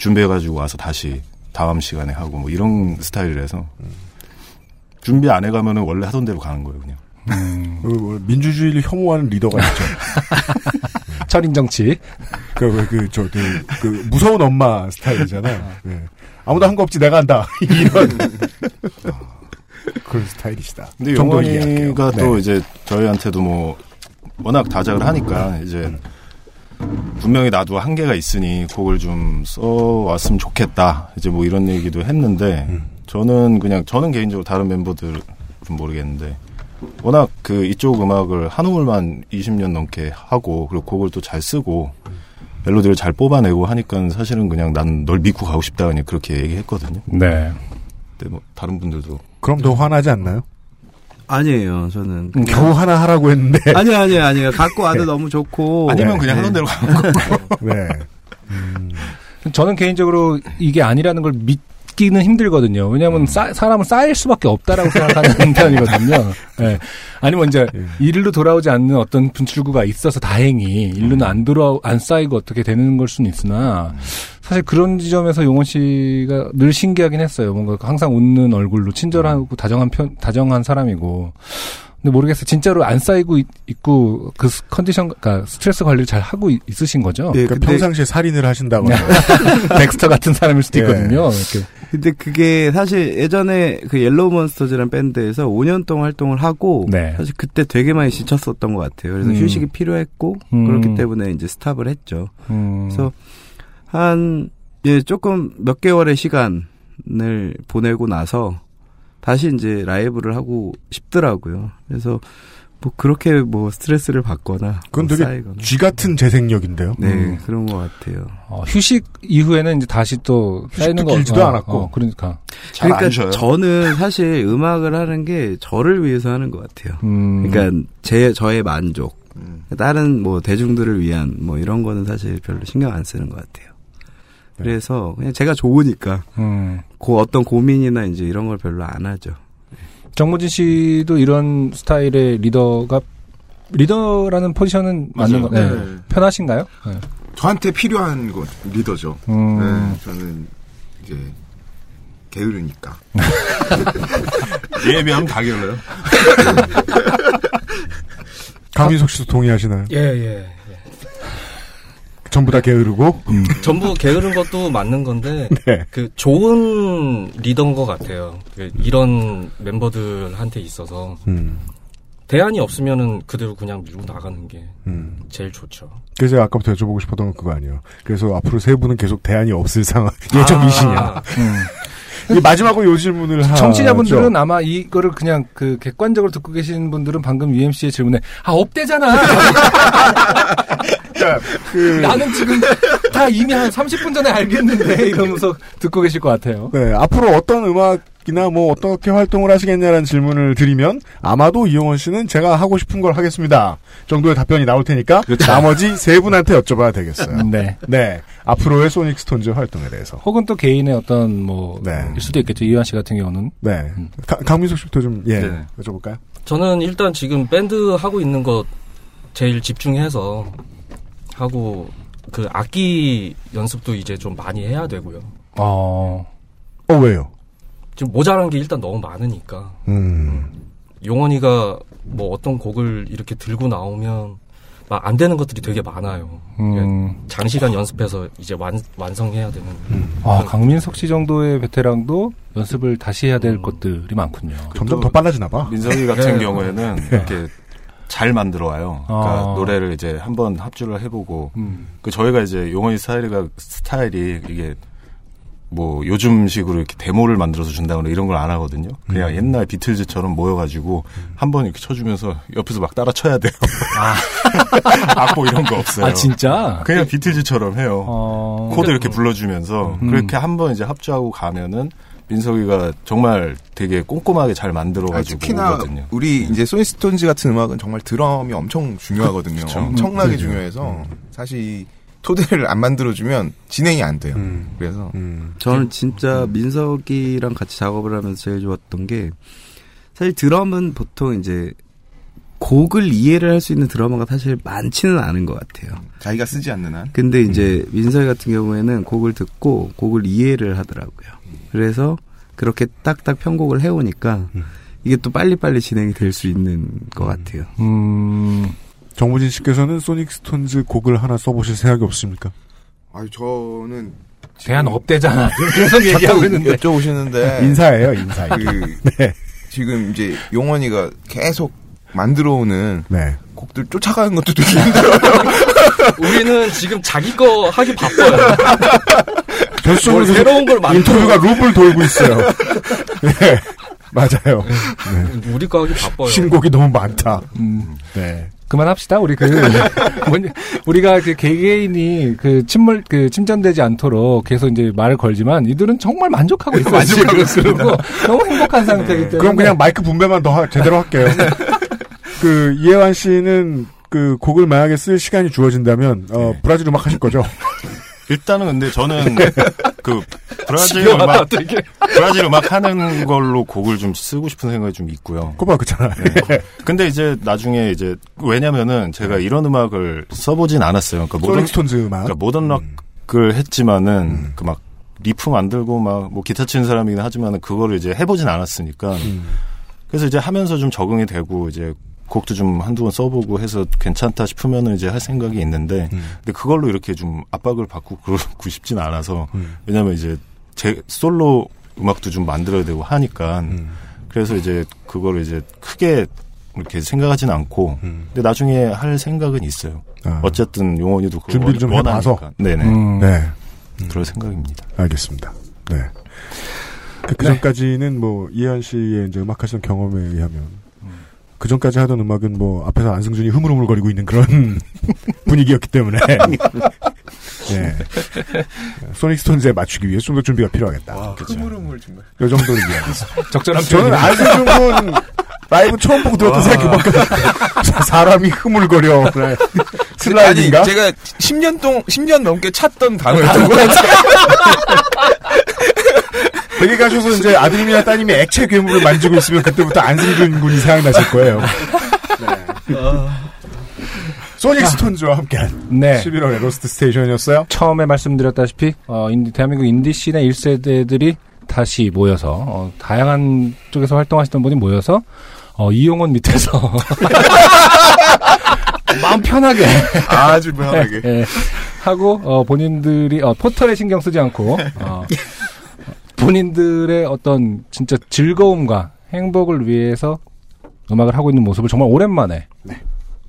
준비해가지고 와서 다시 다음 시간에 하고 뭐 이런 스타일이라서 준비 안 해가면은 원래 하던 대로 가는 거예요 그냥. 그, 뭐, 민주주의를 혐오하는 리더가 있죠. *laughs* 철인 정치. 그, 그, 그, 저, 그, 그 무서운 엄마 스타일이잖아요. 네. 아무도 한 거 없지 내가 한다. *laughs* 이런 그런 스타일이시다. 근데. 용원이가 또 네. 이제 저희한테도 뭐 워낙 다작을 하니까 이제 분명히 나도 한계가 있으니 곡을 좀 써왔으면 좋겠다. 이제 뭐 이런 얘기도 했는데 저는 그냥 저는 개인적으로 다른 멤버들 좀 모르겠는데 워낙 그 이쪽 음악을 한 우물만 20년 넘게 하고 그리고 곡을 또 잘 쓰고 멜로디를 잘 뽑아내고 하니까 사실은 그냥 난 널 믿고 가고 싶다 그냥 그렇게 얘기했거든요. 네. 근데 뭐 다른 분들도 그럼 더 화나지 않나요? 아니에요, 저는. 음, 겨우 하나 하라고 했는데. *laughs* 아니요, 아니요, 아니요. 갖고 와도 너무 좋고. 아니면 그냥 하던 대로 가는 거. *laughs* 네. 저는 개인적으로 이게 아니라는 걸 믿기는 힘들거든요. 왜냐하면 쌓- 사람은 쌓일 수밖에 없다라고 생각하는 *laughs* 편이거든요. 예. 아니면 이제 일로 돌아오지 않는 어떤 분출구가 있어서 다행히 일로는 안 돌아 안 쌓이고 어떻게 되는 걸 수는 있으나 사실 그런 지점에서 용원 씨가 늘 신기하긴 했어요. 뭔가 항상 웃는 얼굴로 친절하고 다정한 편 다정한 사람이고. 근데 모르겠어요. 진짜로 안 쌓이고 있, 고그 스- 컨디션, 그러니까 스트레스 관리를 잘 하고 있, 으신 거죠? 예, 그러니까 평상시에 살인을 하신다거나. *laughs* 덱스터 같은 사람일 수도 예. 있거든요. 이렇게. 근데 그게 사실 예전에 그 옐로우 몬스터즈라는 밴드에서 5년 동안 활동을 하고 네. 사실 그때 되게 많이 지쳤었던 것 같아요. 그래서 음. 휴식이 필요했고 음. 그렇기 때문에 이제 스탑을 했죠. 음. 그래서 한 예, 조금 몇 개월의 시간을 보내고 나서 다시 이제 라이브를 하고 싶더라고요. 그래서 뭐 그렇게 뭐 스트레스를 받거나 그건 뭐 되게 쌓이거나. 쥐 같은 재생력인데요. 네 음. 그런 것 같아요. 어, 휴식 이후에는 이제 다시 또 쌓이는 거 길지도 어, 않았고. 어, 그러니까. 그러니까 저는 사실 음악을 하는 게 저를 위해서 하는 것 같아요. 음. 그러니까 제 저의 만족. 다른 뭐 대중들을 위한 뭐 이런 거는 사실 별로 신경 안 쓰는 것 같아요. 그래서 그냥 제가 좋으니까 음. 그 어떤 고민이나 이제 이런 걸 별로 안 하죠. 정무진 씨도 이런 스타일의 리더가 리더라는 포지션은 맞는 거, 네. 네. 편하신가요? 네. 저한테 필요한 거 리더죠. 음. 네, 저는 이제 게으르니까. *laughs* 비하면 다 게을러요. *laughs* 강민석 씨도 동의하시나요? 예, 예. 전부 다 게으르고? *laughs* 전부 게으른 것도 맞는 건데 *laughs* 네. 그 좋은 리더인 것 같아요. 그 이런 멤버들한테 있어서 음. 대안이 없으면은 그대로 그냥 밀고 나가는 게 음. 제일 좋죠. 그래서 제가 아까부터 여쭤보고 싶었던 건 그거 아니에요. 그래서 앞으로 세 분은 계속 대안이 없을 상황, 예정이시냐. 아, 음. 이게 마지막으로 요 질문을 하죠. 청취자분들은 아마 이거를 그냥 그 객관적으로 듣고 계신 분들은 방금 UMC의 질문에 아 없대잖아. *laughs* 그 나는 지금 다 이미 한 30분 전에 알겠는데 이러면서 듣고 계실 것 같아요. 네, 앞으로 어떤 음악이나 뭐 어떻게 활동을 하시겠냐라는 질문을 드리면 아마도 이용원 씨는 제가 하고 싶은 걸 하겠습니다. 정도의 답변이 나올 테니까 나머지 세 분한테 여쭤봐야 되겠어요. 네. 네. 앞으로의 소닉 스톤즈 활동에 대해서. 혹은 또 개인의 어떤 뭐일 수도 있겠죠. 이완 씨 같은 경우는 네. 가- 강민석 씨부터 좀 예. 네. 여쭤볼까요? 저는 일단 지금 밴드 하고 있는 것 제일 집중해서 하고 그 악기 연습도 이제 좀 많이 해야 되고요. 어. 어 왜요? 지금 모자란 게 일단 너무 많으니까. 음. 용원이가 뭐 어떤 곡을 이렇게 들고 나오면 막 안 되는 것들이 되게 많아요. 음. 장시간 연습해서 이제 완, 완성해야 되는. 아, 강민석 씨 정도의 베테랑도 연습을 다시 해야 될 것들이 많군요. 점점 더 빨라지나 봐. 민석이 같은 네. 경우에는 네. 이렇게 잘 만들어 와요. 그러니까 아. 노래를 이제 한번 합주를 해보고 음. 그 저희가 이제 용원이 스타일이가 스타일이 이게 뭐 요즘식으로 이렇게 데모를 만들어서 준다거나 이런 걸 안 하거든요. 그냥 옛날 비틀즈처럼 모여가지고 한번 이렇게 쳐주면서 옆에서 막 따라 쳐야 돼요. *laughs* 악보 이런 거 없어요. 아, 진짜? 그냥 비틀즈처럼 해요. 어. 코드 이렇게 불러주면서 음. 그렇게 한번 이제 합주하고 가면은 민석이가 정말 되게 꼼꼼하게 잘 아, 만들어가지고 특히나 오거든요. 우리 이제 소니스톤즈 같은 음악은 정말 드럼이 엄청 중요하거든요. 그쵸. 엄청나게 음. 중요해서 사실 이 토대를 안 만들어주면 진행이 안 돼요. 음. 그래서 저는 진짜 민석이랑 같이 작업을 하면서 제일 좋았던 게 사실 드럼은 보통 이제 곡을 이해를 할 수 있는 드러머가 사실 많지는 않은 것 같아요. 자기가 쓰지 않는 한. 근데 이제 민석이 같은 경우에는 곡을 듣고 곡을 이해를 하더라고요. 그래서 그렇게 딱딱 편곡을 해오니까 이게 또 빨리빨리 진행이 될 수 있는 것 같아요. 음, 정무진 씨께서는 소닉 스톤즈 곡을 하나 써보실 생각이 없습니까? 아니 저는 대안 없대잖아. *laughs* 계속 얘기하고 있는데. 여쭤보시는데 인사예요, 인사. 그 *laughs* 네. 지금 이제 용원이가 계속 만들어 오는 네. 곡들 쫓아가는 것도 되게 힘들어요. *laughs* 우리는 지금 자기 거 하기 바빠요. *laughs* 뭘 새로운 걸 만들어. 인터뷰가 룹을 돌고 있어요. *laughs* 네. 맞아요. 네. 우리 거 하기 바빠요. 신곡이 너무 많다. 네. 그만합시다. 우리 그 우리가 그 개개인이 그 침몰 그 침전되지 않도록 계속 이제 말을 걸지만 이들은 정말 만족하고 있어요. 만족하고. 그리고 너무 행복한 상태이기 때문에. 그럼 그냥 마이크 분배만 더 하- 제대로 할게요. 그 이혜환 씨는 그 곡을 만약에 쓸 시간이 주어진다면 어, 브라질 음악 하실 거죠? *laughs* 일단은 근데 저는 그 브라질 음악. 브라질 음악 하는 걸로 곡을 좀 쓰고 싶은 생각이 좀 있고요. 그거 봐 그잖아. 근데 이제 나중에 이제 왜냐면은 제가 이런 음악을 써보진 않았어요. 그러니까 소닉 스톤즈 음악. 그러니까 모던 락을 했지만은 그막 리프 만들고 막 뭐 기타 치는 사람이긴 하지만은 그거를 이제 해보진 않았으니까 그래서 이제 하면서 좀 적응이 되고 이제 곡도 좀 한두 번 써보고 해서 괜찮다 싶으면은 이제 할 생각이 있는데 근데 그걸로 이렇게 좀 압박을 받고 그러고 *laughs* 싶진 않아서 왜냐면 이제 제 솔로 음악도 좀 만들어야 되고 하니까 그래서 이제 그거를 이제 크게 이렇게 생각하진 않고 근데 나중에 할 생각은 있어요. 아. 어쨌든 용원이도 그걸 준비를 좀 해봐서. 원하니까. 네네. 음. 네. 그럴 생각입니다. 알겠습니다. 네. 그 전까지는 뭐 이혜환 씨의 이제 음악 하시던 경험에 의하면 그 전까지 하던 음악은 뭐 앞에서 안승준이 흐물흐물거리고 있는 그런 *laughs* 분위기였기 때문에 예. *laughs* 소닉 스톤즈에 맞추기 위해 좀 더 준비가 필요하겠다. 흐물흐물 정말. 요 정도를 이해합니다. *laughs* 적절한 저는. 안승준 군 라이브 처음 보고 들었던 와. 생각이 그만큼 사람이 흐물거려. 그래. 슬라이드인가? 아니 제가 10년 동 10년 넘게 찾던 단어였던 것 같아요. 여기 가셔서 이제 아드님이나 따님이 액체 괴물을 만지고 있으면 그때부터 안승준 군이 생각나실 거예요. 소닉 스톤즈와 함께한 네. 11월의 로스트 스테이션이었어요. 처음에 말씀드렸다시피 어, 인디, 대한민국 인디 scene의 1세대들이 다시 모여서 어, 다양한 쪽에서 활동하시던 분이 모여서 어, 이용원 밑에서 *laughs* 마음 편하게 아주 편하게. 예, 하고 어, 본인들이 어, 포털에 신경 쓰지 않고 어, *laughs* 본인들의 어떤 진짜 즐거움과 행복을 위해서 음악을 하고 있는 모습을 정말 오랜만에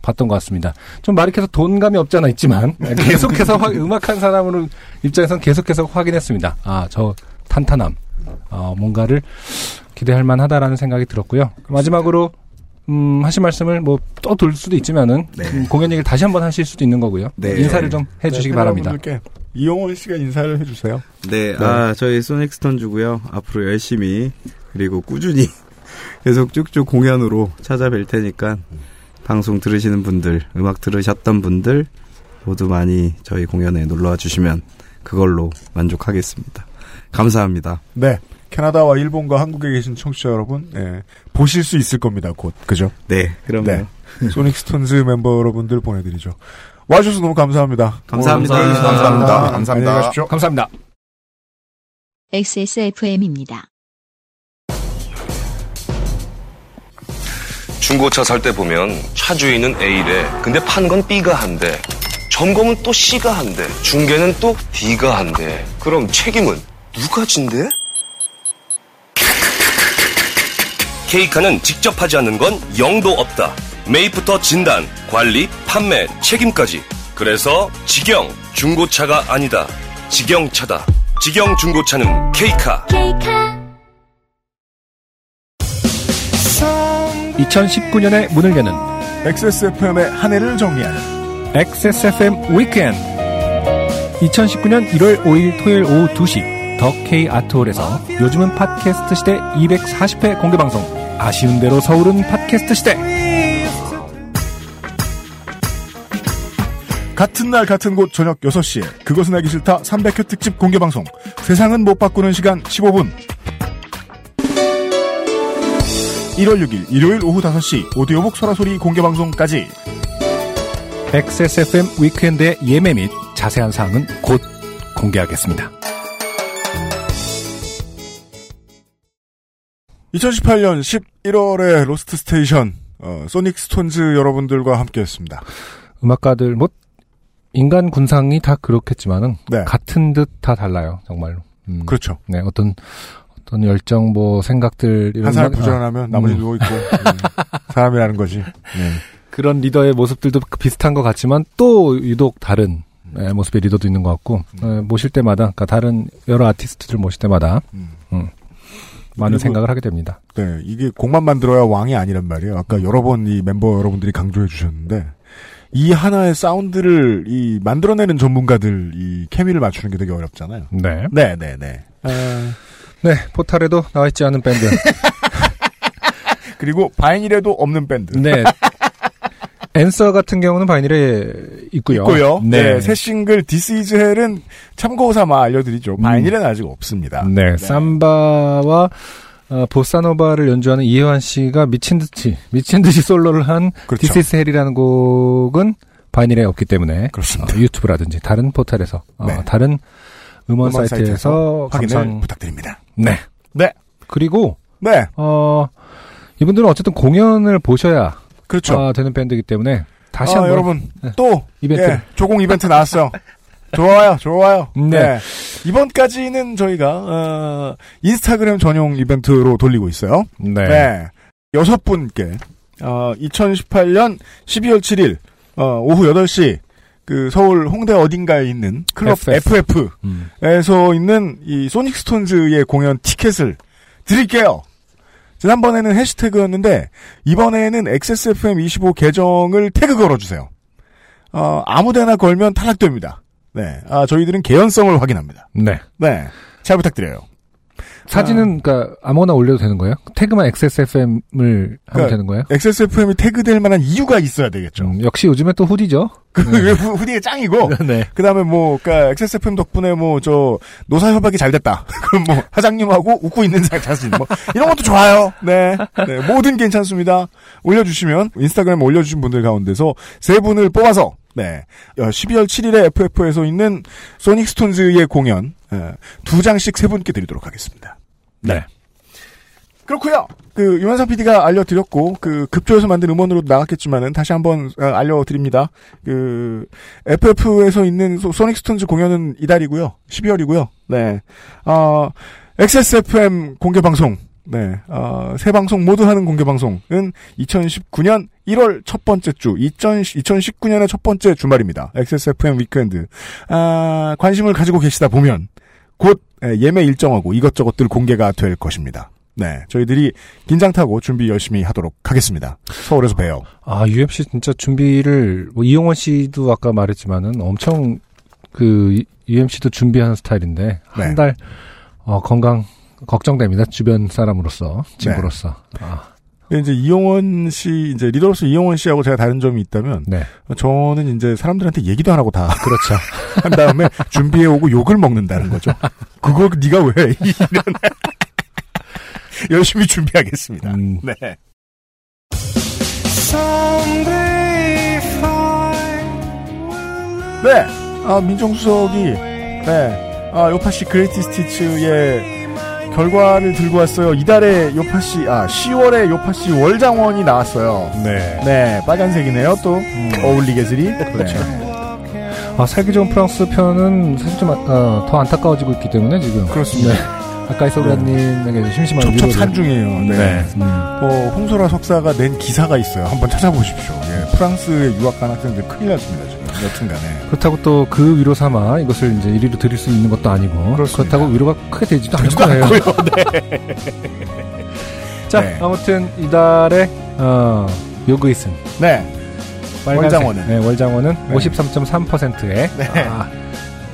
봤던 것 같습니다. 좀 말이 계속 돈감이 없잖아 있지만 *laughs* 계속해서 확- 음악한 사람으로 입장에서는 계속해서 확인했습니다. 아 저 탄탄함, 어, 뭔가를 기대할 만하다라는 생각이 들었고요. 마지막으로 음, 하신 말씀을 뭐 또 돌 수도 있지만은 음, 공연 얘기를 다시 한번 하실 수도 있는 거고요. 네. 인사를 좀 해주시기 네, 바랍니다. 이용원 씨가 인사를 해주세요. 네, 아, 저희 소닉 스톤주고요. 앞으로 열심히 그리고 꾸준히 *laughs* 계속 쭉쭉 공연으로 찾아뵐 테니까 방송 들으시는 분들, 음악 들으셨던 분들 모두 많이 저희 공연에 놀러와 주시면 그걸로 만족하겠습니다. 감사합니다. 네. 캐나다와 일본과 한국에 계신 청취자 여러분, 예, 보실 수 있을 겁니다, 곧. 그죠? 네, 그럼요. 소닉 스톤즈 멤버 여러분들 보내드리죠. 와주셔서 너무 감사합니다. 감사합니다. 오늘 감사합니다. 감사합니다. 안녕히 가십시오. 감사합니다. XSFM입니다. 중고차 살 때 보면 차 주인은 A래. 근데 판건 B가 한대. 점검은 또 C가 한대. 중개는 또 D가 한대. 그럼 책임은 누가 진대? 케이카는 직접 하지 않는 건 영도 없다. 매입부터 진단, 관리, 판매, 책임까지. 그래서 직영 중고차가 아니다. 직영차다. 직영 중고차는 케이카. 2019년의 문을 여는 XSFM의 한 해를 정리하는 XSFM 위켄드 2019년 1월 5일 토요일 오후 2시 더 K 아트홀에서 요즘은 팟캐스트 시대 240회 공개 방송 아쉬운 대로 서울은 팟캐스트 시대 같은 날 같은 곳 저녁 6시에 그것은 알기 싫다 300회 특집 공개방송 세상은 못 바꾸는 시간 15분 1월 6일 일요일 오후 5시 오디오북 소라소리 공개방송까지 XSFM Weekend의 예매 및 자세한 사항은 곧 공개하겠습니다. 2018년 11월에 로스트 스테이션 어, 소닉 스톤즈 여러분들과 함께했습니다. 음악가들 뭐 인간 군상이 다 그렇겠지만은 네. 같은 듯 다 달라요 정말로. 음. 그렇죠. 네 어떤 어떤 열정 뭐 생각들 이런 한 사람 막- 부전하면 아, 나머지 음. 누워 있고 *laughs* 음, 사람이라는 거지. 네. 그런 리더의 모습들도 비슷한 것 같지만 또 유독 다른 예, 모습의 리더도 있는 것 같고 예, 모실 때마다 그러니까 다른 여러 아티스트들 모실 때마다 음, 많은 그리고- 생각을 하게 됩니다. 네, 이게 곡만 만들어야 왕이 아니란 말이에요. 아까 여러 번 이 멤버 여러분들이 강조해 주셨는데 이 하나의 사운드를 이 만들어내는 전문가들 이 케미를 맞추는 게 되게 어렵잖아요. 네. 네, 네, 네. 네, 포탈에도 나와 있지 않은 밴드. *laughs* 그리고 바이닐에도 없는 밴드. 네. Answer 같은 경우는 바이닐에 있고요. 있고요. 네. 네. 새 싱글 This Is Hell은 참고 삼아 알려드리죠. 바이닐은 아직 없습니다. 네, 삼바와 어, 보사노바를 연주하는 이혜환 씨가 미친 듯이 미친 듯이 솔로를 한 그렇죠. This Is Hell이라는 곡은 바이닐에 없기 때문에 어, 유튜브라든지 다른 포털에서 어, 네. 다른 음원, 음원 사이트에서 사이트에서 감상 부탁드립니다. 네. 네. 그리고 네. 어 이분들은 어쨌든 공연을 보셔야 그렇죠. 어, 되는 밴드이기 때문에 다시 아, 한번 여러분 네. 또 이벤트. 예, 조공 이벤트 나왔어요. *laughs* 좋아요, 좋아요. 네. 이번까지는 저희가 어, 인스타그램 전용 이벤트로 돌리고 있어요. 네. 여섯 분께 어, 2018년 12월 7일 어, 오후 8시 그 서울 홍대 어딘가에 있는 클럽 FF. FF에서 음. 있는 이 소닉 스톤즈의 공연 티켓을 드릴게요. 지난번에는 해시태그였는데 이번에는 XSFM25 계정을 태그 걸어주세요. 어, 아무데나 걸면 탈락됩니다. 네, 아, 저희들은 개연성을 확인합니다. 네. 네, 잘 부탁드려요. 사진은 그러니까 아무거나 올려도 되는 거예요? 태그만 XSFM을 하면 그러니까 되는 거예요? XSFM이 태그될 만한 이유가 있어야 되겠죠. 음, 역시 요즘에 또 후디죠. *laughs* 그 후- 후디가 짱이고. *laughs* 네. 그다음에 뭐 그러니까 XSFM 덕분에 뭐 저 노사 협약이 잘 됐다. *laughs* 그럼 뭐 사장님하고 웃고 있는 사- 사진 뭐 이런 것도 좋아요. 네. 네. 뭐든 괜찮습니다. 올려 주시면 인스타그램에 올려 주신 분들 가운데서 세 분을 뽑아서 네. 어, 12월 7일에 FF에서 있는 소닉 스톤즈의 공연 예, 두 장씩 세 분께 드리도록 하겠습니다. 네. 그렇고요. 그 유한상 PD가 알려드렸고 그 급조해서 만든 음원으로 나갔겠지만은 다시 한번 어, 알려드립니다. 그 FF에서 있는 소, 소닉 스톤즈 공연은 이달이고요. 12월이고요. 네. 어, XSFM 공개 방송. 네. 어, 세 방송 모두 하는 공개 방송은 2019년 1월 첫 번째 주, 2000, 2019년의 첫 번째 주말입니다. XSFM Weekend. 아, 관심을 가지고 계시다 보면 곧 예, 예매 일정하고 이것저것들 공개가 될 것입니다. 네, 저희들이 긴장 타고 준비 열심히 하도록 하겠습니다. 서울에서 봬요. 아, UMC 진짜 준비를, 뭐, 이용원 씨도 아까 말했지만은 엄청 그, UMC도 준비하는 스타일인데, 네. 한 달, 어, 건강, 걱정됩니다. 주변 사람으로서, 친구로서. 아, 이제 이용원 씨, 이제 리더로서 이용원 씨하고 제가 다른 점이 있다면, 네. 저는 이제 사람들한테 얘기도 안 하고 다. *laughs* 그렇죠. *laughs* 한 다음에 준비해 오고 욕을 먹는다는 거죠. 그걸 네가 왜, 이런. *laughs* 열심히 준비하겠습니다. 음. 네. 네, 아, 민정수석이, 네, 아, 요파시 그레이티 스티츠의 결과를 들고 왔어요. 이달에 요파시, 아, 10월에 요파시 월장원이 나왔어요. 네. 네, 빨간색이네요, 또. 어울리게슬이. *laughs* 그렇죠. 네. 아, 살기 좋은 프랑스 편은 사실 좀, 어, 더 안타까워지고 있기 때문에 지금. 그렇습니다. 네. 아까 이소라님에게 심심한 첩첩 위로를- 산중이에요. 네. 네. 음. 어, 홍소라 석사가 낸 기사가 있어요. 한번 찾아보십시오. 예, 프랑스에 유학 간 학생들 큰일 났습니다, 지금. 여튼간에. 그렇다고 또 그 위로 삼아 이것을 이제 1위로 드릴 수 있는 것도 아니고 그렇다고 위로가 크게 되지도 않을 거예요. *laughs* 네. 자 네. 아무튼 이달에 어, 요그이슨 네. 월장원은. 네, 월장원은 네. 53.3%에 네. 아,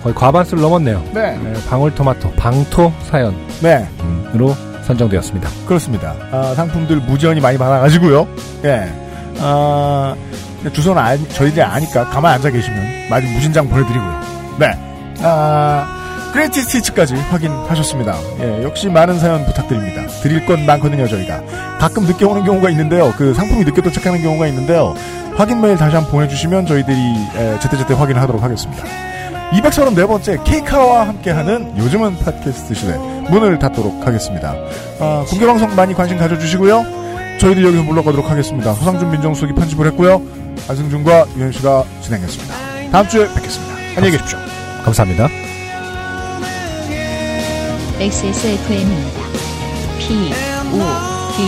거의 과반수를 넘었네요. 네. 방울토마토 방토 사연으로 네. 선정되었습니다. 그렇습니다. 아, 상품들 무지연히 많이 많아가지고요. 예. 아, 주소는 아, 저희들이 아니까 가만 앉아 계시면 마지 무진장 보내드리고요. 네. 아, 그레이티 스티치까지 확인하셨습니다. 예, 역시 많은 사연 부탁드립니다. 드릴 건 많거든요, 저희가. 가끔 늦게 오는 경우가 있는데요. 그 상품이 늦게 도착하는 경우가 있는데요. 확인 메일 다시 한번 보내주시면 저희들이 에, 제때제때 확인하도록 하겠습니다. 234번째 케이카와 함께하는 요즘은 팟캐스트 시대 문을 닫도록 하겠습니다. 아, 공개방송 많이 관심 가져주시고요. 저희들 여기서 물러가도록 하겠습니다. 허상준 민정수석이 편집을 했고요. 안승준과 유현 씨가 진행했습니다. 다음 주에 뵙겠습니다. 안녕히 계십시오. 감사합니다. XSFM입니다. P, O, D,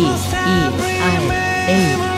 E,